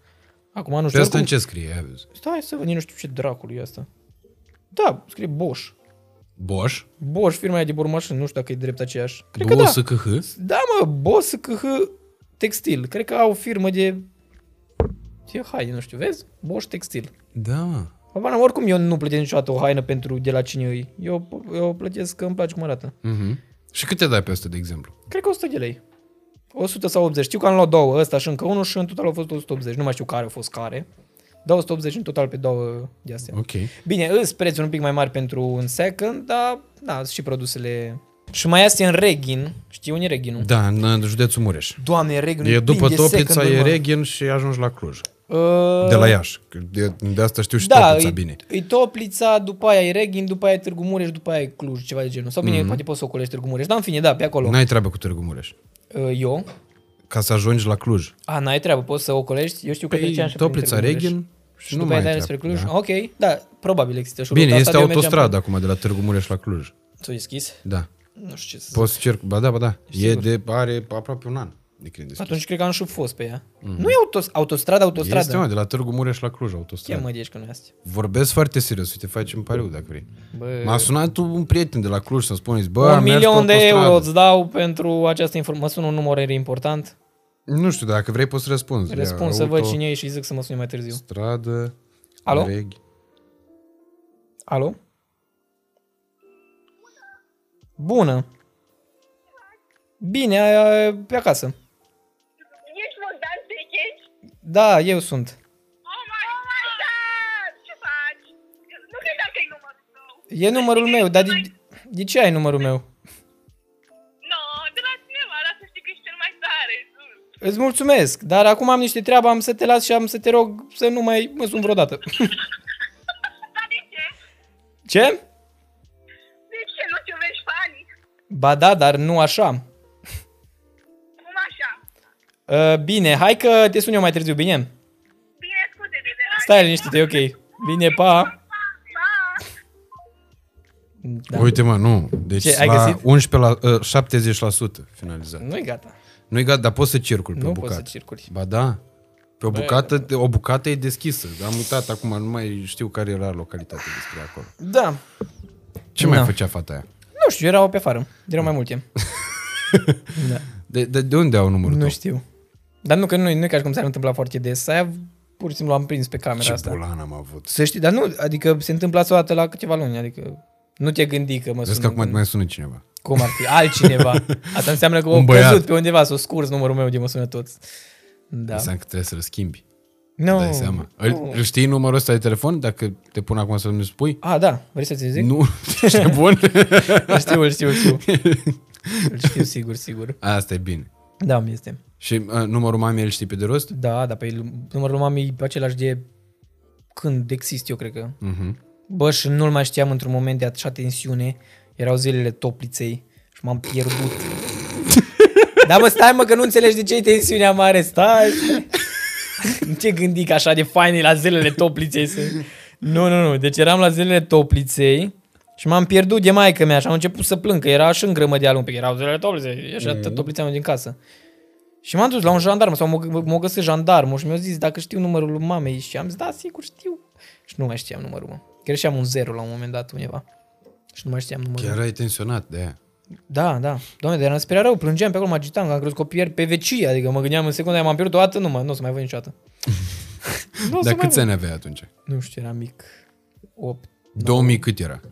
Acum nu Pe știu. asta în oricum- ce scrie? Ia vezi. Stai să văd, nici nu știu ce dracului e asta. Da, scrie Bosch. Bosch? Bosch, firma aia de bormașini, nu știu dacă e drept aceeași. Cred că da. BOSCH? Da, mă, Bosch KH Textil. Cred că au o firmă de... Ce haine, nu știu, vezi? Bosch Textil. Da, mă. Habar n-am, oricum eu nu plătesc niciodată o haină pentru de la cine îi. Eu, eu plătesc că îmi place cum arată. Mhm. Și cât te dai pe asta, de exemplu? Cred că 100 de lei. 100 sau 80. Știu că am luat două, ăsta și încă unul și în total au fost 180. Nu mai știu care au fost care. Dar 180 în total pe două de astea. Ok. Bine, îs prețuri un pic mai mari pentru un second, dar da, sunt și produsele. Și mai este în Reghin. Știi unde e Reghinul? Da, în județul Mureș. Doamne, Reghinul E după plin de Toplița, second-uri, e mă. Reghin și ajungi la Cluj. Uh, De la Iași. Că De, de asta știu și da, Toplița e, bine. e Toplița, după aia e Reghin, după aia e Târgu Mureș, după aia e Cluj, ceva de genul. Sau bine, mm-hmm. poate poți să ocolești Târgu Mureș, dar în fine, da, pe acolo. N-ai treabă cu Târgu Mureș. Uh, Eu? Ca să ajungi la Cluj. A, n-ai treabă, poți să ocolești? Eu știu că treceam Păi, și prin Toplița, Târgu Mureș. Reghin Și și nu după mai aia ai dai spre treabă, Cluj? da. Ok, da, probabil există și Bine, ruta este asta, eu mergeam autostradă acum de la Târgu Mureș la Cluj. pe- S-a deschis? Da. Nu știu ce să Poți să cerc, ba da, ba da. E Sigur. de, are aproape un an de când deschis. Atunci cred că am și fost pe ea. Mm-hmm. Nu e autos- autostradă, autostradă. Este, mă, de la Târgu Mureș la Cluj, Ce autostradă. mă ești că nu e asta? Vorbesc foarte serios, uite, facem pariu dacă vrei. Bă, M-a sunat un prieten de la Cluj să-mi spuneți, bă, am un mers milion pe de autostradă. euro îți dau pentru această informație. Mă sună un număr important. Nu știu, dacă vrei poți să răspunzi. Răspund să văd cine e și zic să mă suni mai târziu. Stradă, Alo? Reghi. Alo? Bună. Bine, a- a- pe acasă. Ești Bogdan Pecheș? Da, eu sunt. Oh my, oh my god! Ce faci? Nu credeam că e numărul tău. E numărul meu, dar de, de ce ai numărul meu? No, de la cineva, dar să știi că ești cel mai tare. Îți mulțumesc, dar acum am niște treabă, am să te las și am să te rog să nu mai mă sun vreodată. Dar de ce? Ce? De ce nu te vezi fani? Ba da, dar nu așa. Cum așa? Uh, bine, hai că te sun eu mai târziu, bine? Bine, scuze de de Stai liniștit, e ok. Bine, pa! Pa! Da. Uite mă, nu. Deci Ce, ai la găsit? 11 la, uh, 70% finalizat. Nu e gata. Nu-i gata, dar poți să circuli pe Nu o poți bucată. să circuli. Ba da. Pe o bucată, o bucată e deschisă. Am uitat acum, nu mai știu care era localitatea despre acolo. Da. Ce mai Da. făcea fata aia? Nu știu, erau pe afară. Erau mai multe. da. De, de, de unde au numărul Nu tău? știu. Dar nu că nu, nu e ca și cum s-ar întâmpla foarte des. Aia pur și simplu am prins pe camera Ce asta. bulan am avut. Să știi, dar nu, adică se întâmplă asta o dată la câteva luni, adică nu te gândi că mă Vezi că sună. acum când- mai sună cineva. Cum ar fi? Altcineva. Asta înseamnă că Un o băiat. căzut pe undeva, s-o scurs numărul meu de mă sună toți. Da. Înseamnă că trebuie să-l schimbi. Nu. Dai seama. nu. Îl, îl știi numărul ăsta de telefon? Dacă te pun acum să-mi spui? A, da, vrei să ți zic? Nu, ești bun? Îl știu, îl știu, îl știu. îl știu sigur, sigur. Asta e bine. Da, mi este. Și uh, numărul mamei îl știi pe de rost? Da, dar pe numărul mamei e același de când exist eu, cred că. Mhm. Bă, și nu-l mai știam într-un moment de așa tensiune. Erau zilele topliței și m-am pierdut. Dar mă, stai mă, că nu înțelegi de ce e tensiunea mare. Stai. Nu te gândi că așa de fain e la zilele topliței să... Nu, nu, nu. Deci eram la zilele topliței și m-am pierdut de maică mea și am început să plâng, că era și în grămădeală un pic. Erau zilele topliței, așa mm. toplițea mea din casă. Și m-am dus la un jandarm sau m-a, m-a găsit jandarmul și mi-a zis dacă știu numărul lui mamei și am zis da, sigur știu. Și nu mai știam numărul, mă. Greșeam un zero la un moment dat undeva. Și nu mai știam numărul. Chiar ai tensionat de aia. Da, da. Doamne, de eram speriat rău, plângeam pe acolo, mă agitam, că am crezut că o pierd pe vecie, adică mă gândeam în secunda aia, m-am pierdut o dată, nu, mă, nu o să mai văd niciodată. nu o să Dar mai câți văd. ani aveai atunci? Nu știu, era mic. 8. 2000 cât era?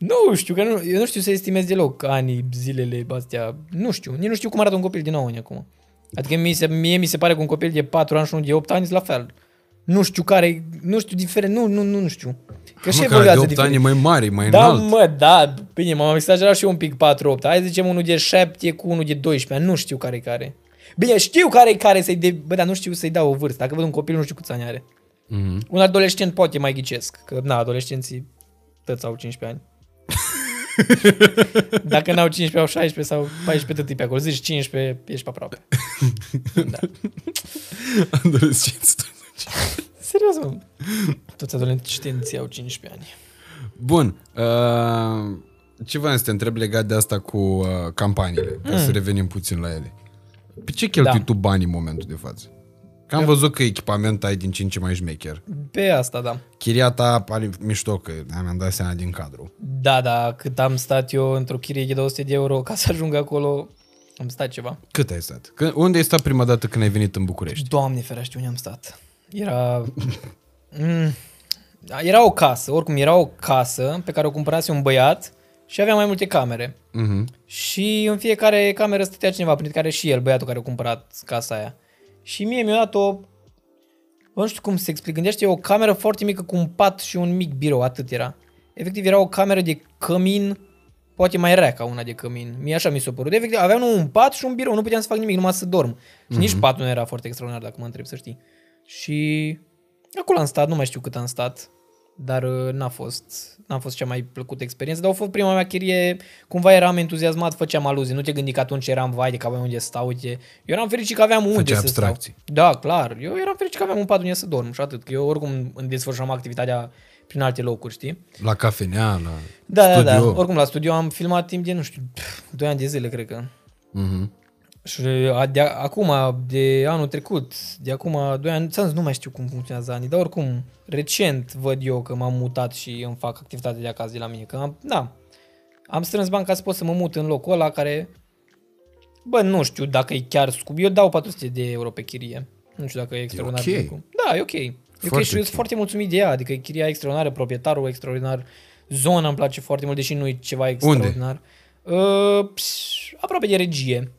Nu știu, că nu, eu nu știu să estimez deloc anii, zilele astea. Nu știu, nici nu știu cum arată un copil de 9 ani acum. Adică mie, se, mie mi se pare că un copil de 4 ani și unul de 8 ani sunt la fel. Nu știu care, nu știu diferent, nu, nu, nu, nu știu. Că și Mă, care de evoluează 8 diferit. ani e mai mare, e mai Da, înalt. mă, da, bine, m-am exagerat și eu un pic 4-8. Hai să zicem unul de 7 cu unul de 12 ani, nu știu care e care. Bine, știu care e care să-i de... Bă, dar nu știu să-i dau o vârstă. Dacă văd un copil, nu știu câți ani are. Mhm. Un adolescent poate mai ghicesc, că na, adolescenții toți au 15 ani. Dacă n-au 15, au 16 sau 14, tot e pe acolo. Zici 15, ești pe aproape. Adolescenți. Serios. serios, mă. Toți adolescenții au 15 ani. Bun. Uh, ce vreau să te întreb legat de asta cu uh, campaniile, ca să revenim puțin la ele. Pe ce cheltui Da. tu bani în momentul de față? Că am văzut că echipament ai din ce în ce mai șmecher. Pe asta, da. Chiria ta pare mișto, că mi-am dat seama din cadru. Da, da, cât am stat eu într-o chirie de 200 de euro ca să ajung acolo, am stat ceva. Cât ai stat? Că, unde ai stat prima dată când ai venit în București? Doamne ferește, unde am stat? Era... Mm, era o casă, oricum era o casă pe care o cumpărase un băiat și avea mai multe camere. Mhm. Și în fiecare cameră stătea cineva, printre care și el, băiatul care a cumpărat casa aia. Și mie mi-a dat o... Nu știu cum să explic. Gândește o cameră foarte mică cu un pat și un mic birou, atât era. Efectiv era o cameră de cămin, poate mai rea ca una de cămin. Mie așa mi s-a părut. Efectiv avea numai un pat și un birou, nu puteam să fac nimic, numai să dorm. Și nici patul nu era foarte extraordinar, dacă mă întreb să știi. Și acolo am stat, nu mai știu cât am stat, dar uh, n-a fost, n-a fost cea mai plăcută experiență, dar a fost prima mea chirie, cumva eram entuziasmat, făceam aluzii, nu te gândi că atunci eram, vai, de că aveam unde să stau, uite. Eu eram fericit că aveam unde Făceai să abstracții. stau. Da, clar, eu eram fericit că aveam un pat unde să dorm și atât, că eu oricum îmi desfășuram activitatea prin alte locuri, știi? La cafenea, la Da, da, studio? da, oricum la studio am filmat timp de, nu știu, 2 ani de zile, cred că. Mhm. Și a, de, acum, de anul trecut, de acum 2 ani, ți nu mai știu cum funcționează anii, dar oricum, recent văd eu că m-am mutat și îmi fac activitate de acasă de la mine. Că am, da, am strâns bani ca să pot să mă mut în locul ăla care, bă, nu știu dacă e chiar scump. Eu dau 400 de euro pe chirie. Nu știu dacă e extraordinar. ok. de lucru. Da, e ok. E ok Foarte și eu ok. sunt foarte mulțumit de ea, adică e chiria extraordinară, proprietarul extraordinar, zona îmi place foarte mult, deși nu e ceva extraordinar. Uh, pș, aproape de regie.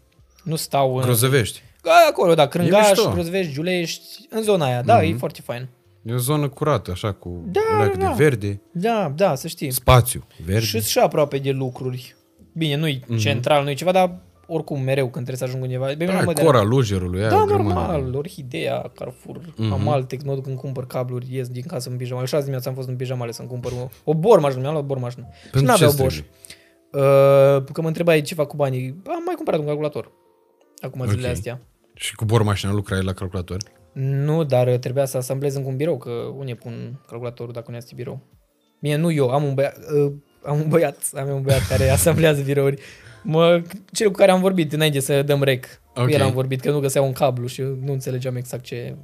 Nu stau în... Grozăvești. Da, acolo, da, Crângaș, mișto. Grozvești, Giulești, în zona aia, da, e foarte fain. E o zonă curată, așa, cu Da, da, leac da. de verde, Da, da, să știi. spațiu verde. Și și aproape de lucruri. Bine, nu-i central, nu-i ceva, dar oricum mereu când trebuie să ajung undeva. Pe mine nu da, mă cora lujerului, aia Da, o grămadă. normal, Orhidea, Carrefour, mm-hmm. Amaltex, mă duc când cumpăr cabluri, ies din casă în pijama. Așa dimineața am fost în pijamale să-mi cumpăr o, o bormașină, mi-am luat bormașină. Și Pentru n-aveau ce Bosch. trebuie? Uh, că mă întrebai ce fac cu banii. Am mai cumpărat un calculator. Acum zilele Ok. astea. Și cu bor mașina lucrai la calculator? Nu, dar uh, trebuia să asamblez încă un birou, că unde pun calculatorul dacă nu este birou. Bine, nu eu, am un băiat, uh, am un băiat, am un băiat care asamblează birouri. Mă, cel cu care am vorbit înainte să dăm rec. Cu Ok. el am vorbit, că nu găsea un cablu și eu nu înțelegeam exact ce,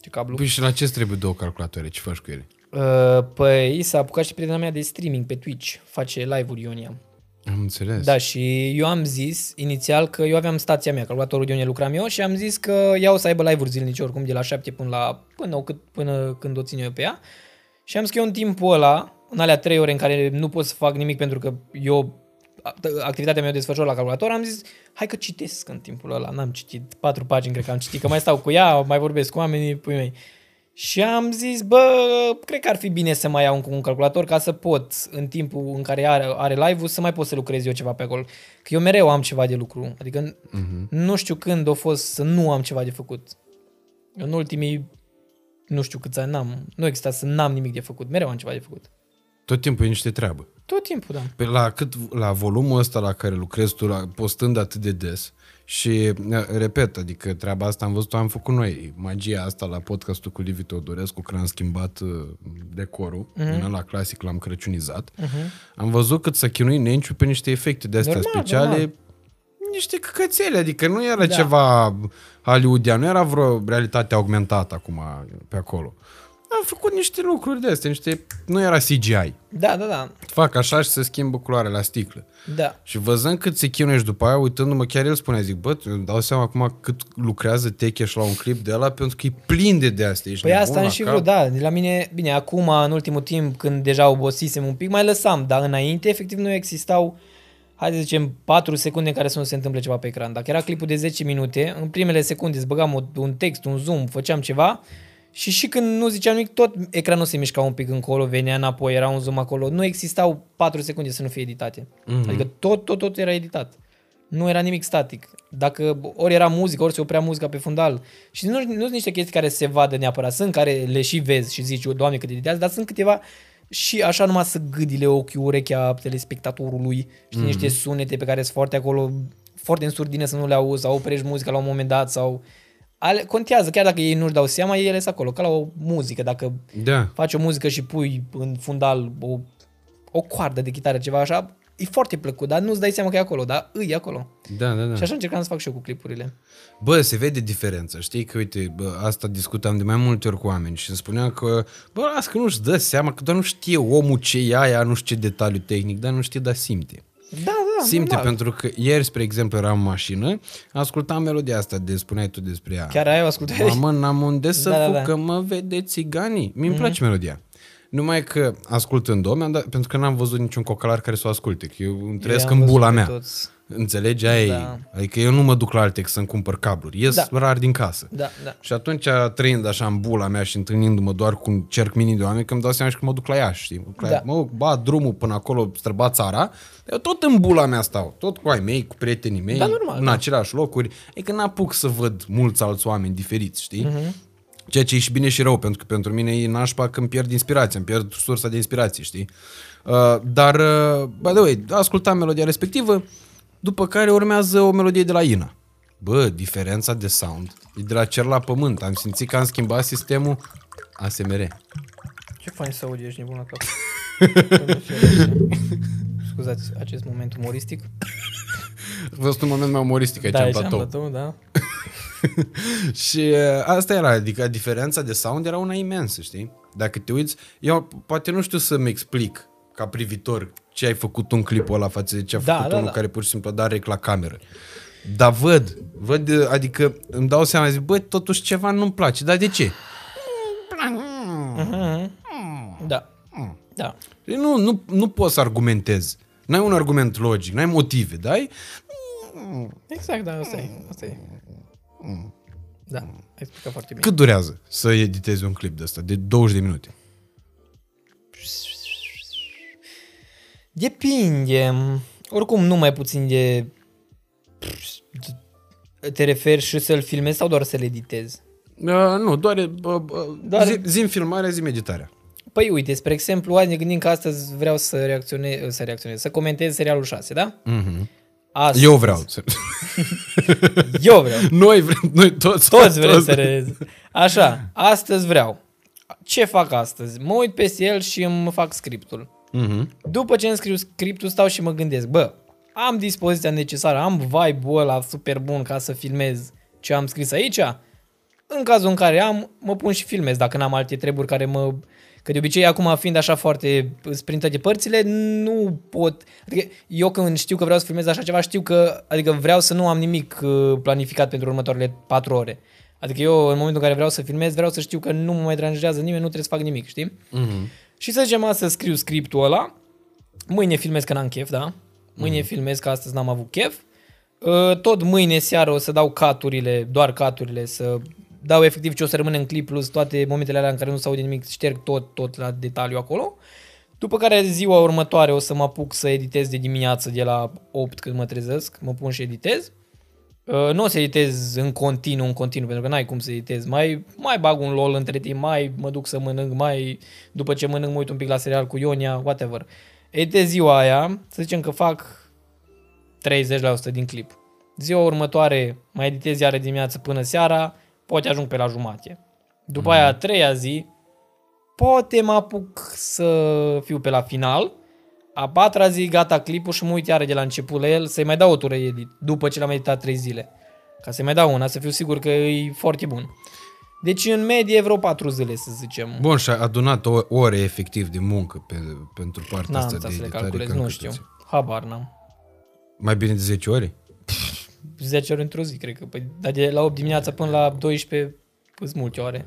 ce cablu. Păi și la ce trebuie două calculatoare? Ce faci cu ele? Uh, păi s-a apucat și prietena mea de streaming pe Twitch, face live-uri Ionia. Am înțeles. Da, și eu am zis inițial că eu aveam stația mea, calculatorul de unde lucram eu și am zis că ea o să aibă live-uri zilnice oricum de la 7 până la până, cât, până când o țin eu pe ea. Și am zis că eu în timpul ăla, în alea 3 ore în care nu pot să fac nimic pentru că eu activitatea mea o desfășor la calculator, am zis, hai că citesc în timpul ăla. N-am citit patru pagini, cred că am citit, că mai stau cu ea, mai vorbesc cu oamenii, pui mei. Și am zis, bă, cred că ar fi bine să mai iau un, un calculator ca să pot, în timpul în care are, are live-ul, să mai pot să lucrez eu ceva pe acolo. Că eu mereu am ceva de lucru. Adică uh-huh. nu știu când a fost să nu am ceva de făcut. Eu în ultimii, nu știu câți ani n-am, nu exista să n-am nimic de făcut. Mereu am ceva de făcut. Tot timpul e niște treabă. Tot timpul, da. Pe la, cât, la volumul ăsta la care lucrezi tu, la, postând atât de des, și, repet, adică treaba asta am văzut am făcut noi. Magia asta la podcastul cu Liviu Teodorescu, când am schimbat uh, decorul, Mhm. mm-hmm. din ăla clasic l-am crăciunizat. Mm-hmm. Am văzut cât să chinui Nenciu pe niște efecte de astea Normal, speciale, normal. niște căcățele, adică nu era Da. ceva hollywoodian, nu era vreo realitate augmentată acum pe acolo. Am făcut niște lucruri de astea, niște... nu era CGI. Da, da, da. Fac așa și se schimbă culoarea la sticlă. Da. Și văzând cât se chinuie și după aia, uitându-mă, chiar el spunea, zic, bă, îmi dau seama acum cât lucrează Techeș la un clip de ăla, pentru că e plin de de astea. Ești Păi nebun asta am la și cap? vrut, da. De la mine, bine, acum, în ultimul timp, când deja obosisem un pic, mai lăsam, dar înainte, efectiv, nu existau, hai să zicem, 4 secunde în care să nu se întâmple ceva pe ecran. Dacă era clipul de 10 minute, în primele secunde îți băgam o- un text, un zoom, făceam ceva și și când nu ziceam nimic, tot ecranul se mișca un pic încolo, venea înapoi, era un zoom acolo. Nu existau 4 secunde să nu fie editate. Mm-hmm. Adică tot, tot, tot era editat. Nu era nimic static. Dacă ori era muzică, ori se oprea muzica pe fundal. Și nu, nu sunt niște chestii care se vadă neapărat. Sunt care le și vezi și zici, "O, doamne, cât editează, dar sunt câteva și așa numai să gâdile ochiul, urechea telespectatorului, știi, mm-hmm. niște sunete pe care sunt foarte acolo, foarte în surdine să nu le auzi, sau oprești muzica la un moment dat, sau ale, contează, chiar dacă ei nu-și dau seama, ele sunt acolo, ca la o muzică. Dacă Da. faci o muzică și pui în fundal o, o coardă de chitară, ceva așa, e foarte plăcut, dar nu-ți dai seama că e acolo, dar îi acolo. Da, da, da. Și așa încercam să fac și eu cu clipurile. Bă, se vede diferența, știi? Că, uite, bă, asta discutam de mai multe ori cu oameni și îmi spunea că, bă, las că nu-și dă seama, că doar nu știe omul ce e aia, nu știu ce detaliu tehnic, dar nu știe, dar simte. Da, da, Simte, normal. pentru că ieri, spre exemplu, eram în mașină, ascultam melodia asta de spuneai tu despre ea. Chiar ai o ascultat? Mamă, n-am unde să Da, da, fug, da. că mă vede țiganii. Mi-mi place melodia. Numai că ascultând-o, mi-am dat, pentru că n-am văzut niciun cocalar care să o asculte, că eu îmi trăiesc am în văzut bula pe mea. toți. Înțelegi? Aia Da. e. Adică eu nu mă duc la Altex să-mi cumpăr cabluri. Ies Da. rar din casă. Da, da. Și atunci, trăind așa în bula mea și întâlnindu-mă doar cu un cerc mini de oameni, că îmi dau seama și că mă duc la Iași, știi? Mă duc la Da. Iași. Mă bat drumul până acolo, străba țara, eu tot în bula mea stau, tot cu ai mei, cu prietenii mei, Da, normal, în da. aceleași locuri. E că n-apuc să văd mulți alți oameni diferiți, știi? Mhm. Ceea ce e și bine și rău, pentru că pentru mine e nașpa când pierd inspirația, îmi pierd sursa de inspirație, știi? Uh, dar, uh, by the way, ascultam melodia respectivă, după care urmează o melodie de la Ina. Bă, diferența de sound e de la cer la pământ. Am simțit că am schimbat sistemul ASMR. Ce fain să aud, ești nebun la cap. Doamne ferește. Scuzați acest moment umoristic. A fost un moment mai umoristic aici da, în aici am platou. platou, da. Și uh, asta era, adică diferența de sound era una imensă, știi? Dacă te uiți, eu poate nu știu să-mi explic ca privitor ce ai făcut un clipul ăla față de ce a Da, făcut da, unul da. care pur și simplu a dat rec la cameră. Dar văd, văd, uh, adică îmi dau seama, zic, bă, totuși ceva nu-mi place, dar de ce? Da. Da. Nu, nu, nu poți să argumentezi. N-ai un argument logic, n-ai motive, dai? Exact, da, asta e. Asta e. Da, ai explicat foarte bine. Cât durează să editezi un clip de ăsta? De 20 de minute. Depinde. Oricum, nu mai puțin de... Te referi și să-l filmezi sau doar să-l editezi? Uh, nu, doar, uh, uh, Doar- zi, zi filmarea, zi editarea. Păi uite, spre exemplu, azi ne gândim că astăzi vreau să reacționez, să reacționez, să comentez serialul 6, da? Mhm. Astăzi. Eu vreau. Eu vreau. Noi vrem, noi toți. Toți vrem să re... Așa, astăzi vreau. Ce fac astăzi? Mă uit peste el și îmi fac scriptul. Mhm. După ce îmi scriu scriptul, stau și mă gândesc, bă, am dispoziția necesară, am vibe-ul ăla super bun ca să filmez ce am scris aici? În cazul în care am, mă pun și filmez, dacă n-am alte treburi care mă... Că de obicei, acum fiind așa foarte sprintate părțile, nu pot... Adică eu când știu că vreau să filmez așa ceva, știu că... Adică vreau să nu am nimic uh, planificat pentru următoarele patru ore. Adică eu, în momentul în care vreau să filmez, vreau să știu că nu mă mai deranjează nimeni, nu trebuie să fac nimic, știi? Mhm. Și să zicem să scriu scriptul ăla, mâine filmez că n-am chef, da? Mâine Mhm. filmez că astăzi n-am avut chef. Uh, Tot mâine seară o să dau caturile, doar caturile, să dau efectiv ce o să rămână în clip plus toate momentele alea în care nu se aude nimic, șterg tot, tot la detaliu acolo. După care ziua următoare o să mă apuc să editez de dimineață de la 8 când mă trezesc, mă pun și editez. Uh, nu o să editez în continuu, în continuu, pentru că n-ai cum să editezi. Mai, mai bag un LOL între timp, mai mă duc să mănânc, mai după ce mănânc mă uit un pic la serial cu Ionia, whatever. Editez ziua aia, să zicem că fac 30% din clip. Ziua următoare mai editez iară dimineață până seara, poate ajung pe la jumate. După aia, a treia zi, poate mă apuc să fiu pe la final. A patra zi, gata clipul și mă uit iară de la început la el, să-i mai dau o tură edit, după ce l-am editat 3 zile. Ca să-i mai dau una, să fiu sigur că e foarte bun. Deci în medie vreo 4 zile, să zicem. Bun, și a adunat o, ore efectiv de muncă pe, pentru partea N-am asta stat de să le editare. calculez, cam nu cât știu. îți- Habar n-am. Mai bine de 10 ore? 10 ore într-o zi, cred că. Păi, dar de la 8 dimineața până la 12 sunt multe ore.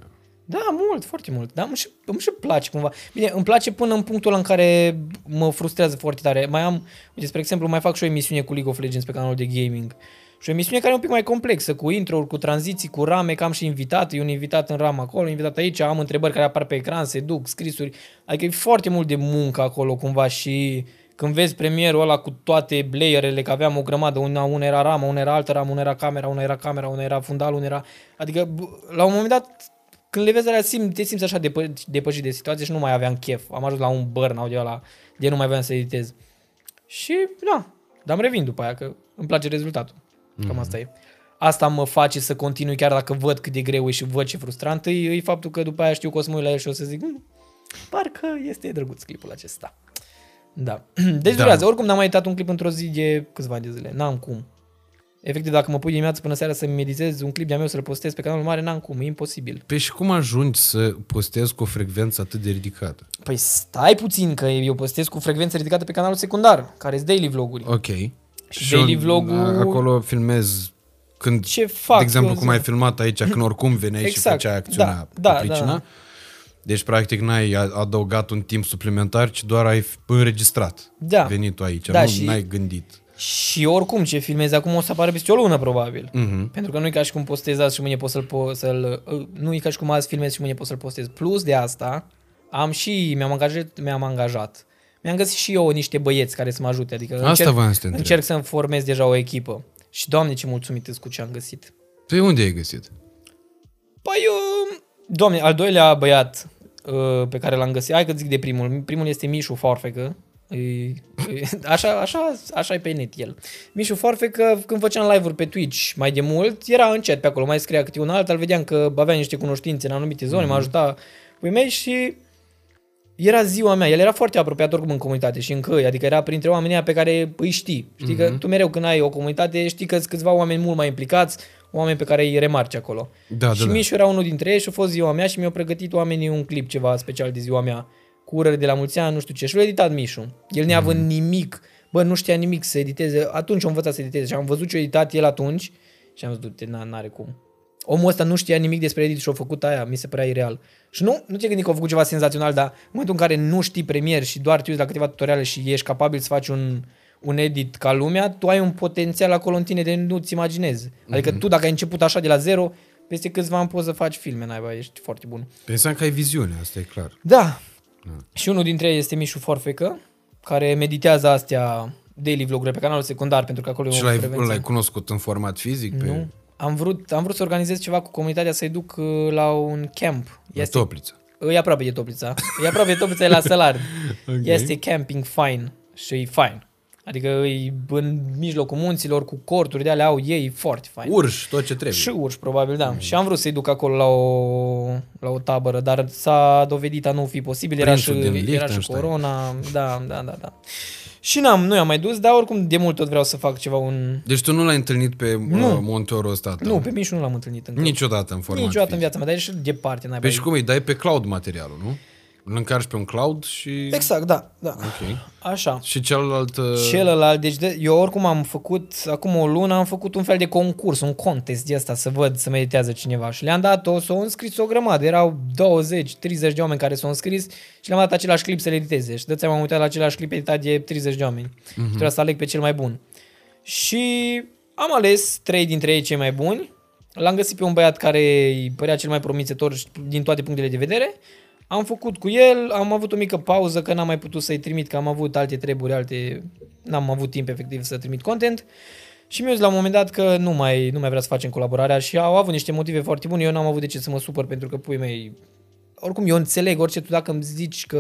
Da, mult, foarte mult. Dar îmi și, îmi și place cumva. Bine, îmi place până în punctul ăla în care mă frustrează foarte tare. Mai am, uite, spre exemplu, mai fac și o emisiune cu League of Legends pe canalul de gaming. Și o emisiune care e un pic mai complexă, cu intro cu tranziții, cu rame, că am și invitat, e un invitat în ram acolo, invitat aici, am întrebări care apar pe ecran, se duc, scrisuri. Adică e foarte mult de muncă acolo cumva și când vezi premierul ăla cu toate layerele, că aveam o grămadă, una, una era ramă, una era altă ramă, una era camera, una era camera, una era fundal, una era... Adică b- la un moment dat când le vezi alea, sim, te simți așa depă, depășit de situație și nu mai aveam chef. Am ajuns la un burnout de ăla, de nu mai voiam să editez. Și, da, dar îmi revin după aia, că îmi place rezultatul. Cam asta e. asta mă face să continui chiar dacă văd cât de greu e și văd ce frustrant e, e faptul că după aia știu că o să mă uit la el și o să zic, "Mm, parcă este drăguț clipul acesta. Da. Deci Da. durează. Oricum n-am mai uitat un clip într-o zi de câțiva ani de zile. N-am cum. Efectiv, dacă mă pui dimineața până seara să-mi meditez un clip de-a meu să-l postez pe canalul mare, n-am cum, e imposibil. Păi și cum ajungi să postezi cu o frecvență atât de ridicată? Păi stai puțin, că eu postez cu frecvență ridicată pe canalul secundar, care sunt daily vloguri. Ok. Și daily un- vlog-ul- a- Acolo filmezi când, Ce fac de exemplu, eu, cum ai filmat aici, când oricum veneai și Exact, făceai acțiunea da, cu da, pricina. da. Deci, practic, n-ai a- adăugat un timp suplimentar, ci doar ai f- înregistrat Da. venitul aici. Da, nu și- n-ai gândit. Și oricum ce filmezi acum o să apară peste o lună, probabil. Mhm. Pentru că nu e ca și cum postezi azi și mâine poți să-l, po- să-l uh, nu e ca și cum azi filmezi și mâine poți să-l postezi. Plus de asta, am și, mi-am angajat, mi-am angajat. Mi-am găsit și eu niște băieți care să mă ajute. Adică Asta încerc, voiam să te întreb. încerc să-mi formez deja o echipă. Și doamne ce mulțumit sunt cu ce am găsit. Pe unde ai găsit? Păi, uh, domne, al doilea băiat uh, pe care l-am găsit, hai că zic de primul, primul este Mișu Forfecă, E, e, așa, așa, așa e pe net el. Mișu Forfecă, când făceam live-uri pe Twitch mai de mult, era încet pe acolo, mai scria câte un alt, îl vedeam că avea niște cunoștințe în anumite zone, mm-hmm. mă ajuta pui mei și era ziua mea, el era foarte apropiat oricum în comunitate și încă, adică era printre oamenii ăia pe care îi știi. Știi mm-hmm. că tu mereu când ai o comunitate știi că sunt câțiva oameni mult mai implicați, oameni pe care îi remarci acolo. Da, și da, da. Mișu era unul dintre ei și a fost ziua mea și mi-au pregătit oamenii un clip ceva special de ziua mea cu urări de la mulți ani, nu știu ce. Și l-a editat Mișu. El neavând Mhm. nimic, bă, nu știa nimic să editeze. Atunci a învățat să editeze și am văzut ce a editat el atunci și am zis, du-te, na, n-are cum. Omul ăsta nu știa nimic despre edit și a făcut aia, mi se părea ireal. Și nu, nu te gândi că a făcut ceva senzațional, dar în momentul în care nu știi premier și doar te uiți la câteva tutoriale și ești capabil să faci un, un edit ca lumea, tu ai un potențial acolo în tine de nu-ți imaginezi. Adică tu dacă ai început așa de la zero, peste câțiva ani poți să faci filme, naiba, ești foarte bun. Pensam că ai viziune, asta e clar. Da. Și unul dintre ei este Mișu Forfecă, care meditează astea daily vloguri pe canalul secundar, pentru că acolo e Și o l-ai, frecvență. l-ai cunoscut în format fizic? Pe Nu. Am vrut, am vrut să organizez ceva cu comunitatea, să-i duc uh, la un camp. la Este, Toplița. e aproape de Toplița. E aproape de Toplița, e la Sălar. Ok. Este camping fine și e fine. Adică e în mijlocul munților cu corturi de alea au ei, e foarte fain. Urși, tot ce trebuie. Și urși, probabil, da. Mm. Și am vrut să-i duc acolo la o, la o tabără, dar s-a dovedit a nu fi posibil. Era și, Prințul din era și Liechtenstein. corona. Da, da, da, da. Și n-am, nu i-am mai dus, dar oricum de mult tot vreau să fac ceva un... Deci tu nu l-ai întâlnit pe Nu. uh, montorul ăsta tău? Nu, pe Mișu nu l-am întâlnit încă. Niciodată în format Niciodată în fizic. viața mea, dar e și departe. N-ai Păi și cum îi dai pe cloud materialul, nu? Îl încarci pe un cloud și... Exact, da, da. Ok. Așa. Și celălalt... uh, Celălalt, deci de, eu oricum am făcut, acum o lună am făcut un fel de concurs, un contest de asta, să văd, să meditează cineva. Și le-am dat-o, s-au înscris o grămadă, erau 20, 30 de oameni care s-au înscris și le-am dat același clip să le editeze. Și dă-ți seama, am uitat la același clip editat de 30 de oameni. Uh-huh. Și trebuia să aleg pe cel mai bun. Și am ales trei dintre ei cei mai buni. L-am găsit pe un băiat care îi părea cel mai promițător și- din toate punctele de vedere. Am făcut cu el, am avut o mică pauză că n-am mai putut să-i trimit, că am avut alte treburi, alte... N-am avut timp efectiv să trimit content. Și mi-a zis la un moment dat că nu mai, nu mai vrea să facem colaborarea și au avut niște motive foarte bune. Eu n-am avut de ce să mă supăr pentru că pui mei... Oricum, eu înțeleg orice tu dacă îmi zici că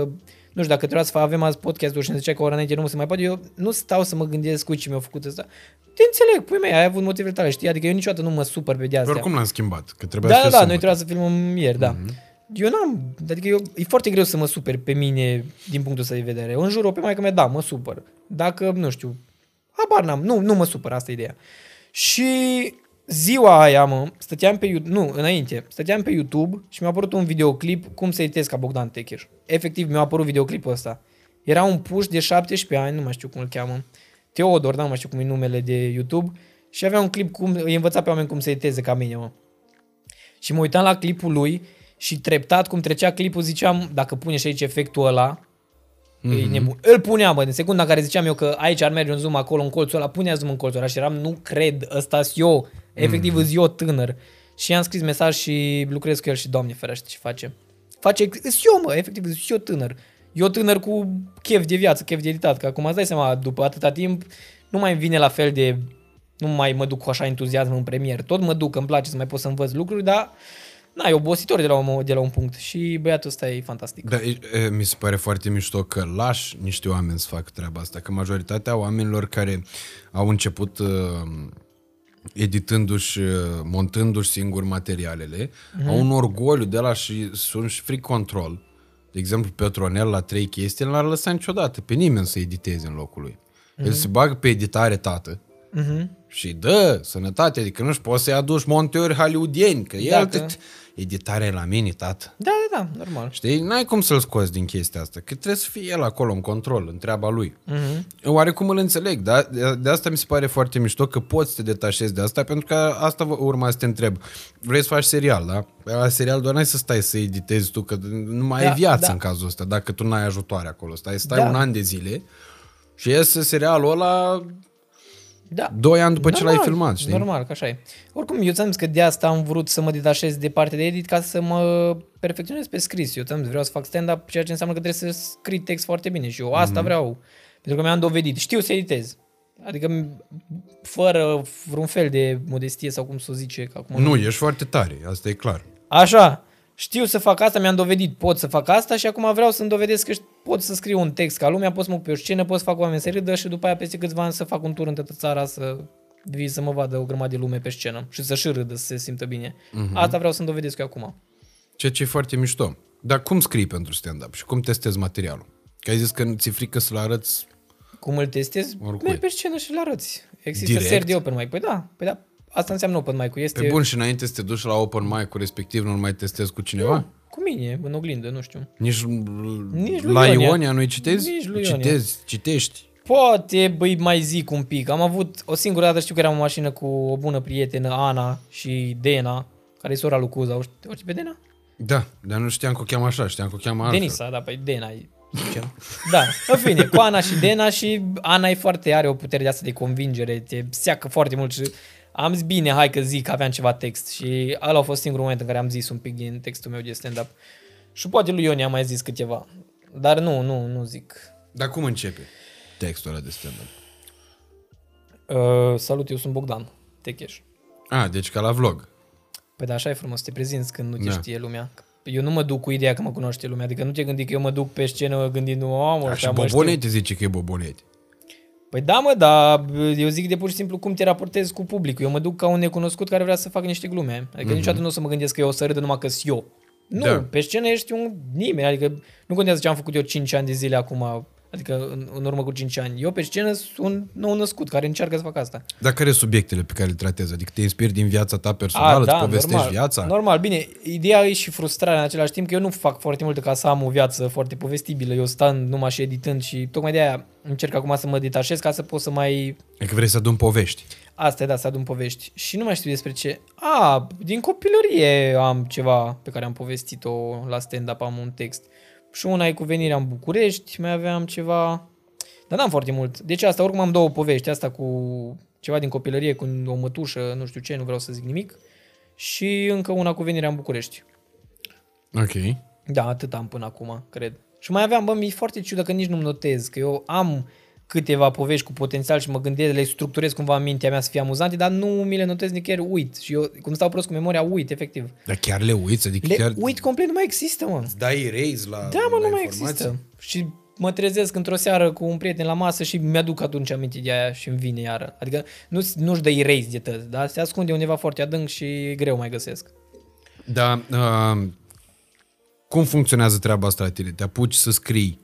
nu știu, dacă trebuia să fac, avem azi podcast-ul și ne zicea că ora înainte nu se mai poate, eu nu stau să mă gândesc cu ce mi-a făcut asta. Te înțeleg, pui mei, ai avut motivele tale, știi? Adică eu niciodată nu mă supăr pe de Pe astea. oricum l-am schimbat, că trebuia Da, să da, fie da, noi sâmbătă. trebuia să filmăm ieri, da. Eu n-am, adică eu, e foarte greu să mă super pe mine din punctul ăsta de vedere. Eu înjur-o pe maică mea, da, mă supăr. Dacă, nu știu, habar n-am, nu, nu mă supăr, asta e ideea. Și ziua aia, mă, stăteam pe YouTube, nu, înainte, stăteam pe YouTube și mi-a apărut un videoclip cum să editez ca Bogdan Techeș. Efectiv, mi-a apărut videoclipul ăsta. Era un puș de 17 ani, nu mai știu cum îl cheamă, Teodor, nu mai știu cum e numele de YouTube, și avea un clip cum îi învăța pe oameni cum să editeze ca mine, mă. Și mă uitam la clipul lui și treptat cum trecea clipul ziceam, dacă pune și aici efectul ăla, mm-hmm. e nebun. Îl puneam, bă, în secunda în care ziceam eu că aici ar merge un zoom acolo în colțul ăla, punea zoom în colțul ăla și eram, nu cred, ăsta eu, efectiv mm-hmm. eu tânăr. Și i-am scris mesaj și lucrez cu el și doamne ferește ce face. Face, îs eu mă, efectiv, îs eu tânăr. Eu tânăr cu chef de viață, chef de editat, că acum îți dai seama, după atâta timp, nu mai îmi vine la fel de nu mai mă duc cu așa entuziasm în premier. Tot mă duc, îmi place să mai pot să învăț lucruri, dar na, e obositor de la, un, de la un punct și băiatul ăsta e fantastic. Da, e, e, mi se pare foarte mișto că lași niște oameni să facă treaba asta, că majoritatea oamenilor care au început uh, editându-și, uh, montându-și singur materialele, mm-hmm. au un orgoliu de la și sunt și free control. De exemplu, Petronel la trei chestii nu l-ar lăsa niciodată pe nimeni să editeze în locul lui. Mm-hmm. El se bagă pe editare tată Mm-hmm. și dă sănătate, adică nu știi, poți să-i aduci monteuri hollywoodieni, că el Dacă- tot... Editarea e la mine, tată. Da, da, da, normal. Știi? N-ai cum să-l scoți din chestia asta, că trebuie să fie el acolo în control, în treaba lui. Mm-hmm. Oarecum îl înțeleg, da? De- De asta mi se pare foarte mișto că poți să te detașezi de asta, pentru că asta vă- urma să te întreb. Vrei să faci serial, da? La serial doar n-ai să stai să editezi tu, că nu mai Da, ai viață da. în cazul ăsta, dacă tu n-ai ajutoare acolo. Stai, stai Da. un an de zile și iese serialul ăla Da. doi ani după ce l-ai Normal, filmat, știi? Normal, că așa e. Oricum, eu ți-am zis că de asta am vrut să mă detașez de partea de edit ca să mă perfecționez pe scris. Eu ți-am zis, vreau să fac stand-up, ceea ce înseamnă că trebuie să scrii text foarte bine și eu asta mm-hmm. vreau. Pentru că mi-am dovedit. Știu să editez. Adică m- fără vreun fel de modestie sau cum să o zice. Că acum Nu, ești foarte tare, asta e clar. Așa, știu să fac asta, mi-am dovedit, pot să fac asta și acum vreau să-mi dovedesc că șt- pot să scriu un text ca lumea, pot să mă ocup pe o scenă, pot să fac oameni să râdă și după aia peste câțiva ani să fac un tur în toată țara să vii să mă vadă o grămadă de lume pe scenă și să și râdă, să se simtă bine. Uh-huh. Asta vreau să-mi dovedesc eu acum. Ceea ce e foarte mișto. Dar cum scrii pentru stand-up și cum testezi materialul? Că ai zis că ți-e frică să-l arăți Cum îl testezi? Oricui. Mergi pe scenă și îl arăți. Există Direct? seri de open mic. Păi da, păi da. Asta înseamnă open mic-ul. Este pe bun și înainte să te duci la open mic-ul respectiv, nu-l mai testezi cu cineva? cu mine, în oglindă, nu știu. Nici, Nici lui la Ionia. Ionia nu-i citezi? Nici lui Ionia. Citezi, citești. Poate, băi, mai zic un pic. Am avut o singură dată, știu că eram în mașină cu o bună prietenă, Ana și Dena, care e sora lui Cuza. O știi, o știi pe Dena? Da, dar nu știam că o cheamă așa, știam că o cheamă altfel. Denisa, da, păi Dena e, zicem. Da, în fine, cu Ana și Dena și Ana e foarte, are o putere de asta de convingere, te seacă foarte mult și am zis, bine, hai că zic că aveam ceva text și ăla a fost singurul moment în care am zis un pic din textul meu de stand-up. Și poate lui Ioni am mai zis câteva, dar nu, nu, nu zic. Dar cum începe textul ăla de stand-up? Uh, salut, eu sunt Bogdan, Techeș. A, deci ca la vlog. Păi da, așa e frumos să te prezinți când nu te Da. știe lumea. Eu nu mă duc cu ideea că mă cunoaște lumea, adică nu te gândi că eu mă duc pe scenă gândind, nu, mă, A, și ăștia mă știu. Bobonete zice că e Bobonete. Păi da, mă, dar eu zic de pur și simplu cum te raportezi cu publicul. Eu mă duc ca un necunoscut care vrea să facă niște glume. Adică mm-hmm. niciodată nu o să mă gândesc că eu o să râd numai că eu. Nu, Da. da. pe scenă ești un nimeni. Adică nu contează ce am făcut eu 5 ani de zile acum, adică în, în urmă cu 5 ani. Eu pe scenă sunt un nou născut care încearcă să facă asta. Dar care sunt subiectele pe care le tratezi? Adică te inspiri din viața ta personală, îți povestești normal, viața? Normal, bine, ideea e și frustrarea în același timp că eu nu fac foarte mult ca să am o viață foarte povestibilă. Eu stau numai și editând și tocmai de aia încerc acum să mă detașez ca să pot să mai Adică vrei să adun povești. Asta e, da, să adun povești. Și nu mai știu despre ce. A, din copilărie am ceva pe care am povestit-o la stand-up, am un text. Și una e cu venirea în București, mai aveam ceva... Dar n-am foarte mult. Deci asta, oricum am două povești. Asta cu ceva din copilărie, cu o mătușă, nu știu ce, nu vreau să zic nimic. Și încă una cu venirea în București. Ok. Da, atât am până acum, cred. Și mai aveam, bă, mi-e foarte ciudă că nici nu-mi notez, că eu am câteva povești cu potențial și mă gândesc, le structurez cumva în mintea mea să fie amuzante, dar nu mi le notez nicăieri, uit. Și eu, cum stau prost cu memoria, uit, efectiv. Dar chiar le uiți? Adică Le chiar uit complet, nu mai există, mă. îți dai erase la Da, mă, la nu mai informații? există. Și mă trezesc într-o seară cu un prieten la masă și mi-aduc atunci aminte de aia și îmi vine iară. Adică nu, nu-și dă erase de tăți, dar se ascunde undeva foarte adânc și e greu mai găsesc. Da, uh, cum funcționează treaba asta la tine? Te apuci să scrii,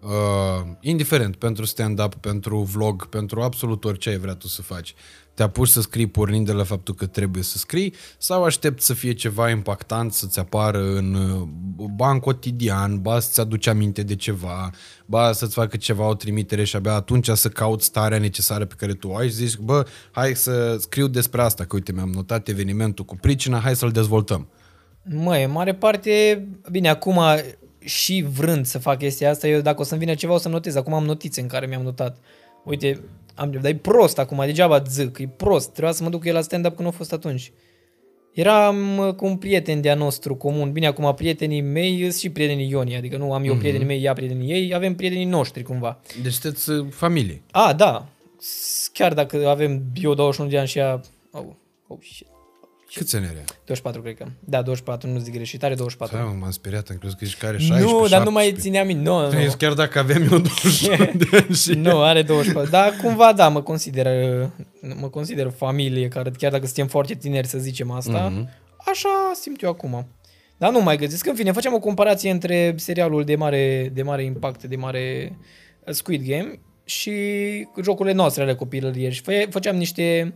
uh, indiferent, pentru stand-up, pentru vlog, pentru absolut orice ai vrea tu să faci. Te apuci să scrii pornind de la faptul că trebuie să scrii sau aștepți să fie ceva impactant să-ți apară în uh, ban cotidian, ba să-ți aduci aminte de ceva, ba să-ți facă ceva o trimitere și abia atunci să cauți starea necesară pe care tu o ai și zici, bă, hai să scriu despre asta, că uite, mi-am notat evenimentul cu pricina, hai să-l dezvoltăm. Măi, în mare parte, bine, acum și vrând să fac chestia asta, eu dacă o să-mi vină ceva o să notez. Acum am notițe în care mi-am notat. Uite, am, dar e prost acum, degeaba zic, e prost. Trebuia să mă duc eu la stand-up când nu a fost atunci. Eram mă, cu un prieten de-a nostru comun. Bine, acum prietenii mei sunt și prietenii Ioni, adică nu am eu Mhm. prietenii mei, ea prietenii ei, avem prietenii noștri cumva. Deci sunteți uh, familie. A, da, S- chiar dacă avem eu 21 de ani și ea... Oh, oh shit. Câți ani are? 24, cred că. Da, 24, nu zic greșit, are 24. Da, m-am speriat, am crezut că zici că are 16, nu, dar nu mai 17. țineam minte. Nu, nu, Crezi chiar dacă aveam eu 21 de ani și... nu, are 24. Dar cumva, da, mă consider, mă consider familie, care chiar dacă suntem foarte tineri, să zicem asta, Mhm. așa simt eu acum. Dar nu mai găsesc. În fine, facem o comparație între serialul de mare, de mare impact, de mare uh, Squid Game și jocurile noastre ale copilăriei. Și fă- făceam niște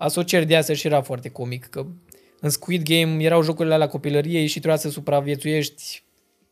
asocieri de astea și era foarte comic, că în Squid Game erau jocurile alea copilăriei și trebuia să supraviețuiești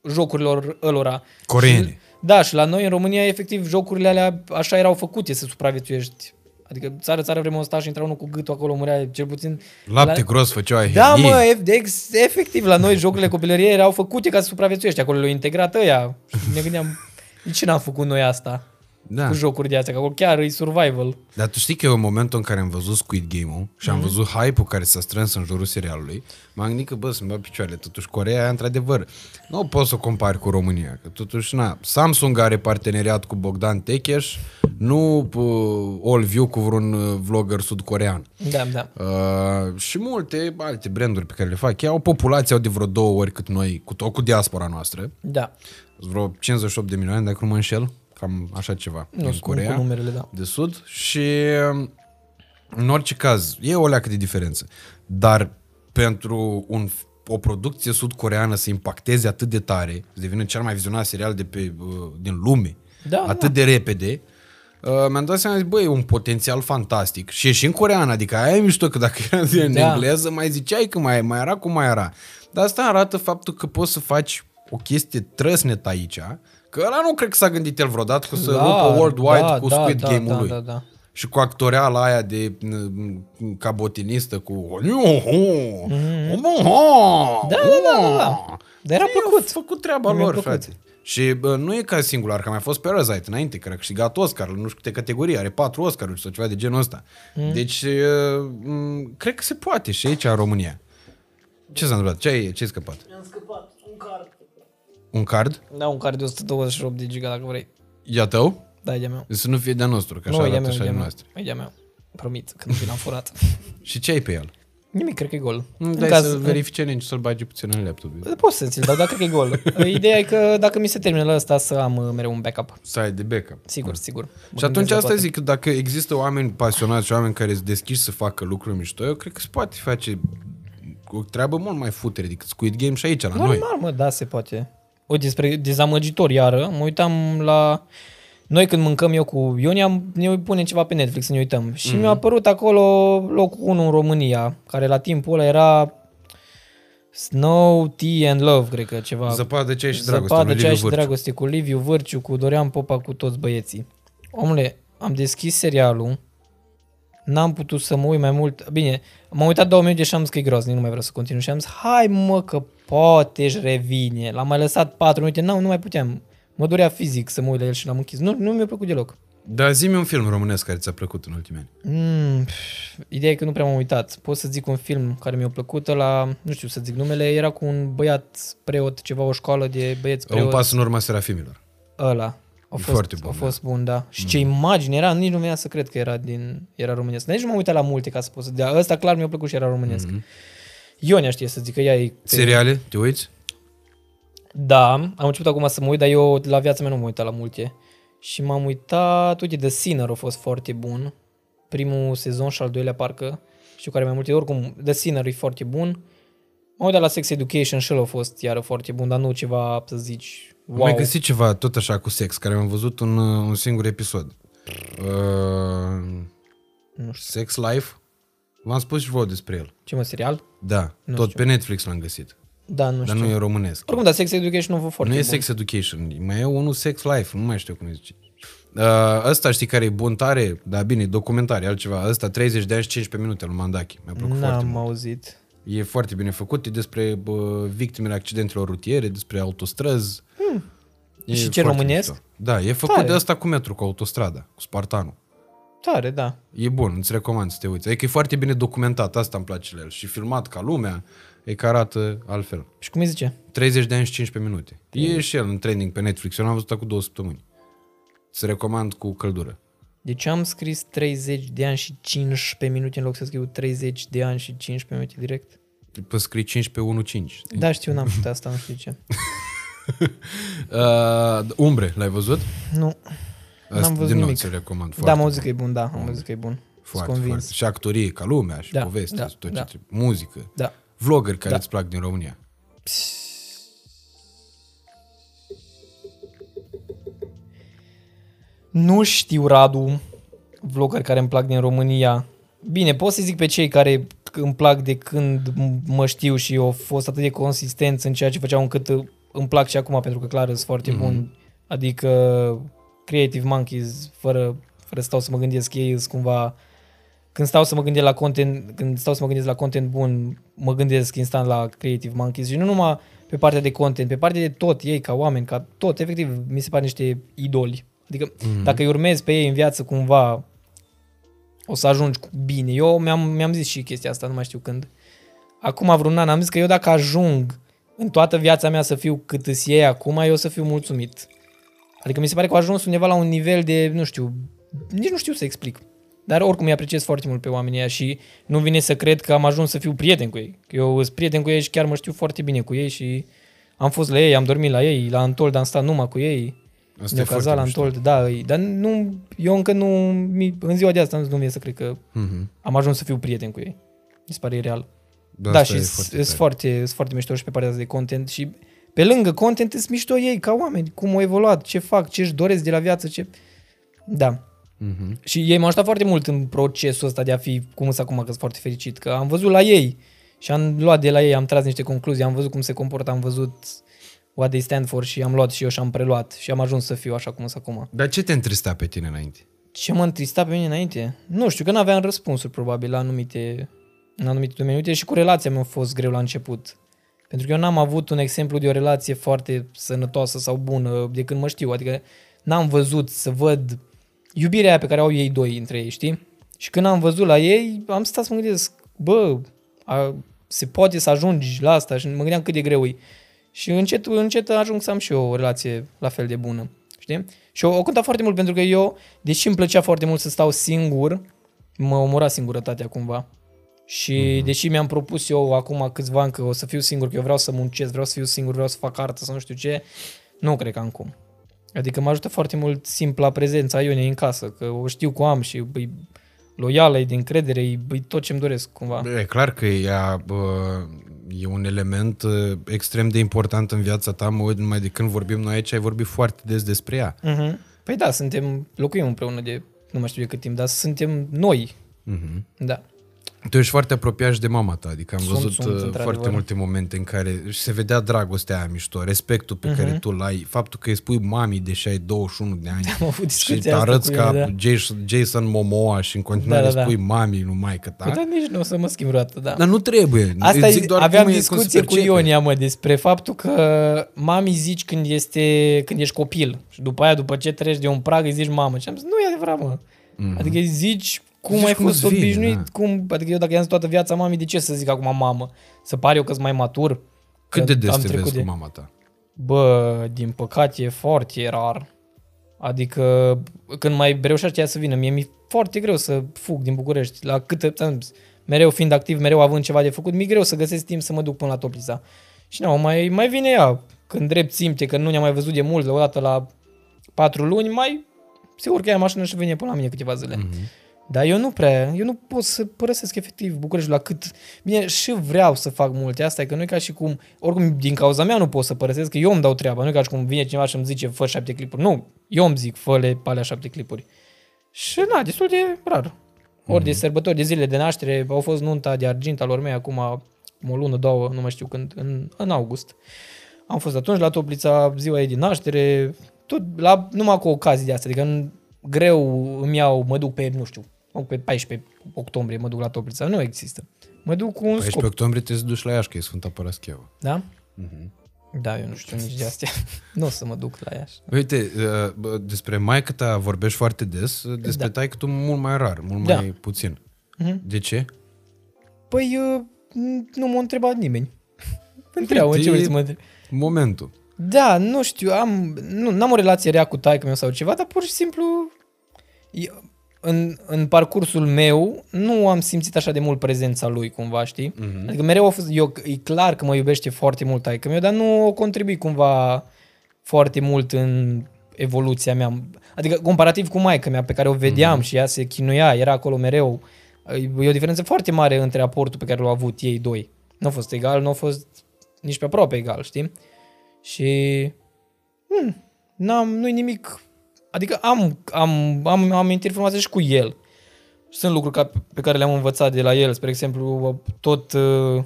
jocurilor ălora. Coreene. Și, da, și la noi în România, efectiv, jocurile alea așa erau făcute să supraviețuiești. Adică țară, țară vrem sta și intra unul cu gâtul acolo, murea cel puțin. Lapte la... gros făceau aia. Da, henie. mă, ef- de ex, efectiv, la noi jocurile copilăriei erau făcute ca să supraviețuiești. Acolo le-au integrat ăia. Și ne gândeam, de ce n-am făcut noi asta Da. cu jocuri de astea? Că acolo chiar e survival. Dar tu știi că eu în momentul în care am văzut Squid Game-ul și am Mhm. văzut hype-ul care s-a strâns în jurul serialului, m-am gândit că, bă, să-mi bag picioarele. Totuși, Coreea, aia, într-adevăr, nu poți să o compari cu România. Că totuși, na, Samsung are parteneriat cu Bogdan Techeș, nu uh, All View cu vreun uh, vlogger sudcorean. Da, da. Uh, și multe alte branduri pe care le fac. Ei au populație au de vreo două ori cât noi, cu tot cu diaspora noastră. Da. Sunt vreo 58 de milioane, dacă nu mă înșel, cam așa ceva, Nu din spun Corea cu numerele, da. de Sud și în orice caz, e o leacă de diferență. Dar pentru un, o producție sud-coreană să impacteze atât de tare, să devină cel mai vizionat serial de pe, uh, din lume, Da, atât de repede, uh, mi-am dat seama, zic, băi, e un potențial fantastic. Și e și în coreană, adică aia e mișto, că dacă era în Da. engleză, mai ziceai că mai, mai era cum mai era. Dar asta arată faptul că poți să faci o chestie trăsnet aici, că ăla nu cred că s-a gândit el vreodată că să Da, rupă worldwide da, cu da, Squid da, Game-ul da, lui. da, da. Și cu actoreala aia de n- cabotinistă cu... Da, da, da, da, da. Dar era plăcut. A făcut treaba Mi-a lor, plăcut. frate. Și bă, nu e ca singular, că a mai fost Parasite înainte, care a câștigat Oscar, nu știu câte categorii, are patru Oscaruri sau ceva de genul ăsta. Mm. Deci, uh, m, cred că se poate și aici în România. Ce s-a întâmplat? Ce ai, ce ai scăpat? Mi-am scăpat un card. Un card? Da, un card de 128 de giga dacă vrei. E a tău? Da, e de-a meu. Deci Să nu fie de-a nostru, că așa Nu, e de-a arată meu, așa e de-a ale meu. noastre. E de-a meu. Promit că nu vi l-am furat. Și ce ai pe el? Nimic, cred că e gol. Nu În dai caz- să verifice nici să-l bagi puțin în laptop. Poți să ți-l dau, dar cred că e gol. Ideea e că dacă mi se termină la ăsta să am uh, mereu un backup. Să ai de backup. Sigur, sigur. Mă Și atunci gândesc la asta toate. zic, că dacă există oameni pasionați și oameni care sunt deschiși să facă lucruri mișto, eu cred că se poate face o treabă mult mai futere decât Squid Game și aici, la noi. Normal, mă, da, se poate. Uite, despre dezamăgitor iară, mă uitam la... Noi când mâncăm eu cu Ioni, am, ne punem ceva pe Netflix să ne uităm. Și Mhm. mi-a apărut acolo locul 1 în România, care la timpul ăla era Snow, Tea and Love, cred că ceva. Zăpadă, ceai și dragoste. Zăpadă, lui ceai Liviu și Vârciu. dragoste cu Liviu Vârciu, cu Dorian Popa, cu toți băieții. Omule, am deschis serialul, n-am putut să mă uit mai mult. Bine, m-am uitat două minute și am zis că e groaznic, nu mai vreau să continui. Și am zis, hai mă că poate își revine. L-am mai lăsat patru minute, nu, nu mai puteam. Mă dorea fizic să mă uit la el și l-am închis. Nu, nu mi-a plăcut deloc. Dar zi-mi un film românesc care ți-a plăcut în ultimii ani. Mm, pf, ideea e că nu prea m-am uitat. Pot să zic un film care mi-a plăcut la, nu știu să zic numele, era cu un băiat preot, ceva o școală de băieți preot. Un pas în urma serafimilor. Ăla. A E fost, foarte bun, a fost bun, da. Și ce imagine era, nici nu venea să cred că era din era românesc. Nici nu m-am uitat la multe ca să pot să dea. Ăsta clar mi-a plăcut și era românesc. Mm-hmm. Ionia știe să zică ea e... pe- Seriale, te uiți? Da, am început acum să mă uit, dar eu la viața mea nu m-am uitat la multe. Și m-am uitat, uite, The Sinner a fost foarte bun. Primul sezon și al doilea parcă. Știu care mai multe, oricum, The Sinner e foarte bun. M-am uitat la Sex Education și el a fost iară foarte bun, dar nu ceva să zici Wow. wow. Am mai găsit ceva tot așa cu sex, care am văzut un, uh, un singur episod. Uh, Nu știu. sex Life? V-am spus și vouă despre el. Ce mă, serial? Da, Nu tot știu. pe Netflix l-am găsit. Da, nu Dar știu. nu e românesc. Oricum, dar Sex Education nu a fost foarte nu e bun. Sex Education, mai e unul Sex Life, nu mai știu cum îi zice. Uh, ăsta știi care e bun tare? Da, bine, documentare, altceva. Ăsta 30 de ani și 15 minute lui Mandachi. Mi-a plăcut foarte N-am mult. auzit. E foarte bine făcut, e despre bă, victimele accidentelor rutiere, despre autostrăzi. Hmm. Și ce, românesc? Da, e făcut Tare. de asta cu metru, cu autostrada, cu Spartanul. Tare, da. E bun, îți recomand să te uiți. Adică e foarte bine documentat, asta îmi place la el. Și filmat ca lumea, e că arată altfel. Și cum îi zice? 30 de ani și 15 minute. E și el în training pe Netflix. Eu l-am văzut acum două săptămâni. Să recomand cu căldură. Deci am scris 30 de ani și 15 minute în loc să scriu 30 de ani și 15 minute direct. Poți scrie 15 1 5. Da, știu, n-am știut asta, nu știu de ce. Uh, umbre, l-ai văzut? Nu, Asta, văzut din nou nimic. ți recomand da, foarte am auzit că e bun, da, am auzit că e bun. Foarte, Sunt convins. foarte. Și actorie ca lumea, și Da, poveste, da, tot ce da. trebuie. Muzică. Da. Vloggeri care Da. îți plac din România. Nu știu, Radu, vlogger care îmi plac din România. Bine, pot să zic pe cei care îmi plac de când m- mă știu și au fost atât de consistenți în ceea ce făceau încât uh, îmi plac și acum pentru că clar sunt foarte mm-hmm. bun. Adică Creative Monkeys, fără, fără să stau să mă gândesc, ei sunt cumva când stau să mă gândesc la content, când stau să mă gândesc la content bun, mă gândesc instant la Creative Monkeys și nu numai pe partea de content, pe partea de tot, ei ca oameni, ca tot, efectiv, mi se pare niște idoli. Adică mm-hmm. dacă îi urmezi pe ei în viață cumva, o să ajungi cu bine. Eu mi-am, mi-am zis și chestia asta, nu mai știu când. Acum vreun an am zis că eu dacă ajung în toată viața mea să fiu cât îs ei acum, eu o să fiu mulțumit. Adică mi se pare că au ajuns undeva la un nivel de, nu știu, nici nu știu să explic. Dar oricum îi apreciez foarte mult pe oamenii ăia și nu vine să cred că am ajuns să fiu prieten cu ei. Că eu sunt prieten cu ei și chiar mă știu foarte bine cu ei și am fost la ei, am dormit la ei, la Antold am stat numai cu ei. Asta Ne-o e foarte cazat la mișto. Antold, da, îi- dar nu, eu încă nu, mi- în ziua de asta nu vine să cred că Mhm. am ajuns să fiu prieten cu ei. Mi se pare real. Da, Da, asta și e sunt foarte foarte, tare. foarte, foarte mișto și pe partea asta de content și pe lângă content sunt mișto ei ca oameni, cum au evoluat, ce fac, ce își doresc de la viață, ce... Da. Mhm. Și ei m-au ajutat foarte mult în procesul ăsta de a fi cum sunt acum, că sunt foarte fericit, că am văzut la ei și am luat de la ei, am tras niște concluzii, am văzut cum se comportă, am văzut what they stand for și am luat și eu și am preluat și am ajuns să fiu așa cum sunt acum. Dar ce te întrista pe tine înainte? Ce mă întrista pe mine înainte? Nu știu, că nu aveam răspunsuri probabil la anumite, în anumite domenii. Uite, și cu relația mea a fost greu la început. Pentru că eu n-am avut un exemplu de o relație foarte sănătoasă sau bună de când mă știu. Adică n-am văzut să văd iubirea aia pe care au ei doi între ei, știi? Și când am văzut la ei, am stat să mă gândesc, bă, a, se poate să ajungi la asta și mă gândeam cât de greu e. Și încet, încet ajung să am și eu o relație la fel de bună, știi? Și o, o conta foarte mult pentru că eu, deși îmi plăcea foarte mult să stau singur, mă omora singurătatea cumva. Și mm-hmm. deși mi-am propus eu acum câțiva ani că o să fiu singur, că eu vreau să muncesc, vreau să fiu singur, vreau să fac artă sau nu știu ce, nu cred că am cum. Adică mă ajută foarte mult simpla prezența Ionei în casă, că o știu cu am și e loială, e de încredere, e, e tot ce-mi doresc cumva. E clar că ea bă, e un element uh, extrem de important în viața ta, mă uit numai de când vorbim noi aici, ai vorbit foarte des despre ea. Mm-hmm. Păi da, suntem, locuim împreună de nu mai știu de cât timp, dar suntem noi. Mhm. Da. Tu ești foarte apropiat și de mama ta, adică am Sunt, văzut sunt, uh, într-adevăr. foarte multe momente în care și se vedea dragostea aia mișto, respectul pe Mhm. care tu l-ai, faptul că îi spui mami deși ai 21 de ani Am avut și discuția te asta arăți cu ca ea, da. Jason, Jason Momoa și în continuare Da, da, da. spui mami, nu mai că ta. Păi, dar nici nu o să mă schimb vreodată, da. Dar nu trebuie. Asta Îți zic e, doar aveam cum e, cum se discuție cu percepe. Ionia, mă, despre faptul că mami zici când, este, când ești copil și după aia, după ce treci de un prag, îi zici mamă. Și am zis, nu e adevărat, mă. Mm-hmm. Adică îi zici cum Zici ai cum fost îți vine, obișnuit, da. cum, adică eu dacă i-am zis toată viața mami, de ce să zic acum mamă? Să par eu că sunt mai matur? Cât Că de des am te trecut vezi de- cu mama ta? Bă, din păcate e foarte rar. Adică când mai reușește ea să vină, mie mi-e foarte greu să fug din București. La câte, ți-am zis, mereu fiind activ, mereu având ceva de făcut, mi-e greu să găsesc timp să mă duc până la Toplița. Și nu, mai, mai vine ea. Când drept simte că nu ne-am mai văzut de mult, la o dată la patru luni, mai se urcă ea în mașină și vine până la mine câteva zile. Mm-hmm. Dar eu nu prea, eu nu pot să părăsesc efectiv București la cât... Bine, și vreau să fac multe, asta e că nu e ca și cum... Oricum, din cauza mea nu pot să părăsesc, că eu îmi dau treaba, nu e ca și cum vine cineva și îmi zice, fă șapte clipuri. Nu, eu îmi zic, fă-le pe alea șapte clipuri. Și na, destul de rar. Ori de sărbători, de zile de naștere, au fost nunta de argint al lor mei acum o lună, două, nu mai știu când, în, în august. Am fost atunci la Toplița, ziua ei de naștere, tot la, numai cu ocazii de astea, adică în, greu îmi iau, mă duc pe, nu știu, mă duc pe 14 octombrie, mă duc la Toplița, nu există. Mă duc cu un 14 scop, octombrie trebuie să duci la Iași, că e Sfânta Parascheva. da? Mhm. Da, eu nu știu nici de astea. nu o să mă duc la Iași. Uite, uh, bă, despre maică ta vorbești foarte des, uh, despre Da. taică tu mult mai rar, mult Da. mai puțin. Mhm. De ce? Păi, uh, nu m-a întrebat nimeni. Întreabă, ce Uite, vrei să mă întreb? Momentul. Da, nu știu, am, nu, n-am o relație rea cu taică meu sau ceva, dar pur și simplu, eu, în, în parcursul meu nu am simțit așa de mult prezența lui cumva, știi? Mhm. Mm-hmm. Adică mereu a fost, eu, e clar că mă iubește foarte mult taică meu, dar nu o contribui cumva foarte mult în evoluția mea. Adică comparativ cu maica mea pe care o vedeam mm-hmm. și ea se chinuia, era acolo mereu. E o diferență foarte mare între aportul pe care l-au avut ei doi. Nu a fost egal, nu a fost nici pe aproape egal, știi? Și hmm, n-am, nu-i nimic Adică am, am, am, am amintiri frumoase și cu el. Sunt lucruri ca, pe care le-am învățat de la el, spre exemplu, tot, uh,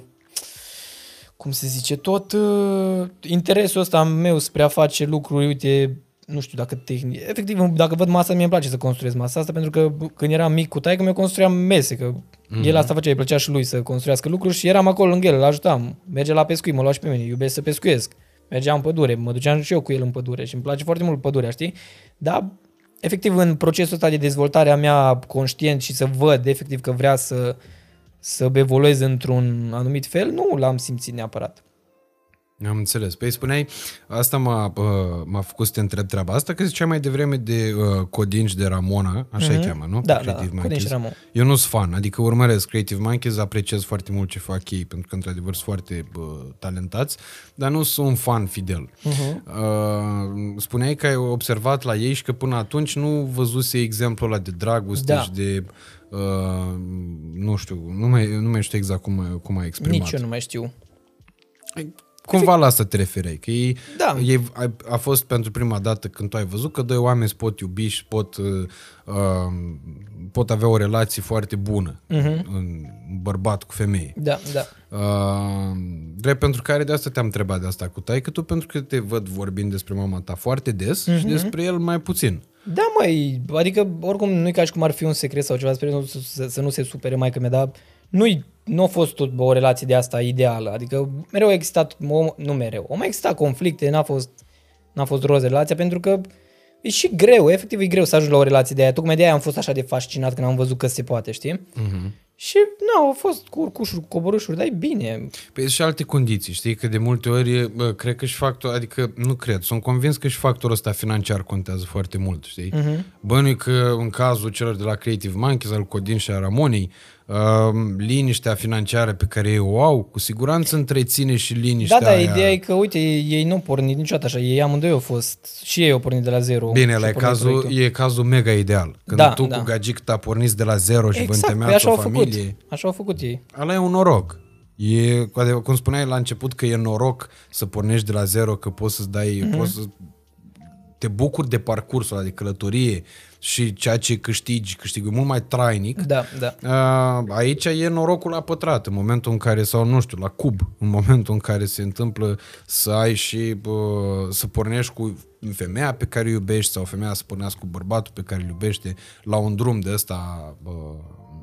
cum se zice, tot uh, interesul ăsta meu spre a face lucruri, uite, nu știu dacă tehnic, efectiv, dacă văd masa, mie îmi place să construiesc masa asta, pentru că când eram mic cu taică, mi construiam mese, că mm-hmm. el asta făcea, îi plăcea și lui să construiască lucruri și eram acolo lângă el, îl ajutam. Merge la pescuit, mă lua și pe mine, iubesc să pescuiesc. Mergeam în pădure, mă duceam și eu cu el în pădure și îmi place foarte mult pădurea, știi? Dar, efectiv, în procesul ăsta de dezvoltare a mea conștient și să văd efectiv că vrea să, să evoluez într-un anumit fel, nu l-am simțit neapărat. Am înțeles. Păi spuneai, asta m-a, uh, m-a făcut să te întreb treaba asta, că ziceai mai devreme de uh, Codin și de Ramona, așa mm-hmm. îi cheamă, nu? Da, Pe da, Creative Codin și Monkeys. Ramona. Eu nu sunt fan, adică urmăresc Creative Monkeys, apreciez foarte mult ce fac ei, pentru că într-adevăr sunt foarte uh, talentați, dar nu sunt un fan fidel. Uh-huh. Uh, spuneai că ai observat la ei și că până atunci nu văzuse exemplul ăla de dragoste Da. și de... Uh, nu știu, nu mai, nu mai știu exact cum, cum ai exprimat. Nici eu nu mai știu. Cumva la asta te refereai, că ei, Da. ei a, a fost pentru prima dată când tu ai văzut că doi oameni se pot iubi și pot, uh, uh, pot avea o relație foarte bună, uh-huh. în bărbat cu femeie. Da, da. Uh, drept pentru care de asta te-am întrebat de asta cu taică tu, pentru că te văd vorbind despre mama ta foarte des uh-huh. și despre el mai puțin. Da, măi, adică oricum nu e ca și cum ar fi un secret sau ceva, sper să, să, să nu se supere mai că mi-a dat. Nu-i, nu a fost tot o relație de asta ideală, adică mereu a existat, o, nu mereu, au mai existat conflicte, n-a fost, n-a fost roz relația, pentru că e și greu, efectiv e greu să ajungi la o relație de aia, tocmai de aia am fost așa de fascinat când am văzut că se poate, știi? Uh-huh. Și, nu, au fost cu urcușuri, cu coborâșuri, dar e bine. Păi și alte condiții, știi? Că de multe ori, bă, cred că și factor, adică nu cred, sunt convins că și factorul ăsta financiar contează foarte mult, știi? Uh-huh. Bănui că în cazul celor de la Creative Monkeys, al Codin și a Ramonei, uh, liniștea financiară pe care ei o au, cu siguranță întreține și liniștea Da, da, aia. ideea e că, uite, ei nu au pornit niciodată așa, ei amândoi au fost, și ei au pornit de la zero. Bine, și la au e pornit cazul, proiectul. e cazul mega ideal. Când Da, tu da. cu gagic ta porniți de la zero și vă Exact, păi întemeiați așa o au făcut, familie, așa au făcut ei. Ala e un noroc. E, cu adevărat, cum spuneai la început că e noroc să pornești de la zero, că poți să-ți dai, mm-hmm. poți să te bucuri de parcursul ăla de călătorie și ceea ce câștigi, câștigi mult mai trainic. Da, da. Uh, aici e norocul la pătrat, în momentul în care, sau nu știu, la cub, în momentul în care se întâmplă să ai și uh, să pornești cu femeia pe care o iubești sau femeia să pornească cu bărbatul pe care îl iubește la un drum de ăsta, uh,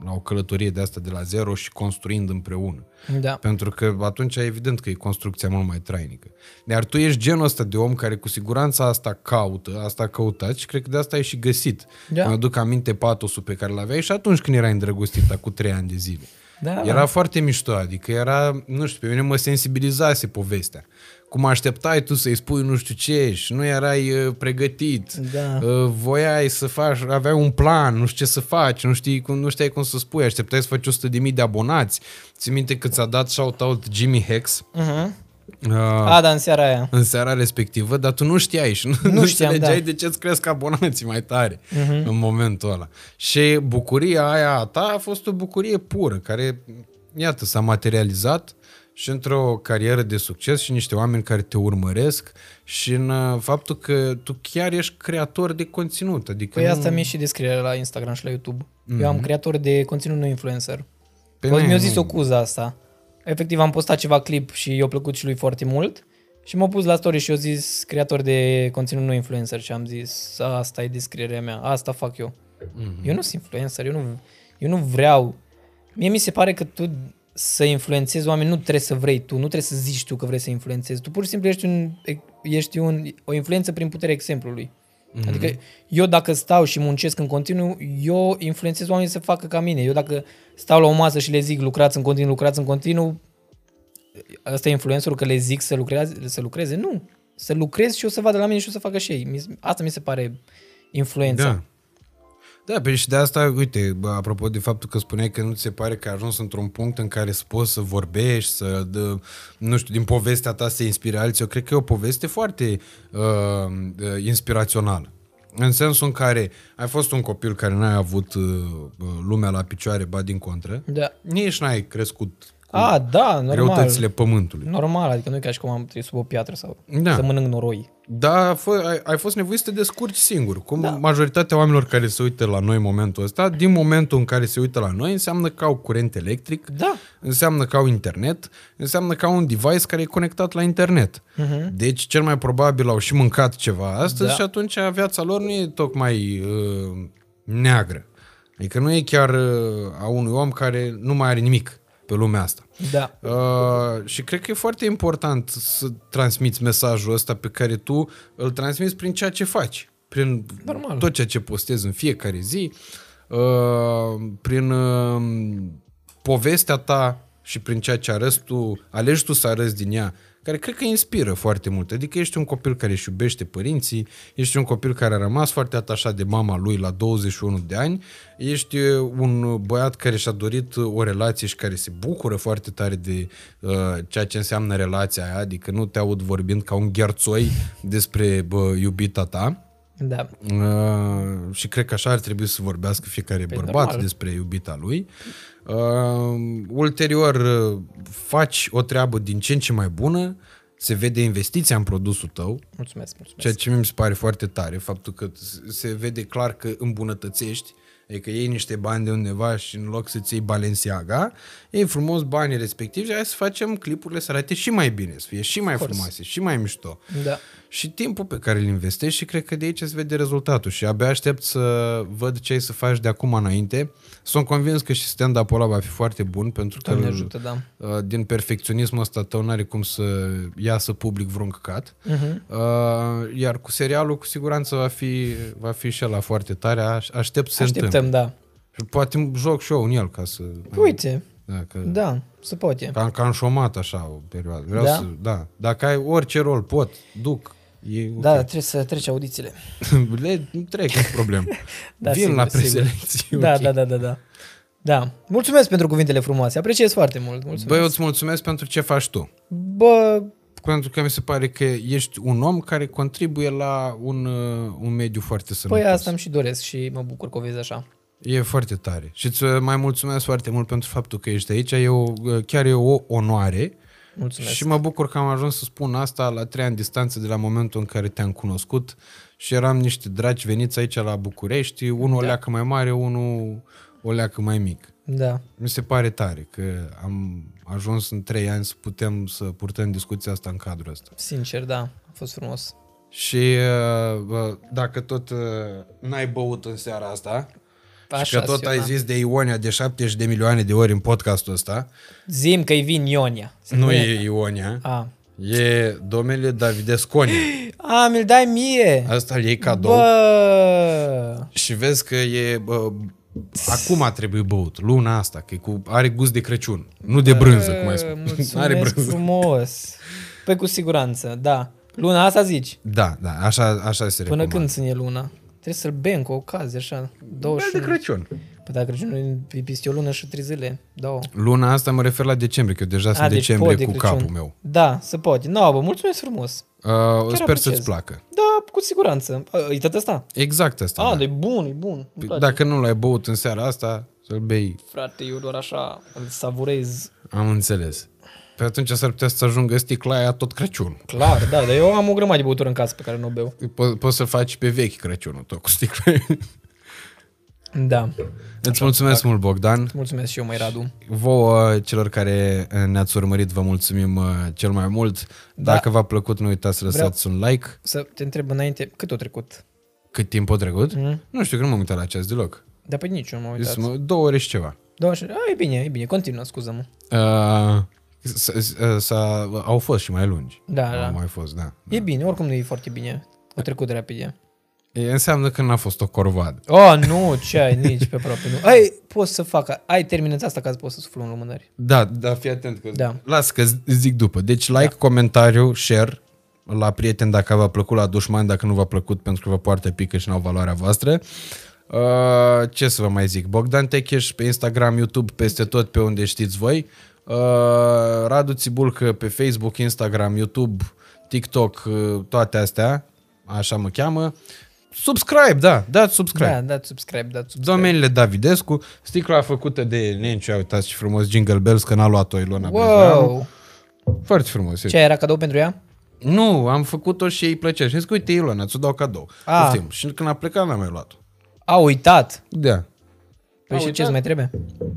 la o călătorie de asta de la zero și construind împreună. Da. Pentru că atunci e evident că e construcția mult mai trainică. Iar tu ești genul ăsta de om care cu siguranță asta caută, asta a căutat și cred că de asta ai și găsit. Da. Mă duc aminte patosul pe care l-aveai și atunci când erai îndrăgostit, cu trei ani de zile. Da. Era foarte mișto, adică era, nu știu, pe mine mă sensibilizase povestea. Cum așteptai tu să-i spui nu știu ce și nu erai uh, pregătit, Da. uh, voiai să faci, aveai un plan, nu știu ce să faci, nu, știi, cum, nu știai cum să spui, așteptai să faci 100.000 de abonați. Ți minte că ți-a dat shout-out Jimmy Hex Uh-huh. uh, A, da, în seara aia. în seara respectivă, dar tu nu știai și nu, Nu nu știam, înțelegeai da. de ce îți cresc abonații mai tare uh-huh. în momentul ăla. Și bucuria aia a ta a fost o bucurie pură, care, iată, s-a materializat și într-o carieră de succes și niște oameni care te urmăresc și în uh, faptul că tu chiar ești creator de conținut. Adică Păi nu, asta mi-e și descrierea la Instagram și la YouTube. Eu am creator de conținut nu influencer. Pe Păi noi mi-a zis nu- o cuză asta. Efectiv am postat ceva clip și i-a plăcut și lui foarte mult. Și m-a pus la story și a zis creator de conținut nu influencer și am zis asta e descrierea mea, asta fac eu. Mm-hmm. Eu nu sunt influencer, eu nu, eu nu vreau. Mie mi se pare că tu să influențezi oameni nu trebuie să vrei tu, nu trebuie să zici tu că vrei să influențezi. Tu pur și simplu ești, un, ești un, o influență prin puterea exemplului. Mm-hmm. Adică eu dacă stau și muncesc în continuu, eu influențez oamenii să facă ca mine. Eu dacă stau la o masă și le zic lucrați în continuu, lucrați în continuu, ăsta e influencerul că le zic să lucreze, să lucreze? Nu. Să lucrez și o să vadă la mine și o să facă și ei. Mi- Asta mi se pare influența. Da. Da, pe și de asta, uite, bă, apropo de faptul că spuneai că nu ți se pare că ai ajuns într-un punct în care să poți să vorbești, să, dă, nu știu, din povestea ta să inspire alții, eu cred că e o poveste foarte uh, uh, inspirațională. În sensul în care ai fost un copil care n-ai avut uh, uh, lumea la picioare, ba din contră, Da. nici n-ai crescut cu A, da, normal. greutățile pământului. Normal, adică nu e ca și cum am trăit sub o piatră sau Da. să mănânc noroi. Da, fă, ai, ai fost nevoit să te descurci singur. Cum da. majoritatea oamenilor care se uită la noi în momentul ăsta, din momentul în care se uită la noi, înseamnă că au curent electric, Da. înseamnă că au internet, înseamnă că au un device care e conectat la internet. Uh-huh. Deci, cel mai probabil au și mâncat ceva astăzi Da. și atunci viața lor nu e tocmai uh, neagră. Adică nu e chiar uh, a unui om care nu mai are nimic pe lumea asta. Da. Uh, și cred că e foarte important să transmiți mesajul ăsta pe care tu îl transmiți prin ceea ce faci. Prin Normal. tot ceea ce postezi în fiecare zi, uh, prin uh, povestea ta și prin ceea ce arăți tu, alegi tu să arăți din ea, care cred că inspiră foarte mult. Adică ești un copil care își iubește părinții, ești un copil care a rămas foarte atașat de mama lui la 21 de ani, ești uh, un băiat care și-a dorit uh, o relație și care se bucură foarte tare de uh, ceea ce înseamnă relația aia, adică nu te aud vorbind ca un gherțoi despre bă, iubita ta. Da. Uh, și cred că așa ar trebui să vorbească fiecare Păi, bărbat normal. despre iubita lui. Uh, ulterior, uh, faci o treabă din ce în ce mai bună, se vede investiția în produsul tău, Mulțumesc, mulțumesc. ceea ce mi se pare foarte tare, faptul că se vede clar că îmbunătățești, adică iei niște bani de undeva și în loc să-ți iei Balenciaga, iei frumos banii respectivi și hai să facem clipurile să arate și mai bine, să fie și mai frumoase, și mai mișto Da. Și timpul pe care îl investești și cred că de aici se vede rezultatul și abia aștept să văd ce ai să faci de acum înainte. Sunt convins că și stand-up-ul ăla va fi foarte bun pentru că Doamne ajută, da. uh, din perfecționismul ăsta tău n-are cum să iasă public vreun căcat. Mhm. Uh, iar cu serialul cu siguranță va fi, va fi și ăla foarte tare. Aș, aștept să se întâmple. Așteptăm, da. Și poate joc și eu în el ca să... Uite, Da, că, da, se poate. Ca, ca în șomat așa o perioadă. Vreau Da? să, da. Dacă ai orice rol, pot, duc. E ok. Da, trebuie să treci audițiile. Le trec, nu problem. Da, Vin sigur, la sigur. preselecții. Da, ok. da, da, da, da. Da. Mulțumesc pentru cuvintele frumoase. Apreciez foarte mult. Mulțumesc. Băi, eu îți mulțumesc pentru ce faci tu. Bă, Pentru că mi se pare că ești un om care contribuie la un, uh, un mediu foarte sănătos. păi asta îmi și doresc și mă bucur că o vezi așa. E foarte tare. Și îți uh, mai mulțumesc foarte mult pentru faptul că ești aici. E o, uh, chiar e o onoare. Mulțumesc. Și mă bucur că am ajuns să spun asta la trei ani distanță de la momentul în care te-am cunoscut și eram niște dragi veniți aici la București, unul o leacă mai mare, unul o leacă mai mic. Da. Mi se pare tare că am ajuns în trei ani să putem să purtăm discuția asta în cadrul ăsta. Sincer, da. A fost frumos. Și uh, bă, dacă tot uh, n-ai băut în seara asta și Așa, că tot ai Siona. zis de Ionia de 70 de milioane de ori în podcastul ăsta, Zim că-i vin Ionia. Se nu spune- e Ionia, A. e domnule Davidesconia. A, mi-l dai mie. Asta îl iei cadou Bă. și vezi că e... Bă, acum trebuie băut, luna asta, că e cu, are gust de Crăciun, nu de brânză, cum ai spus. Mulțumesc Are brânză. frumos. Păi cu siguranță, da. Luna asta zici? Da, da, așa, așa se Până recomandă. când ține luna? Trebuie să-l bem cu ocazie, așa. Bă, 21. de Crăciun. Păi dacă Crăciunul e peste o lună și trei zile. Două. Luna asta mă refer la decembrie, că eu deja sunt A, deci decembrie pot de cu Crăciun. capul meu. Da, se poate. No, bă, mulțumesc frumos. Uh, sper apreciez. să-ți placă. Da, cu siguranță. A, E tot ăsta? Exact asta. A, da. de bun, e bun. Îmi Păi, place. Dacă nu l-ai băut în seara asta, să-l bei. Frate, eu doar așa îl savurez. Am înțeles. Pe atunci s-ar putea să ajungă sticla aia tot Crăciun. Clar, da, dar eu am o grămadă de băuturi în casă pe care nu o beau. Po- poți să-l faci pe vechi Crăciunul, tot cu sticla. Da. Îți mulțumesc mult, Bogdan. Mulțumesc și eu, mai Radu. Vouă, celor care uh, ne-ați urmărit, vă mulțumim uh, cel mai mult. Da. Dacă v-a plăcut, nu uitați să lăsați un like. Să te întreb înainte, cât a trecut? Cât timp a trecut? Mm. Nu știu, că nu m-am uitat la ceas deloc. Dar pe nici nu m-am uitat. Sunt două ore și ceva. Două și... A, e bine, e bine, continuă, scuză-mă. Uh, s- s- s-a, au fost și mai lungi. Da, Au da. mai fost, da. E bine, oricum nu e foarte bine. A trecut repede. E, înseamnă că n-a fost o corvoadă. Oh, nu, ce ai, nici pe aproape nu. Ai, poți să fac, ai terminat asta ca să poți să suflu în lumânări. Da, da, fii atent că... Da. Las că zi- zic după. Deci like, da. comentariu, share la prieteni dacă v-a plăcut, la dușmani dacă nu v-a plăcut pentru că vă poartă pică și n-au valoarea voastră. Uh, ce să vă mai zic? Bogdan Techeș pe Instagram, YouTube, peste tot pe unde știți voi. Uh, Radu Țibulcă pe Facebook, Instagram, YouTube, TikTok, uh, toate astea. Așa mă cheamă. Subscribe, da, dați subscribe. Da, dați subscribe, dați subscribe. Domeniile Davidescu, sticla făcută de Nenciu, uitați ce frumos Jingle Bells, că n-a luat-o Ilona Brezneanu. Wow! Foarte frumos. Ce era cadou pentru ea? Nu, am făcut-o și ei plăcea. Și am zis că, uite, Ilona, ți-o dau cadou. Ah. Poftim. Și când a plecat, n-am mai luat-o. A uitat. Da. Păi A și ce uitat? îți mai trebuie?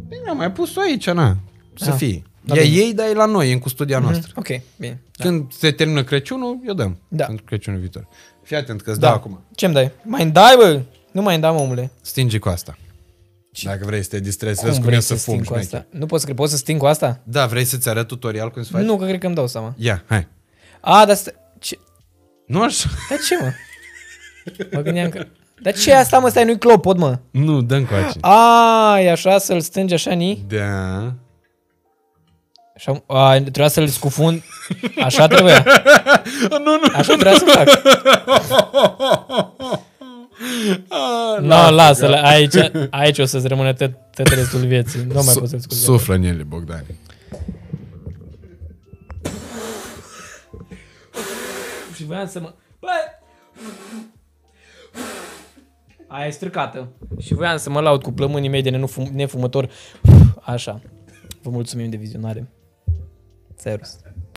Bine, am mai pus-o aici, na. Să Ah. fie. Da, E bine. ei, dar e la noi, e în custodia noastră. Ok, bine. Când se termină Crăciunul, eu dăm. Da. Pentru Crăciunul viitor. Fii atent că îți Da. dau acum. Ce-mi dai? Mai îmi dai, bă? Nu mai îmi dai, mă, omule. Stinge cu asta. Dacă vrei să te distrezi, Cum vezi cum vrei e să să fum sting cu șmecher. asta? Nu pot să cred. Poți să sting cu asta? Da, vrei să-ți arăt tutorial cum se face? Nu, că cred că îmi dau seama. Ia, hai. A, dar stai... Ce? Nu așa. Dar ce, mă? Mă gândeam că... Dar ce asta, mă? Stai, nu-i clopot, mă. Nu, dăm cu aici. A, e așa să-l stângi așa, ni? Da. Așa, a, trebuia să-l scufund. Așa trebuia. nu, nu. Așa trebuia să fac. Ah, Nu, no, lasă-l. Aici, aici o să-ți rămână tot, tot restul vieții. Nu mai Su- poți să-l scuzi. Suflă în ele, Bogdan. Și voiam să mă... Bă! Aia e stricată. Și voiam să mă laud cu plămânii mei de nenufum- nefumător. Așa. Vă mulțumim de vizionare. Servus.